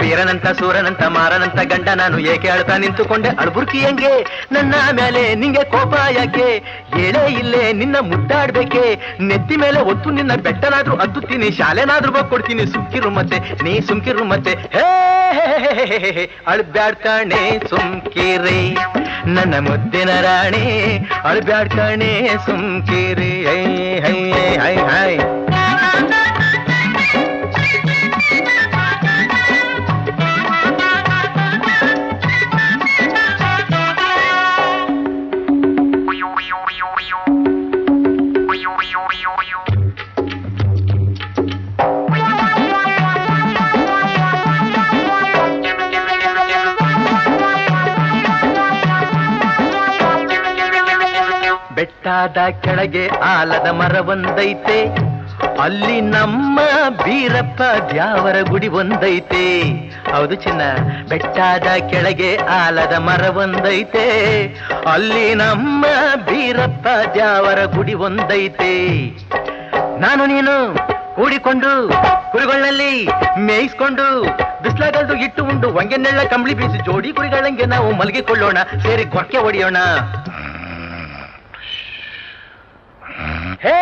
ವೀರನಂತ ಸೂರನಂತ ಮಾರನಂತ ಗಂಡ ನಾನು ಏಕೆ ಅಳ್ತಾ ನಿಂತುಕೊಂಡೆ? ಅಳ್ಬುರ್ಕಿ ಹೆಂಗೆ? ನನ್ನ ಮೇಲೆ ನಿಂಗೆ ಕೋಪ ಯಾಕೆ? ಹೇಳೇ ಇಲ್ಲೇ ನಿನ್ನ ಮುದ್ದಾಡ್ಬೇಕೆ? ನೆತ್ತಿ ಮೇಲೆ ಒತ್ತು ನಿನ್ನ ಬೆಟ್ಟನಾದ್ರೂ ಅದ್ದುತ್ತೀನಿ, ಶಾಲೆನಾದ್ರೂ ಕೊಡ್ತೀನಿ ಸುಮ್ಕಿರು ಮತ್ತೆ, ನೀ ಸುಮ್ಕಿರು ಮತ್ತೆ. ಹೇ ಅಳ್ಬ್ಯಾಡ್ತಾಣೆ ಸುಮ್ಕಿರಿ. ನನ್ನ ಮುದ್ದಿನ ರಾಣಿ, ಅಳ್ಬ್ಯಾಡ್ತಾಣೆ ಸುಮ್ಕಿರಿ. ಹೈ ಹೈ ಹೈ ಹೈ. ಬೆಟ್ಟಾದ ಕೆಳಗೆ ಆಲದ ಮರ ಒಂದೈತೆ ಅಲ್ಲಿ ನಮ್ಮ ಬೀರಪ್ಪ ದ್ಯಾವರ ಗುಡಿ ಒಂದೈತೆ. ಹೌದು ಚಿನ್ನ, ಬೆಟ್ಟಾದ ಕೆಳಗೆ ಆಲದ ಮರ ಒಂದೈತೆ ಅಲ್ಲಿ ನಮ್ಮ ಬೀರಪ್ಪ ದ್ಯಾವರ ಗುಡಿ ಒಂದೈತೆ. ನಾನು ನೀನು ಕೂಡಿಕೊಂಡು ಕುರಿಗಳಲ್ಲಿ ಮೇಯಿಸ್ಕೊಂಡು ಬಿಸ್ಲಾಗಲ್ದು ಇಟ್ಟು ಉಂಡು ನೆಳ್ಳ ಕಂಬಳಿ ಬೀಸಿ ಜೋಡಿ ಕುರಿಗಳಂಗೆ ನಾವು ಮಲಗಿಕೊಳ್ಳೋಣ, ಸೇರಿ ಕೊಕ್ಕೆ ಹೊಡೆಯೋಣ. ಹೇ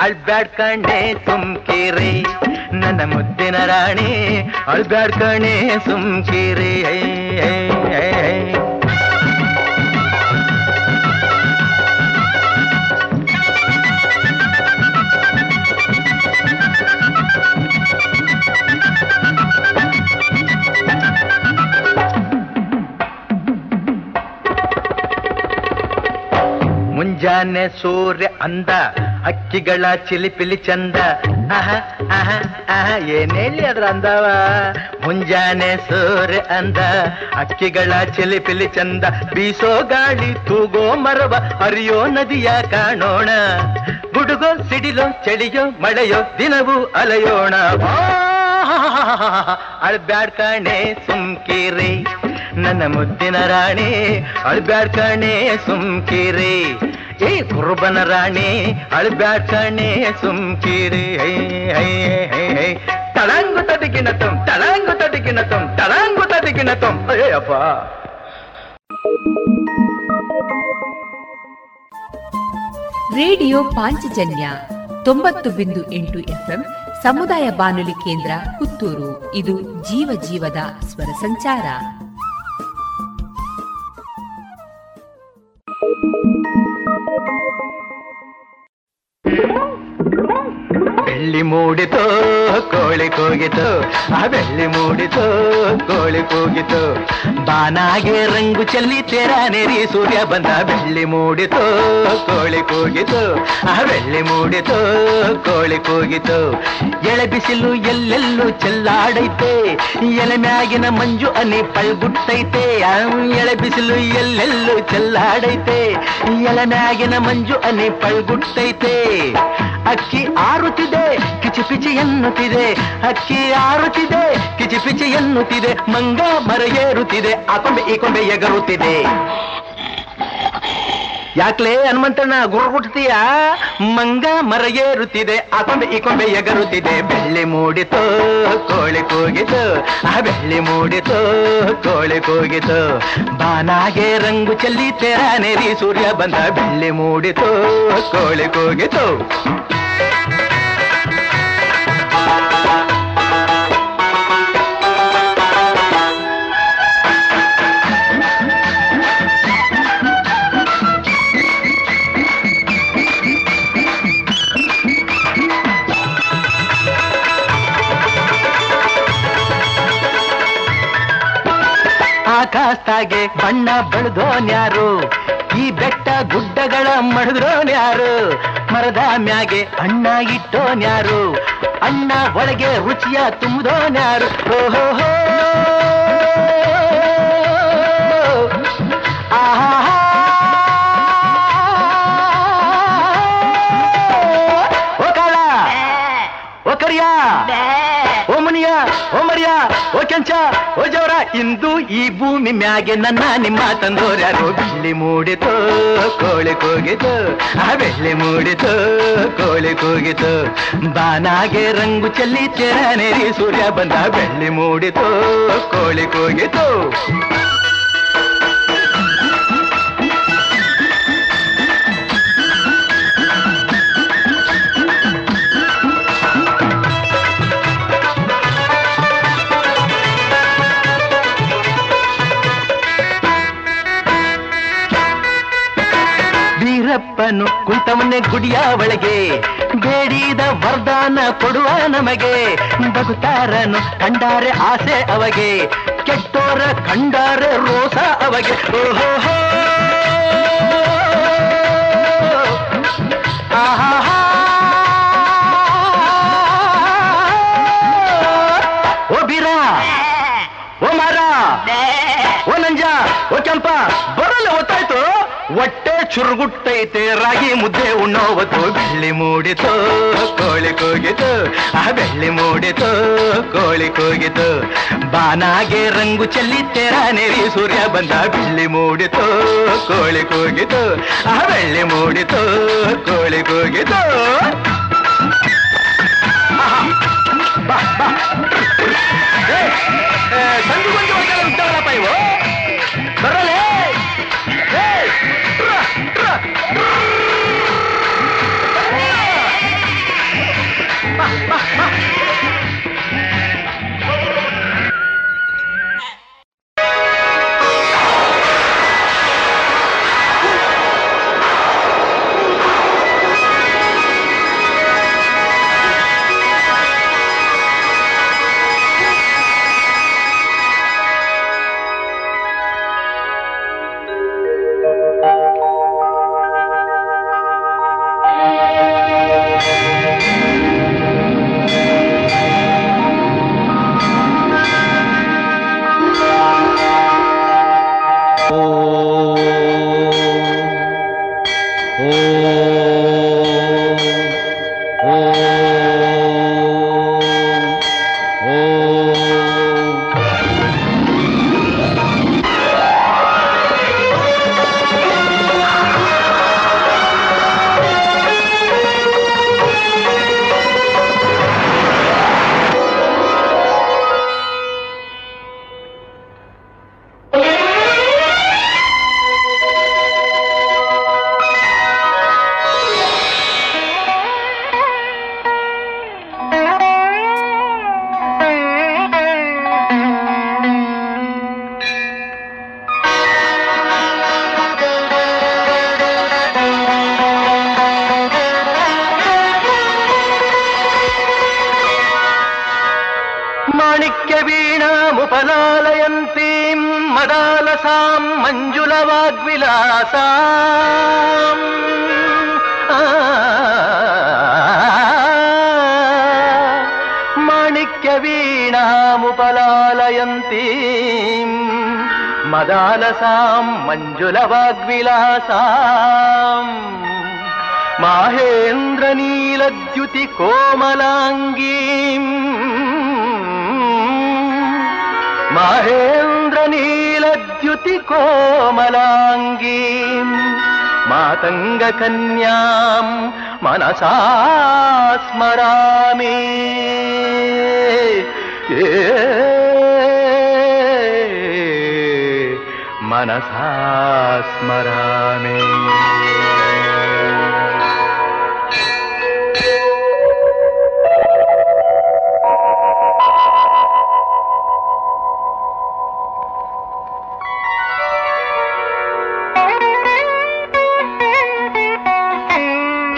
ಅಳ್ಬ್ಯಾಡ್ ಕಣೆ ಸುಮ್ಕೀರಿ ನನ್ನ ಮುದ್ದಿನ ರಾಣಿ ಅಳ್ಬ್ಯಾಡ್ ಕಣೆ ಸುಮ್ಕೀರಿ ಮುಂಜಾನೆ ಸೂರ್ಯ ಅಂದ, ಅಕ್ಕಿಗಳ ಚಿಲಿಪಿಲಿ ಚಂದ. ಅಹ ಅಹ ಅಹ ಏನೇಳಿ ಅದ್ರ ಅಂದವ? ಮುಂಜಾನೆ ಸೂರ್ಯ ಅಂದ, ಅಕ್ಕಿಗಳ ಚಿಲಿಪಿಲಿ ಚಂದ. ಬೀಸೋ ಗಾಳಿ, ತೂಗೋ ಮರವ ಅರಿಯೋ ನದಿಯ ಕಾಣೋಣ. ಗುಡುಗೋ, ಸಿಡಿಲೋ, ಚಳಿಯೋ, ಮಳೆಯೋ, ದಿನವೂ ಅಲೆಯೋಣ. ಅಳ್ಬ್ಯಾಡ್ ಕಾಣೆ, ಸುಮ್ಕಿರಿ. ನನ್ನ ಮುದ್ದಿನ ರಾಣಿ, ಅಳ್ಬ್ಯಾಡ್ ಕಣೆ ಸುಮ್ಕಿರಿ. ಏ, ಕುರುಬನ ರಾಣಿ, ಅಳ್ಬ್ಯಾಡ್ ಕಣೆ ಸುಮ್ಕಿರಿ. ತಳಂಗು ತದಿಗಿನ ತುಂ, ತಳಂಗು ತದಿಗಿನ ತುಂ, ತಳಂಗು ತದಿಗಿನ ತುಂ. ಅಯ್ಯಪ್ಪ ರೇಡಿಯೋ ಪಾಂಚಜನ್ಯ ತೊಂಬತ್ತು ಬಿಂದು ಎಂಟು ಎಫ್ಎಂ ಸಮುದಾಯ ಬಾನುಲಿ ಕೇಂದ್ರ ಪುತ್ತೂರು. ಇದು ಜೀವ ಜೀವದ ಸ್ವರ ಸಂಚಾರ. Thank you. ಬೆಳ್ಳಿ ಮೂಡಿತು, ಕೋಳಿ ಕೂಗಿತು. ಆ ಬೆಳ್ಳಿ ಮೂಡಿತು, ಕೋಳಿ ಕೂಗಿತು. ಬಾನಾಗೆ ರಂಗು ಚೆಲ್ಲಿ ತೆರ ನೆರಿ ಸೂರ್ಯ ಬಂದ. ಬೆಳ್ಳಿ ಮೂಡಿತು, ಕೋಳಿ ಕೂಗಿತು. ಆ ಬೆಳ್ಳಿ ಮೂಡಿತು, ಕೋಳಿ ಕೂಗಿತು. ಎಳೆ ಬಿಸಿಲು ಎಲ್ಲೆಲ್ಲೂ ಚೆಲ್ಲಾಡೈತೆ. ಎಲೆ ಮ್ಯಾಗಿನ ಮಂಜು ಅನಿ ಪಳ್ಗುಟ್ಟೈತೆ. ಎಳೆ ಬಿಸಿಲು ಎಲ್ಲೆಲ್ಲೂ ಚೆಲ್ಲಾಡೈತೆ. ಎಲೆ ಮ್ಯಾಗಿನ ಮಂಜು ಅನಿ ಪಳ್ಗುಟ್ಟೈತೆ. ಅಕ್ಕಿ ಆರುತ್ತಿದೆ ಕಿಚಿಪಿಚಿ ಎನ್ನುತ್ತಿದೆ, ಅಕ್ಕಿ ಆರುತ್ತಿದೆ ಕಿಚಿಪಿಚಿ ಎನ್ನುತ್ತಿದೆ, ಮಂಗ ಮರ ಏರುತ್ತಿದೆ, ಆ ಕೊಂಬೆ ಈ ಕೊಂಬೆ ಎಗರುತ್ತಿದೆ. ಯಾಕ್ಲೇ ಹನುಮಂತಣ್ಣ ಗುರುಗುಟ್ತೀಯ ಮಂಗ ಮರ ಏರುತ್ತಿದೆ, ಆ ಕೊಂಬೆ ಈ ಕೊಂಬೆ ಎಗರುತ್ತಿದೆ. ಬೆಳ್ಳಿ ಮೂಡಿತು, ಕೋಳಿ ಕೂಗಿತು, ಆ ಬೆಳ್ಳಿ ಮೂಡಿತು, ಕೋಳಿ ಕೂಗಿತು. ಬಾನಾಗೆ ರಂಗು ಚೆಲ್ಲಿ ನೆರಿ ಸೂರ್ಯ ಬಂದ, ಬೆಳ್ಳಿ ಮೂಡಿತು, ಕೋಳಿ ಕೂಗಿತು. ಆಕಾಶದಾಗೆ ಬಣ್ಣ ಬೆಳೆದೋನ್ಯಾರು ಈ ಬೆಟ್ಟ ಗುಡ್ಡಗಳ ಮಡದ್ರೋನ್ಯಾರು ಮರದ ಮ್ಯಾಗೆ ಅಣ್ಣ ಇಟ್ಟೋನ್ಯಾರು ಅಣ್ಣ ಒಳಗೆ ರುಚಿಯ ತುಂಬಿದೋನ್ಯಾರು ಓಹೋ ಕಾಳ ಓ ಮರಿಯಾ ಓ ಕೆಂಚ, ಓ ಜವರ, ಇಂದು ಈ ಭೂಮಿ ಮ್ಯಾಗೆ ನನ್ನ ನಿಮ್ಮ ತಂದೋರ್ಯಾರು. ಬೆಳ್ಳಿ ಮೂಡಿತು, ಕೋಳಿ ಕೂಗಿತು. ಆ ಬೆಳ್ಳಿ ಮೂಡಿತು, ಕೋಳಿ ಕೂಗಿತು. ಬಾನಾಗೆ ರಂಗು ಚೆಲ್ಲಿ ತೆರ ನೆರಿ ಸೂರ್ಯ ಬಂದ ಬೆಳ್ಳಿ ಮೂಡಿತು, ಕೋಳಿ ಕೂಗಿತು. ವೀರಪ್ಪನು ಕುಂತವನ್ನೇ ಗುಡಿಯ ಒಳಗೆ ಬೇಡಿದ ವರದಾನ ಕೊಡುವ ನಮಗೆ. ಬಗುತಾರನು ಕಂಡಾರೆ ಆಸೆ ಅವಗೆ ಕೆಟ್ಟೋರ ಕಂಡಾರೆ ರೋಸ ಅವಗೆ. ಓಹೋ ಓ ಬೀರ ಓ ಮಾರ ಓ ನಂಜ ಓ ಕೆಂಪ ಬರಲ್ಲ ಹೊಟ್ಟೆ ಚುರುಗುಟ್ಟೈತೆ, ರಾಗಿ ಮುದ್ದೆ ಉಣ್ಣೋವತ್ತು, ಬೆಳ್ಳಿ ಮೂಡಿತು ಕೋಳಿ ಕೂಗಿತು ಆ ಬೆಳ್ಳಿ ಮೂಡಿತು ಕೋಳಿ ಕೂಗಿತು ಬಾನಾಗೆ ರಂಗು ಚೆಲ್ಲಿ ತೆರ ನೆರಿ ಸೂರ್ಯ ಬಂದ, ಬೆಳ್ಳಿ ಮೂಡಿತು ಕೋಳಿ ಕೂಗಿತು ಆ ಬೆಳ್ಳಿ ಮೂಡಿತು ಕೋಳಿ ಕೂಗಿತು ಬಾ ಬಾ. ಬಾ మంజుల వాగ్విలాసాం మాహేంద్రనీలద్యుతి కోమలాంగీం మాహేంద్రనీలద్యుతి కోమలాంగీం మాతంగకన్యాం మనసా స్మరామి మనస स्मरामि।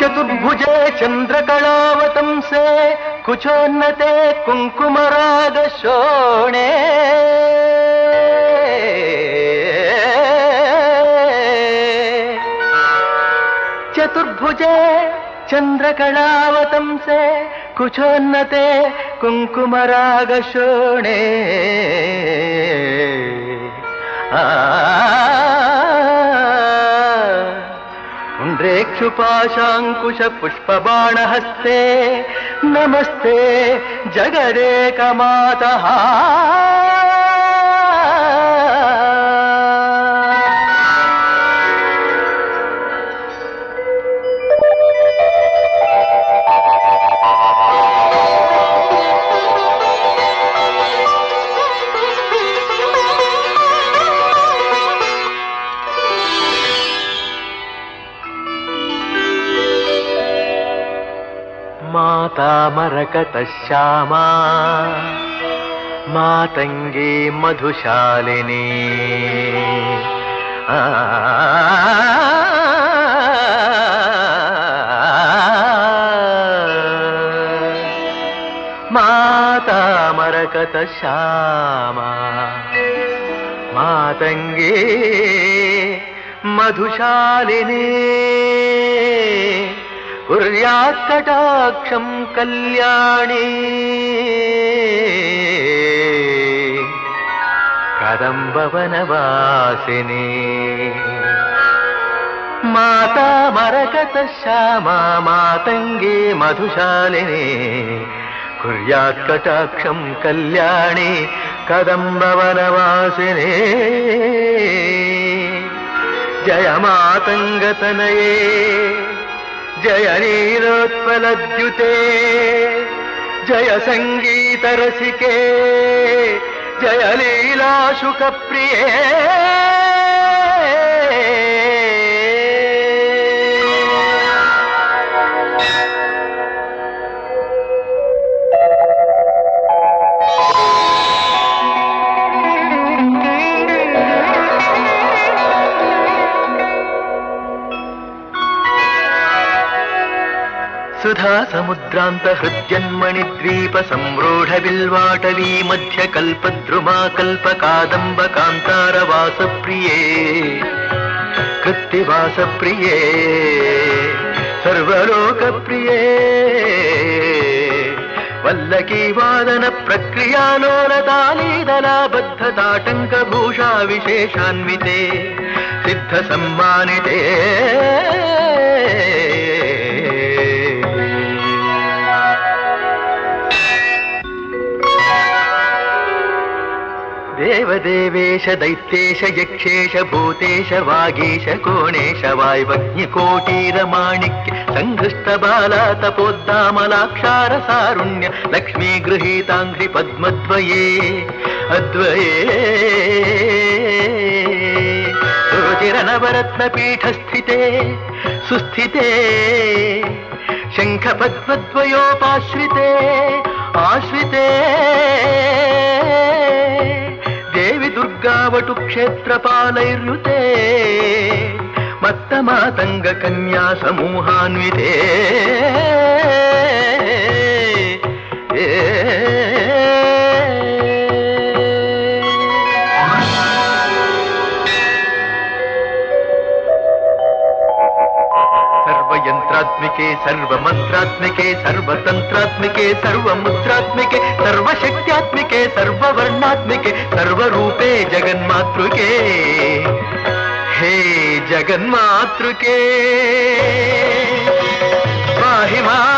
चतुर्भुजे चन्द्रकलावतंसे कुचोन्नते कुङ्कुमरागशोणे। चतुर्भुजे चन्द्रकलावतंसे कुचोन्नते कुङ्कुमरागशोणे पुण्ड्रेक्षुपाशाङ्कुशपुष्पबाणहस्ते नमस्ते जगदेकमातः। माता मरकतश्यामा मातङ्गी मधुशालिनी आ, హృదయాకటాక్షం కళ్యాణే కదంబవనవాసిని మాతా మరకత శ్యామా మాతంగే మధుశాలిని కుర్యాత్కటాక్షం కళ్యాణి కదంబవనవాసినే జయ జయ నీలోత్పలద్యుతే జయ సంగీతరసికే జయ లీలాశుక ప్రియే ಸುಧಾ ಸಮುದ್ರಾಂತ ಹೃದ್ಯನ್ಮಣಿ ದ್ವೀಪ ಸಂರೂಢ ಬಿಲ್ವಾಟವೀ ಮಧ್ಯ ಕಲ್ಪದ್ರುಮಾ ಕಲ್ಪ ಕಾದಂಬ ಕಾಂತಾರ ವಾಸಪ್ರಿಯೇ. ಪ್ರಿಯೇ ಕೃತ್ತಿವಾಸ ಪ್ರಿಯೇ ಸರ್ವಲೋಕ ಪ್ರಿಯೇ ವಲ್ಲಕಿ ವಾದನ ಪ್ರಕ್ರಿಯಾ ಬದ್ಧತಾಟಂಕ ಭೂಷಾ ವಿಶೇಷಾನ್ವಿತೆ. ಸಿದ್ಧ ಸಮ್ಮಾನಿತೇ. सम्मानिते देवदेवेश दैत्येश यक्षेश भूतेश वागीश कोणेश वाय्वज्ञकोटीरमाणिक्य सङ्घृष्टबाला तपोद्दामलाक्षार सारुण्य लक्ष्मी गृहीताङ्घ्रि पद्मद्वये अद्वये। रुचिरनवरत्नपीठस्थिते सुस्थिते। शङ्खपद्मद्वयोपाश्रिते आश्रिते ದೇವಿ ದುರ್ಗಾವಟು ಕ್ಷೇತ್ರಪಾಲೈರ್ಯುತೆ ಮತ್ತ ಮಾತಂಗ ಕನ್ಯಾ ಸಮೂಹಾನ್ವಿತೆ ಏ सर्वमन्त्रात्मिके सर्वमन्त्रात्मिके सर्वतन्त्रात्मिके सर्वमुद्रात्मिके सर्वशक्त्यात्मिके सर्ववर्णात्मिके सर्वरूपे जगन्मातृके। हे जगन्मातृके पाहि मा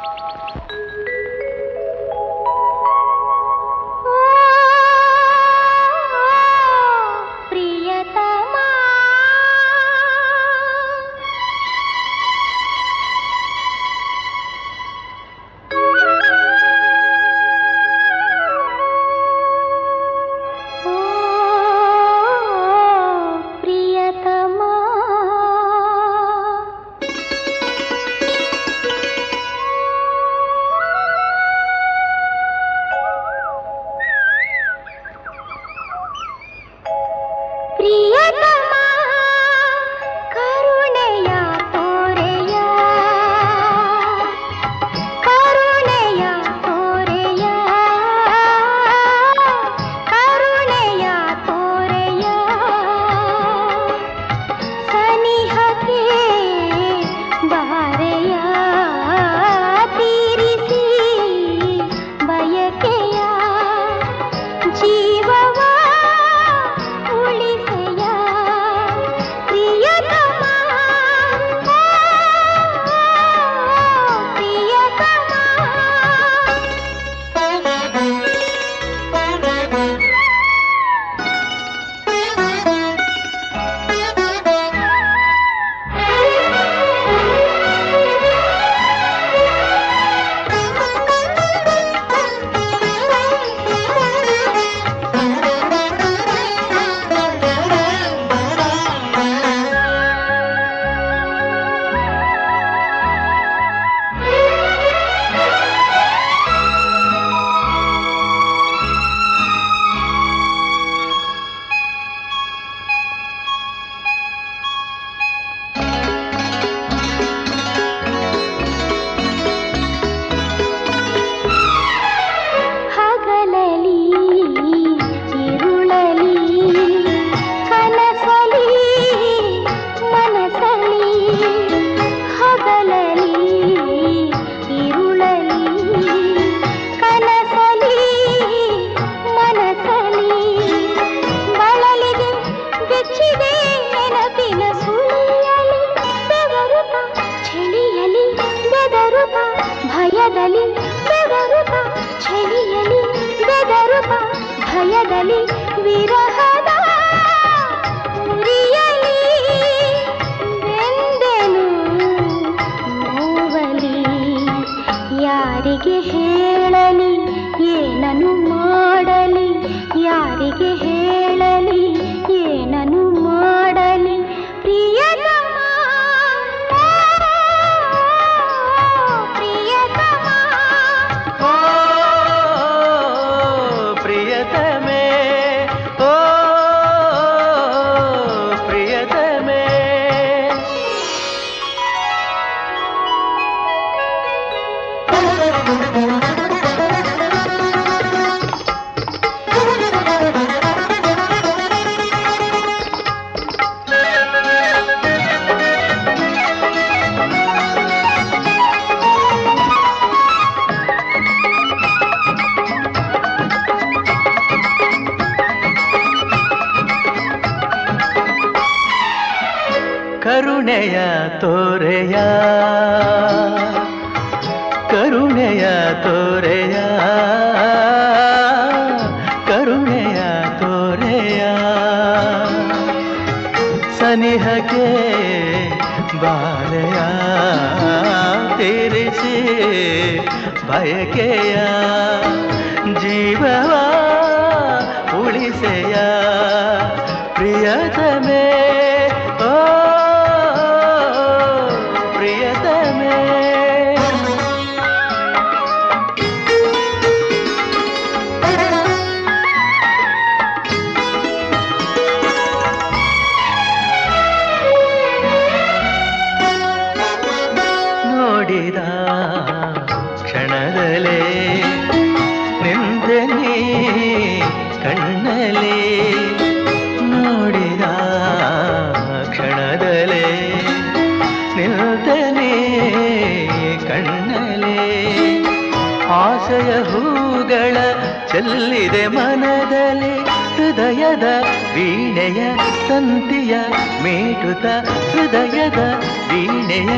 ಮೀಟುತ ಹೃದಯದ ವೀಣೆಯ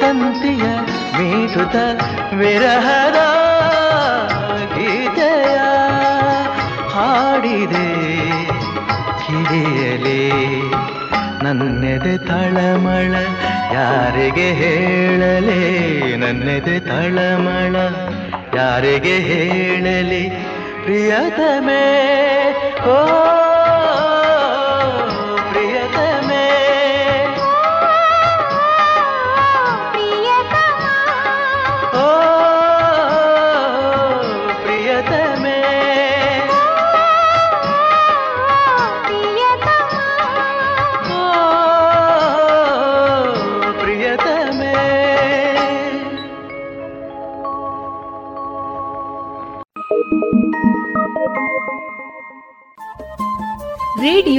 ತಂತಿಯ ಮೇಟುತ ವಿರಹದ ಗೀತೆಯ ಹಾಡಿದೆ. ಕಿಡಿಯಲೇ ನನ್ನೆದೆ ತಳಮಳ, ಯಾರಿಗೆ ಹೇಳಲೇ ನನ್ನೆದೆ ತಳಮಳ, ಯಾರಿಗೆ ಹೇಳಲಿ ಪ್ರಿಯತಮೇ? ಓ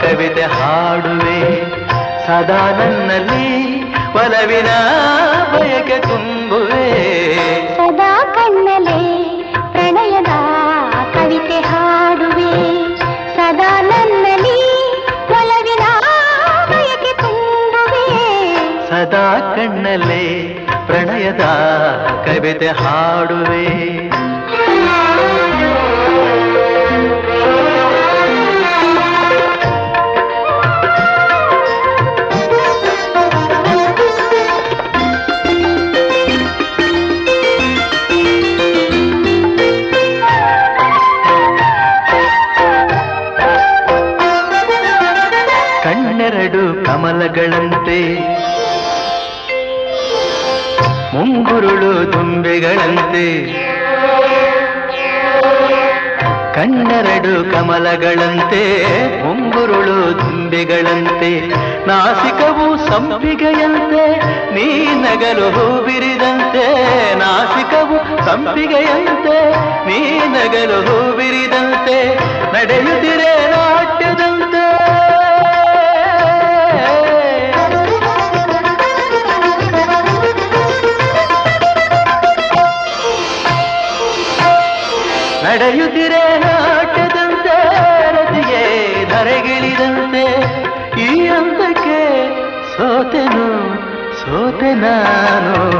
ಕವಿತೆ ಹಾಡುವೆ. ಸದಾ ನನ್ನಲ್ಲಿ ಒಲವಿನ ಬಯಕೆ ತುಂಬುವೆ. ಸದಾ ಕಣ್ಣಲೆ ಪ್ರಣಯದ ಕವಿತೆ ಹಾಡುವೆ. ಸದಾ ನನ್ನಲ್ಲಿ ಒಲವಿನ ಬಯಕೆ ತುಂಬುವೆ. ಸದಾ ಕಣ್ಣಲ್ಲೇ ಪ್ರಣಯದ ಕವಿತೆ ಹಾಡುವೆ. ಕಮಲಗಳಂತೆ ಮುಂಗುರುಳು ದುಂಬೆಗಳಂತೆ. ಕಣ್ಣೆರಡು ಕಮಲಗಳಂತೆ, ಮುಂಗುರುಳು ದುಂಬೆಗಳಂತೆ. ನಾಸಿಕವು ಸಂಪಿಗೆಯಂತೆ, ನೀ ನಗಲು ಹೂವಿರಿದಂತೆ. ನಾಸಿಕವು ಸಂಪಿಗೆಯಂತೆ, ನೀ ನಗಲು ಹೂವಿರಿದಂತೆ. ನಡೆಯುತ್ತಿರೆ ನಾಟ್ಯದಂತೆ. ನಡೆಯುತ್ತಿರೆ ನಾಟದಂತೆ ರತಿಗೆ ಧರೆಗಿಳಿದಂತೆ. ಈ ಹಂತಕ್ಕೆ ಸೋತೆನು ಸೋತೆ ನಾನು.